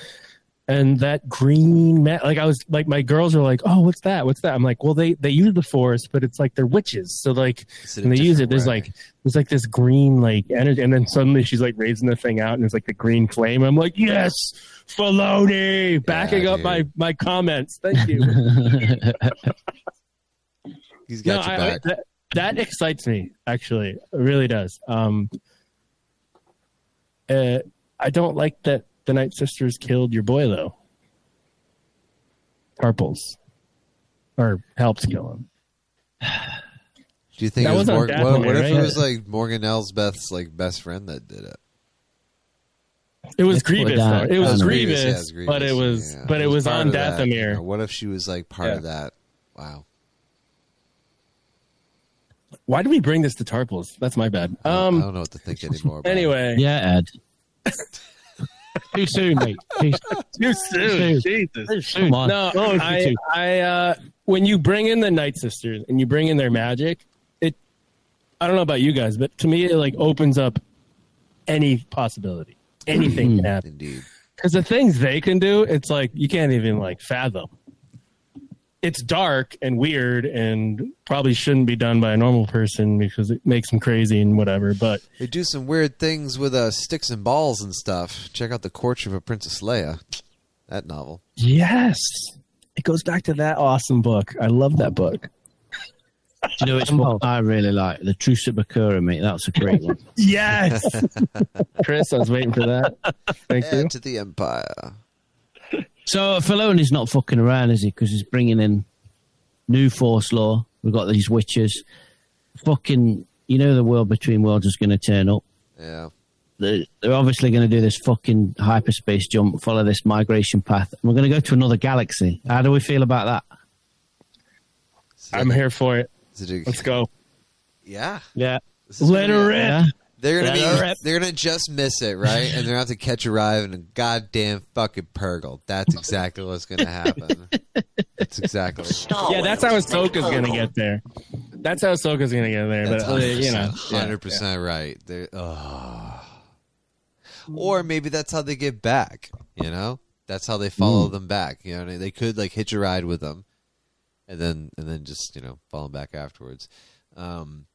And that green mat, like I was like, my girls are like, "Oh, what's that? What's that?" I'm like, "Well, they they use the force, but it's like they're witches. So like It's when they use it, there's way. like there's like this green like energy, and then suddenly she's like raising the thing out, and there's like the green flame. I'm like, "Yes, Filoni, backing up my my comments. Thank you." [laughs] He's got No, your I- back. that, that excites me. Actually, it really does. Um, uh, I don't like that the Night Sisters killed your boy though. Tarpals, or helped kill him. Do you think That it was was on Morgan? What, what if Dathomir, it was like Morgan Elsbeth's like best friend that did it? It was Let's put it Grievous though. It was It Grievous, yeah, it was Grievous, but it was yeah. but it was, part on of that, you Dathomir. know. What if she was like part Yeah. of that? Wow. Why did we bring this to Tarpals? That's my bad. I don't- I Um. don't know what to think anymore. about. Anyway, yeah, Ed. [laughs] Too soon, mate. Too, too soon. Jesus. too soon. Come on. No, Oh, I. I, uh, when you bring in the Night Sisters and you bring in their magic, it, I don't know about you guys, but to me, it like opens up any possibility. Anything can happen. Indeed. Because the things they can do, it's like you can't even like fathom. It's dark and weird and probably shouldn't be done by a normal person because it makes them crazy and whatever. But They do some weird things with uh, sticks and balls and stuff. Check out the Courtship of Princess Leia. That novel. yes, it goes back to that awesome book. I love that book. Do you know which book I really like? The Truce at Bakura, mate. That's a great one. [laughs] Yes, Chris, I was waiting for that. Thank you. To the Empire. So Filoni's not fucking around, is he? Because he's bringing in new force law, We've got these witches. Fucking, you know, the world between worlds is going to turn up. Yeah. They're, they're obviously going to do this fucking hyperspace jump, follow this migration path, and we're going to go to another galaxy. How do we feel about that? I'm here for it. Is it a- Let's go. Yeah. Yeah. Let gonna her be- rip. Yeah. They're gonna Let her be. They're gonna just miss it, right? And they're gonna have to catch a ride in a goddamn fucking Purrgil. That's exactly what's gonna happen. That's exactly. Star Yeah, that's how named Ahsoka's gonna get there. That's how Ahsoka's gonna get there. That's But uh, you know, hundred percent right. They're, oh. Or maybe that's how they get back. You know, that's how they follow them back. You know, they could like hitch a ride with them, and then and then just you know follow them back afterwards. Um,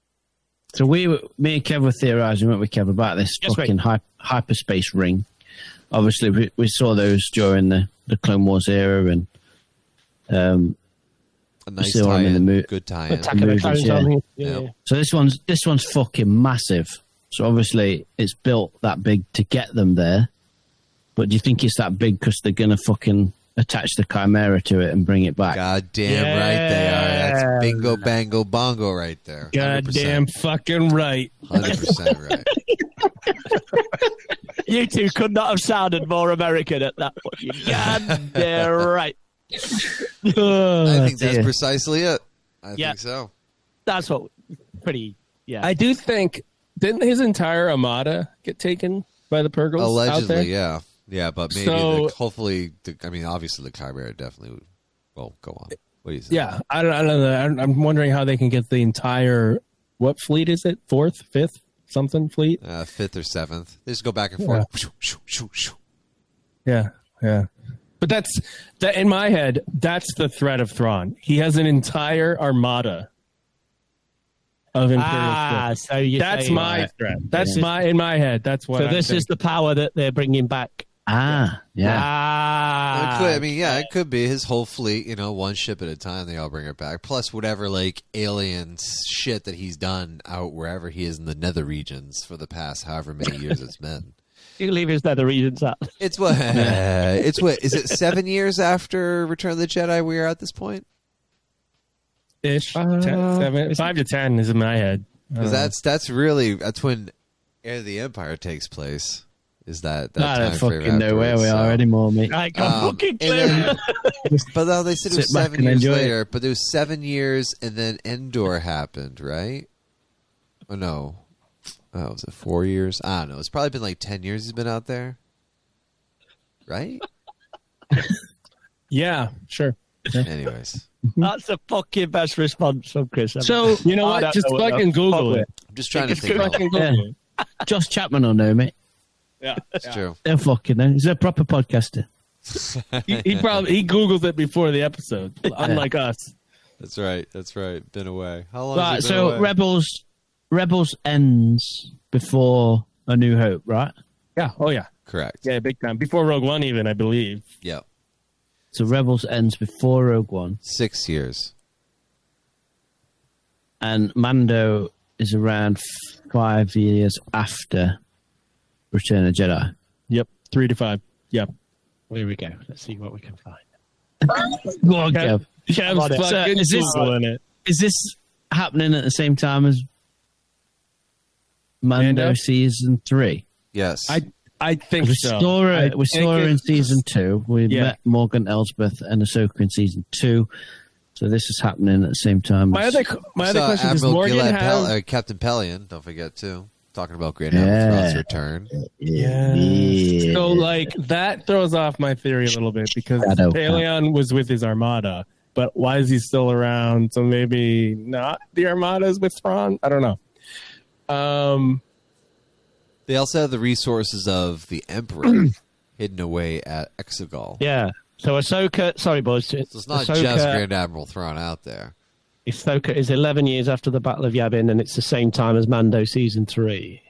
So we, were, me and Kev were theorising, weren't we, Kev, about this Yes, fucking hy- hyperspace ring. Obviously, we, we saw those during the, the Clone Wars era, and um, a nice still on in the tie-in, mo- good tie-in. The movies, Clones yeah. on. Yeah. Yep. so this one's this one's fucking massive. So obviously, it's built that big to get them there. But do you think it's that big because they're gonna fucking attach the Chimera to it and bring it back? God damn right they are. That's bingo, bango, bongo right there. goddamn fucking right. hundred percent right. [laughs] You two could not have sounded more American at that point. You goddamn right. [sighs] I Oh, think that's dear. precisely it. I Yeah. think so. That's what pretty. Yeah. I do think didn't his entire armada get taken by the Purrgils out there? Allegedly, yeah, yeah, but maybe So- the, hopefully, the, I mean, obviously, the Chimera definitely. Would, well, go on. What do you say? Yeah, I don't, I don't know. I'm- I'm wondering how they can get the entire what fleet is it? Fourth, fifth, something fleet? uh, fifth or seventh. They just go back and forth. Shoo. Yeah, yeah. But that's that in my head. That's the threat of Thrawn. He has an entire armada of Imperial ah, ships. so you. That's my threat. That's Yeah. my in my head. That's what. So I'm this is the power that they're bringing back. Ah, yeah. Ah. could, I mean, yeah, it could be his whole fleet. You know, one ship at a time. They all bring it back. Plus, whatever like alien shit that he's done out wherever he is in the nether regions for the past however many years it's been. [laughs] You leave his nether regions out. It's what? [laughs] [laughs] it's what? Is it seven years after Return of the Jedi? We are at this point. ish. Uh, ten, seven, five to ten is in my head. I Because that's that's really that's when Heir of the Empire takes place. Is that that I don't time frame fucking know where we afterwards, are anymore, mate. I got Um, fucking and clear. then- [laughs] but no, they said it was seven years enjoy it. later. But it was seven years, and then Endor happened, right? Oh no, oh was it four years? I don't know. It's probably been like ten years. He's been out there, right? [laughs] yeah, sure. Anyways, That's the fucking best response from Chris. ever. So You know I what? Just know what fucking Google fuck it. I'm just trying to It's think. good. Of, Fucking Yeah. Google it. Josh Chapman will know, mate. Yeah, it's yeah. true. They'll fucking know. He's a proper podcaster. [laughs] He, he probably he googled it before the episode, unlike us. That's right. That's right. Been away. How long? Right, been so away? Rebels Rebels ends before A New Hope, right? Yeah. Oh yeah. Correct. Yeah, big time. Before Rogue One, even I believe. Yeah. So Rebels ends before Rogue One, Six years. and Mando is around five years after Return of the Jedi. Yep. Three to five. Yep. Here we go. Let's see what we can find. Go on, Kev. Kev. Kev's on So, is this- it. Is this happening at the same time as Mando, Mando? season three? Yes. I I think We so. saw her, I we saw her in season two. We Yeah. met Morgan Elsbeth and Ahsoka in season two. So this is happening at the same time. My as- other my other Saw question is Morgan Gilad have Pel- uh, Captain Pellaeon. Don't forget too. Talking about Grand Yeah. Admiral Thrawn's return. Yeah. Yeah. So like that throws off my theory a little bit because Shadow. Pellaeon was with his armada, but why is he still around? So maybe not the armadas with Thrawn. I don't know. Um, They also have the resources of the Emperor [clears throat] hidden away at Exegol. Yeah. So Ahsoka, sorry boys, So it's not Ahsoka, just Grand Admiral Thrawn out there. Ahsoka is 11 years after the Battle of Yavin, and it's the same time as Mando season three.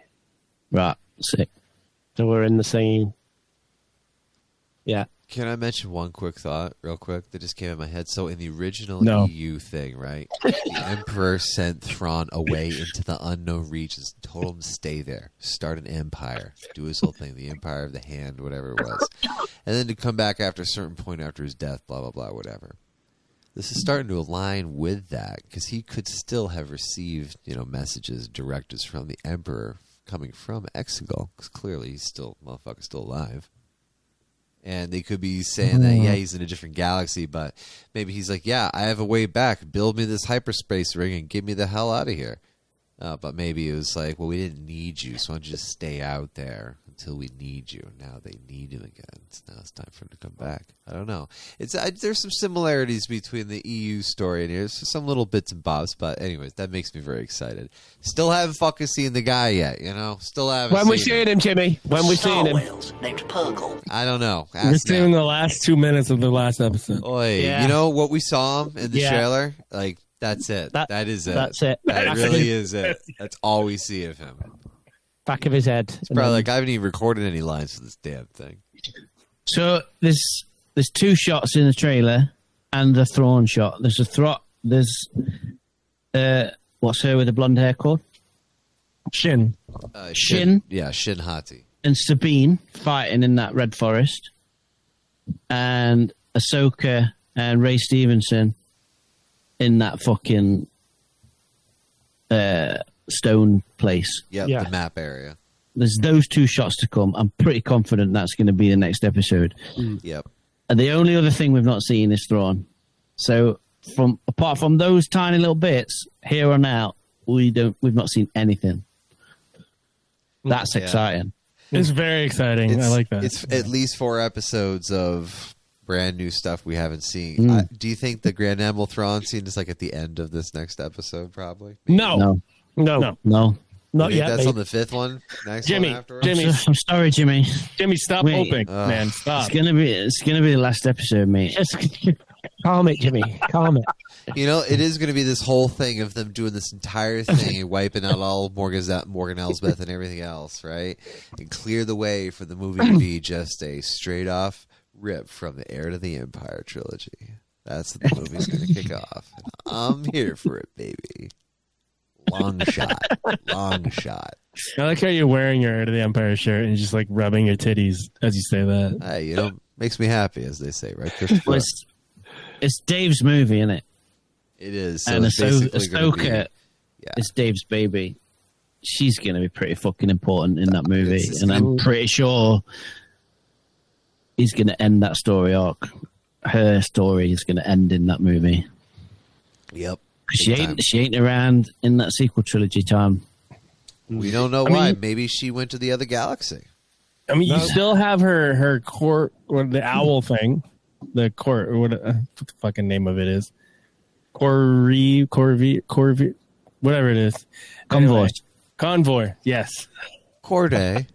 Right, sick. So we're in the same. Yeah. Can I mention one quick thought, real quick, that just came in my head? So, in the original No. EU thing, right, the [laughs] Emperor sent Thrawn away into the unknown regions, told him to stay there, start an empire, do his whole thing, the Empire of the Hand, whatever it was, and then to come back after a certain point after his death, blah blah blah, whatever. This is starting to align with that because he could still have received, you know, messages, directives from the Emperor coming from Exegol because clearly he's still motherfucker's still alive. And they could be saying that yeah he's in a different galaxy, but maybe he's like yeah I have a way back. Build me this hyperspace ring and get me the hell out of here. Uh, but maybe it was like, well, we didn't need you, so why don't you just stay out there until we need you? Now they need him again. So now it's time for him to come back. I don't know. It's I, there's some similarities between the EU story and here's some little bits and bobs, but anyways, that makes me very excited. Still haven't fucking seen the guy yet, you know. Still haven't. When we seen seeing him, Jimmy? When we Star seeing him? whales named Purrgil. I don't know. We're Ask seeing the last two minutes of the last episode. Oi, Yeah. you know what we saw him in the Yeah. trailer? Like that's it. That- that is it. that's it. That really is it. [laughs] That's all we see of him. Back of his head. It's probably like I haven't even recorded any lines for this damn thing. So there's there's two shots in the trailer and a Thrawn shot. There's a thro There's uh, what's her with the blonde hair called? Shin. Uh, Shin? Yeah, Shin Hati. And Sabine fighting in that red forest, and Ahsoka and Ray Stevenson in that fucking uh, stone place. Yep, Yeah. the map area. There's those two shots to come. I'm pretty confident that's going to be the next episode. Yep. And the only other thing we've not seen is Thrawn. So from apart from those tiny little bits, here on out, we don't we've not seen anything. That's Yeah. exciting. It's very exciting. I like that. It's at least four episodes of brand new stuff we haven't seen. Mm. I, do you think the Grand Admiral Thrawn scene is like at the end of this next episode? Probably. no, No, No, no, no. not You think yet. That's mate. on the fifth one. Next Jimmy, one afterwards? Jimmy. I'm sorry, Jimmy. Jimmy, stop Wait. hoping, Ugh. man. Stop. It's gonna be it's gonna be the last episode, mate. Just calm it, Jimmy. Calm it. You know, it is going to be this whole thing of them doing this entire thing and wiping out all Morgan, Morgan Elsbeth and everything else, right? And clear the way for the movie to be [clears throat] just a straight off rip from the Heir to the Empire trilogy. That's what the movie's going to kick off. And I'm here for it, baby. Long shot. Long shot. I like how you're wearing your Heir to the Empire shirt and just like rubbing your titties as you say that. Hey, you know, makes me happy, as they say, right, Well, Christopher? it's, it's Dave's movie, isn't it? It is. So and it's Ahso- basically gonna be- Ahsoka yeah. is Dave's baby. She's going to be pretty fucking important in that movie, It's- and I'm pretty sure he's going to end that story arc. Her story is going to end in that movie. Yep. She ain't time. she ain't around in that sequel trilogy time. We don't know I why. mean- Maybe she went to the other galaxy. I mean, you still have her her court or the owl thing, the court or what, uh, what the fucking name of it is, Corvi Corvi Corvi, whatever it is. Convoy. Anyway, convoy. Yes. Corday.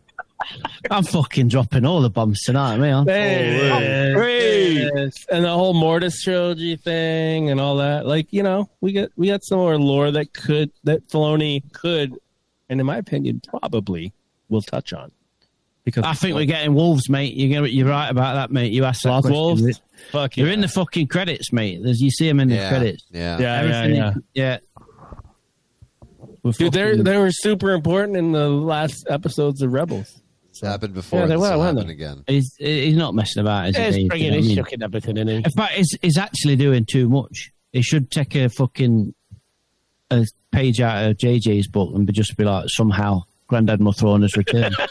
I'm fucking dropping all the bombs tonight, man. Hey, yes. And the whole Mortis trilogy thing and all that. Like, you know, we get we got some more lore that could that Filoni could, and in my opinion, probably will touch on. Because I think we're getting wolves, mate. You're gonna, you're right about that, mate. You asked that question. Wolves. Fuck They're yeah. in the fucking credits, mate. There's, you see them in the Yeah. credits. Yeah. yeah, yeah, Everything- yeah. yeah. We're Dude, they they were super important in the last episodes of Rebels. It's happened before. Yeah, they this were, will weren't they? again. He's, he's not messing about, is he? He's Dave? bringing You know his what I mean? shucking everything in. In fact, he's, he's actually doing too much. He should take a fucking a page out of JJ's book and be just be like, somehow Grand Admiral Thrawn has returned. [laughs]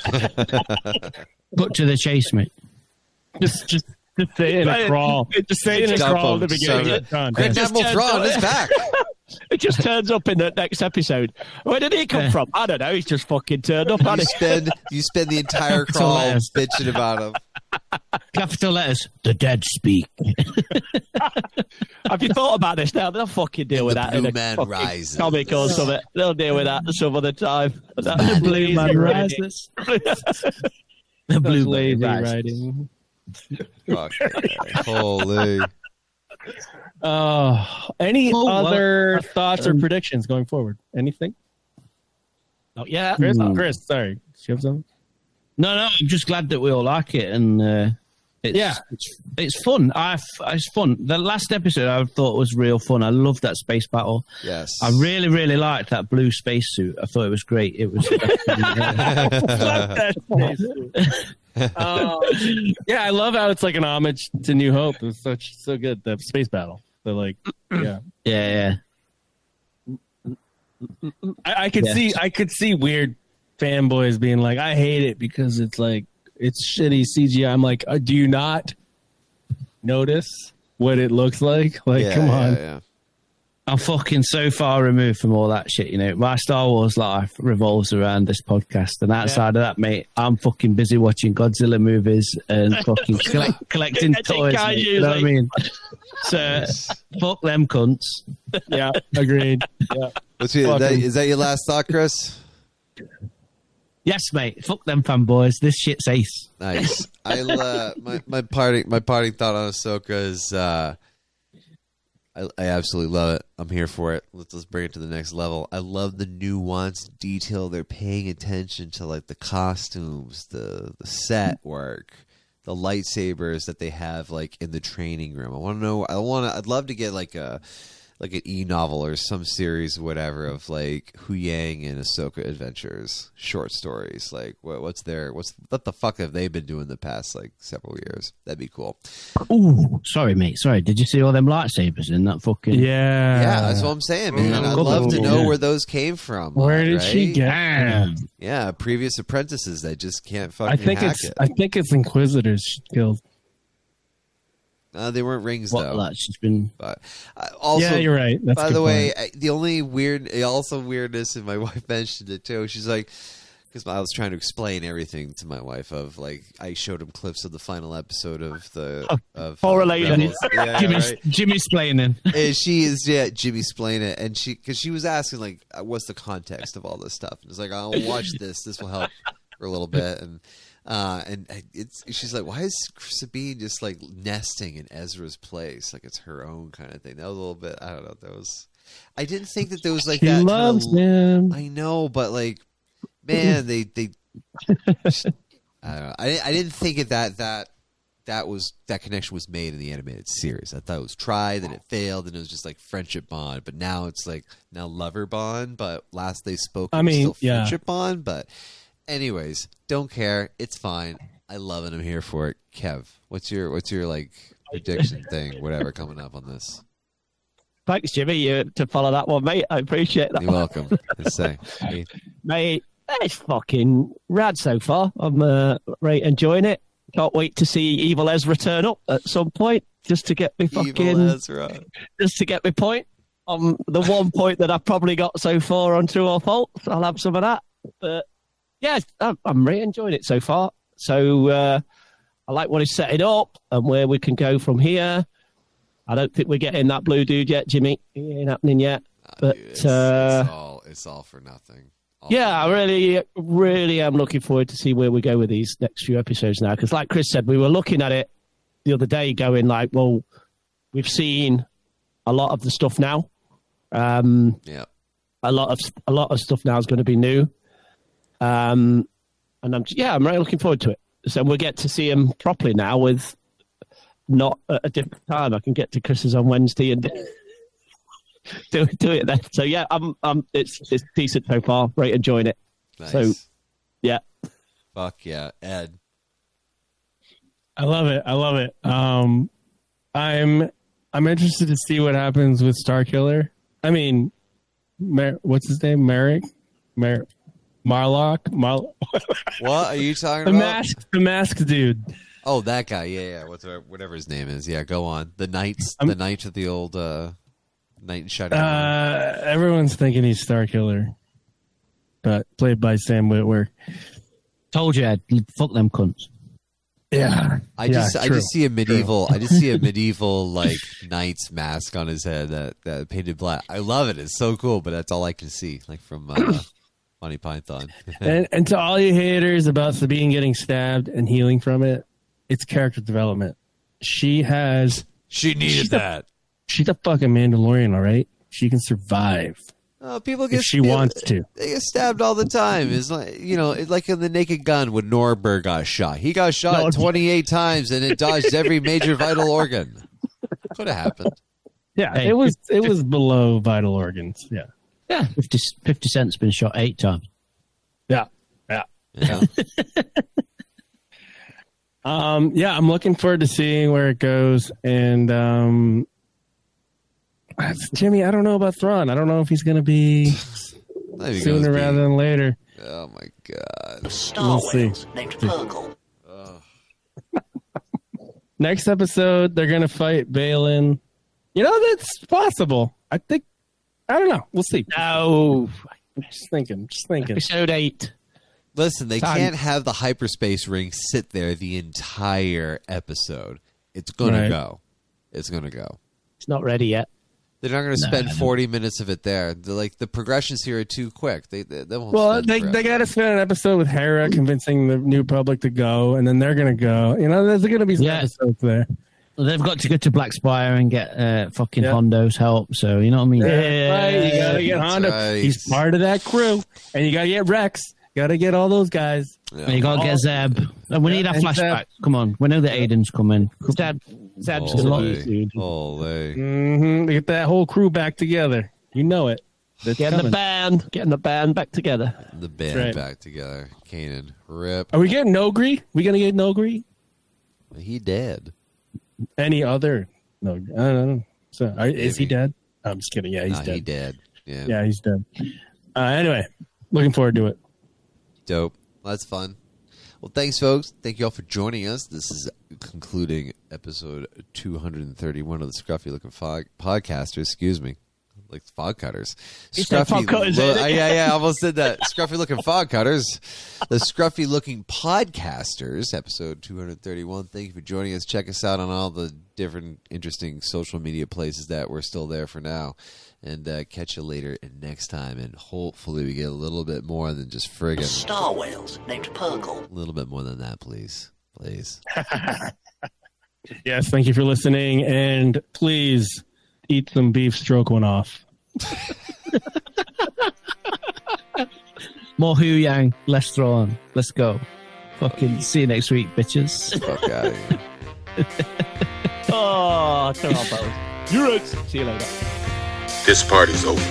Cut to the chase, mate. Just just just say it in a crawl. Just say in a crawl at the beginning. so It's done. Grand Admiral Thrawn is back. [laughs] It just turns up in the next episode. Where did he come from? I don't know. He's just fucking turned up. You hasn't he? spend you spend the entire crawl hilarious. bitching about him. Capital letters. The dead speak. [laughs] Have you thought about this now? They'll fucking deal And with the that blue in a man fucking rises. comic or [laughs] something. They'll deal with that some other time. That's man blue man rises. The blue lazy man rises. writing. Fuck. [laughs] Holy. Oh, any Oh, well, other thoughts or um, predictions going forward? Anything? Oh yeah, Chris, Hmm. Chris, sorry. Do you have something? No, no, I'm just glad that we all like it, and uh, it's, Yeah. it's it's fun. I it's fun. The last episode I thought was real fun. I loved that space battle. Yes. I really, really liked that blue spacesuit. I thought it was great. It was. [laughs] [laughs] Oh, yeah, I love how it's like an homage to New Hope. It was such so good the space battle. But like, yeah, Yeah, yeah. I, I could Yeah. see I could see weird fanboys being like, I hate it because it's like it's shitty CGI. I'm like, uh, do you not notice what it looks like? Like, Yeah, come yeah, on. Yeah. I'm fucking so far removed from all that shit, you know. My Star Wars life revolves around this podcast, and outside of that, mate, I'm fucking busy watching Godzilla movies and [laughs] fucking collect, collecting toys. mate, you know what I mean? [laughs] So, fuck them cunts. Yeah, agreed. Yeah. What's your, that, Fucking- is that your last thought, Chris? Yes, mate. Fuck them fanboys. This shit's ace. Nice. I uh, my my parting my parting thought on Ahsoka is uh, I I absolutely love it. I'm here for it. Let's let's bring it to the next level. I love the nuance, detail. They're paying attention to like the costumes, the the set work, the lightsabers that they have like in the training room. I want to know. I want to. I'd love to get like a like an e novel or some series, whatever, of like Huyang and Ahsoka adventures, short stories. Like, what, what's their what's what the fuck have they been doing the past like several years? That'd be cool. Ooh, sorry, mate. Sorry. Did you see all them lightsabers in that fucking? Yeah. yeah, that's what I'm saying, man. I'd good love to know Yeah. where those came from. Where did she get? Damn. Yeah, previous apprentices that just can't fucking. I think hack it's it. I think it's Inquisitors she killed. Uh, they weren't rings What though. she's been. But uh, also, yeah, you're right. That's by the way. I, the only weird, also weirdness, and my [laughs] wife mentioned it too. She's like, because I was trying to explain everything to my wife of like I showed him clips of the final episode of the Oh, of correlated. Rebels. Yeah, Jimmy's, right. Jimmy's playing in. [laughs] And she is yeah, Jimmy explain it, and she because she was asking like, uh, what's the context of all this stuff? And it's like, I'll watch this. This will help for a little bit, and uh, and it's she's like, why is Sabine just like nesting in Ezra's place, like it's her own kind of thing? That was a little bit, I don't know. That was, I didn't think that there was like He that. loves him. I know, but like, man, they they. [laughs] I don't know. I I didn't think it that that that was that connection was made in the animated series. I thought it was tried and it failed, and it was just like friendship bond. But now it's like now lover bond. But last they spoke, I mean, yeah. friendship bond. But anyways, don't care. It's fine. I love it. I'm here for it. Kev, what's your what's your like prediction [laughs] thing? Whatever coming up on this. Thanks, Jimmy, you, to follow that one, mate. I appreciate that. You're welcome. [laughs] Say. Hey, Mate, it's fucking rad so far. I'm uh, right enjoying it. Can't wait to see Evil Ezra turn up at some point just to get me fucking just to get me point on the one point that I've probably got so far on true or false. I'll have some of that. But yeah, I'm, I'm really enjoying it so far. So uh, I like what he's setting up and where we can go from here. I don't think we're getting that blue dude yet, Jimmy. It ain't happening yet. But it's, uh, it's all it's all for nothing. All yeah, for I really, really am looking forward to see where we go with these next few episodes now. Because, like Chris said, we were looking at it the other day, going like, "Well, we've seen a lot of the stuff now. Um, Yeah. a lot of a lot of stuff now is going to be new. Um, and I'm yeah, I'm really looking forward to it. So we'll get to see him properly now with not at a different time. I can get to Chris's on Wednesday and [laughs] do do it then. So yeah, I'm I'm it's it's decent so far. Right, enjoying it. Nice. So yeah, Fuck yeah, Ed. I love it. I love it. Um, I'm I'm interested to see what happens with Star Killer. I mean, Mer- what's his name? Merrick, Mer- Marlock, Mar- What are you talking about? the about? mask, the mask dude. Oh, that guy. Yeah, yeah. Whatever, whatever his name is. Yeah, go on. The knights. I'm- the knight of the old uh, knight in shining. Uh, everyone's thinking he's Star Killer, but played by Sam Witwer. Told you, Ed, fuck them cunts. Yeah, I yeah, just, I just see a medieval. I just see a [laughs] medieval like knight's mask on his head that that painted black. I love it. It's so cool, but that's all I can see, like from uh, Monty Python. [laughs] and, and to all you haters about Sabine getting stabbed and healing from it, it's character development. She has. she needed She's a- that. She's a fucking Mandalorian, all right. She can survive Oh, people get if she people- wants to. They get stabbed all the time. It's like you know, it's like in the Naked Gun when Nordberg got shot. He got shot No, 28 times and it dodged every major vital organ. Could have happened. Yeah, Hey, it was it was below vital organs. Yeah, Yeah, 50, 50 Cent's been shot eight times. yeah, yeah. Yeah. [laughs] Um, yeah, I'm looking forward to seeing where it goes, and um, [sighs] Jimmy, I don't know about Thrawn. I don't know if he's going to be [sighs] sooner goes rather be- than later. Oh my god. Star We'll see. named Purrgil. [laughs] Next episode, they're going to fight Baylan. You know, that's possible. I think, I don't know. We'll see. No. Just thinking. Just thinking. Episode 8. Listen, they Time. can't have the hyperspace ring sit there the entire episode. It's gonna Right. go. It's gonna go. It's not ready yet. They're not going to No, spend 40 minutes of it there. They're like the progressions here are too quick. They they, they won't. Well, they, forever. they got to spend an episode with Hera convincing the new public to go, and then they're going to go. You know, there's going to be some Yeah. episodes there. Well, they've got to go to Black Spire and get uh, fucking Yeah. Hondo's help. So you know what I mean? right. You got to get That's Hondo. right. He's part of that crew, and you got to get Rex. Got to get all those guys. Yeah. And you got to get Zeb. And we Yeah, need a and Zeb. flashback. Come on, we know that Aiden's coming. Zeb, Zeb's Ole. going to be dude. Ole. hmm Get that whole crew back together. You know it. That's Getting the band, getting the band back together. The band right. back together. Kanan, rip. Are we getting Noghri? We gonna get Noghri? He dead. Any other? No, I don't know. So, are, is he dead? I'm just kidding. Yeah, he's Nah, dead. he dead. Yeah. Yeah, he's dead. Uh, anyway, looking forward to it. Dope. Well, that's fun. Well, thanks, folks. Thank you all for joining us. This is concluding episode 231 of the Scruffy Looking Fog Podcasters. Excuse me. Like fog cutters. You said fog cutters, Lo- didn't you? yeah, yeah, I almost said that. [laughs] Scruffy Looking Fog Cutters. The Scruffy Looking Podcasters, episode 231. Thank you for joining us. Check us out on all the different interesting social media places that we're still there for now. And uh, catch you later and next time. And hopefully we get a little bit more than just friggin' Star whales named Purrgil. a little bit more than that, please. Please. [laughs] [laughs] Yes, thank you for listening, and please eat some beef. Stroke one off. More Hu Yang, less Thrawn. Let's go. Fucking see you next week, bitches. Fuck out of here. [laughs] Oh, turn on both. You're right. See you later. This party's over.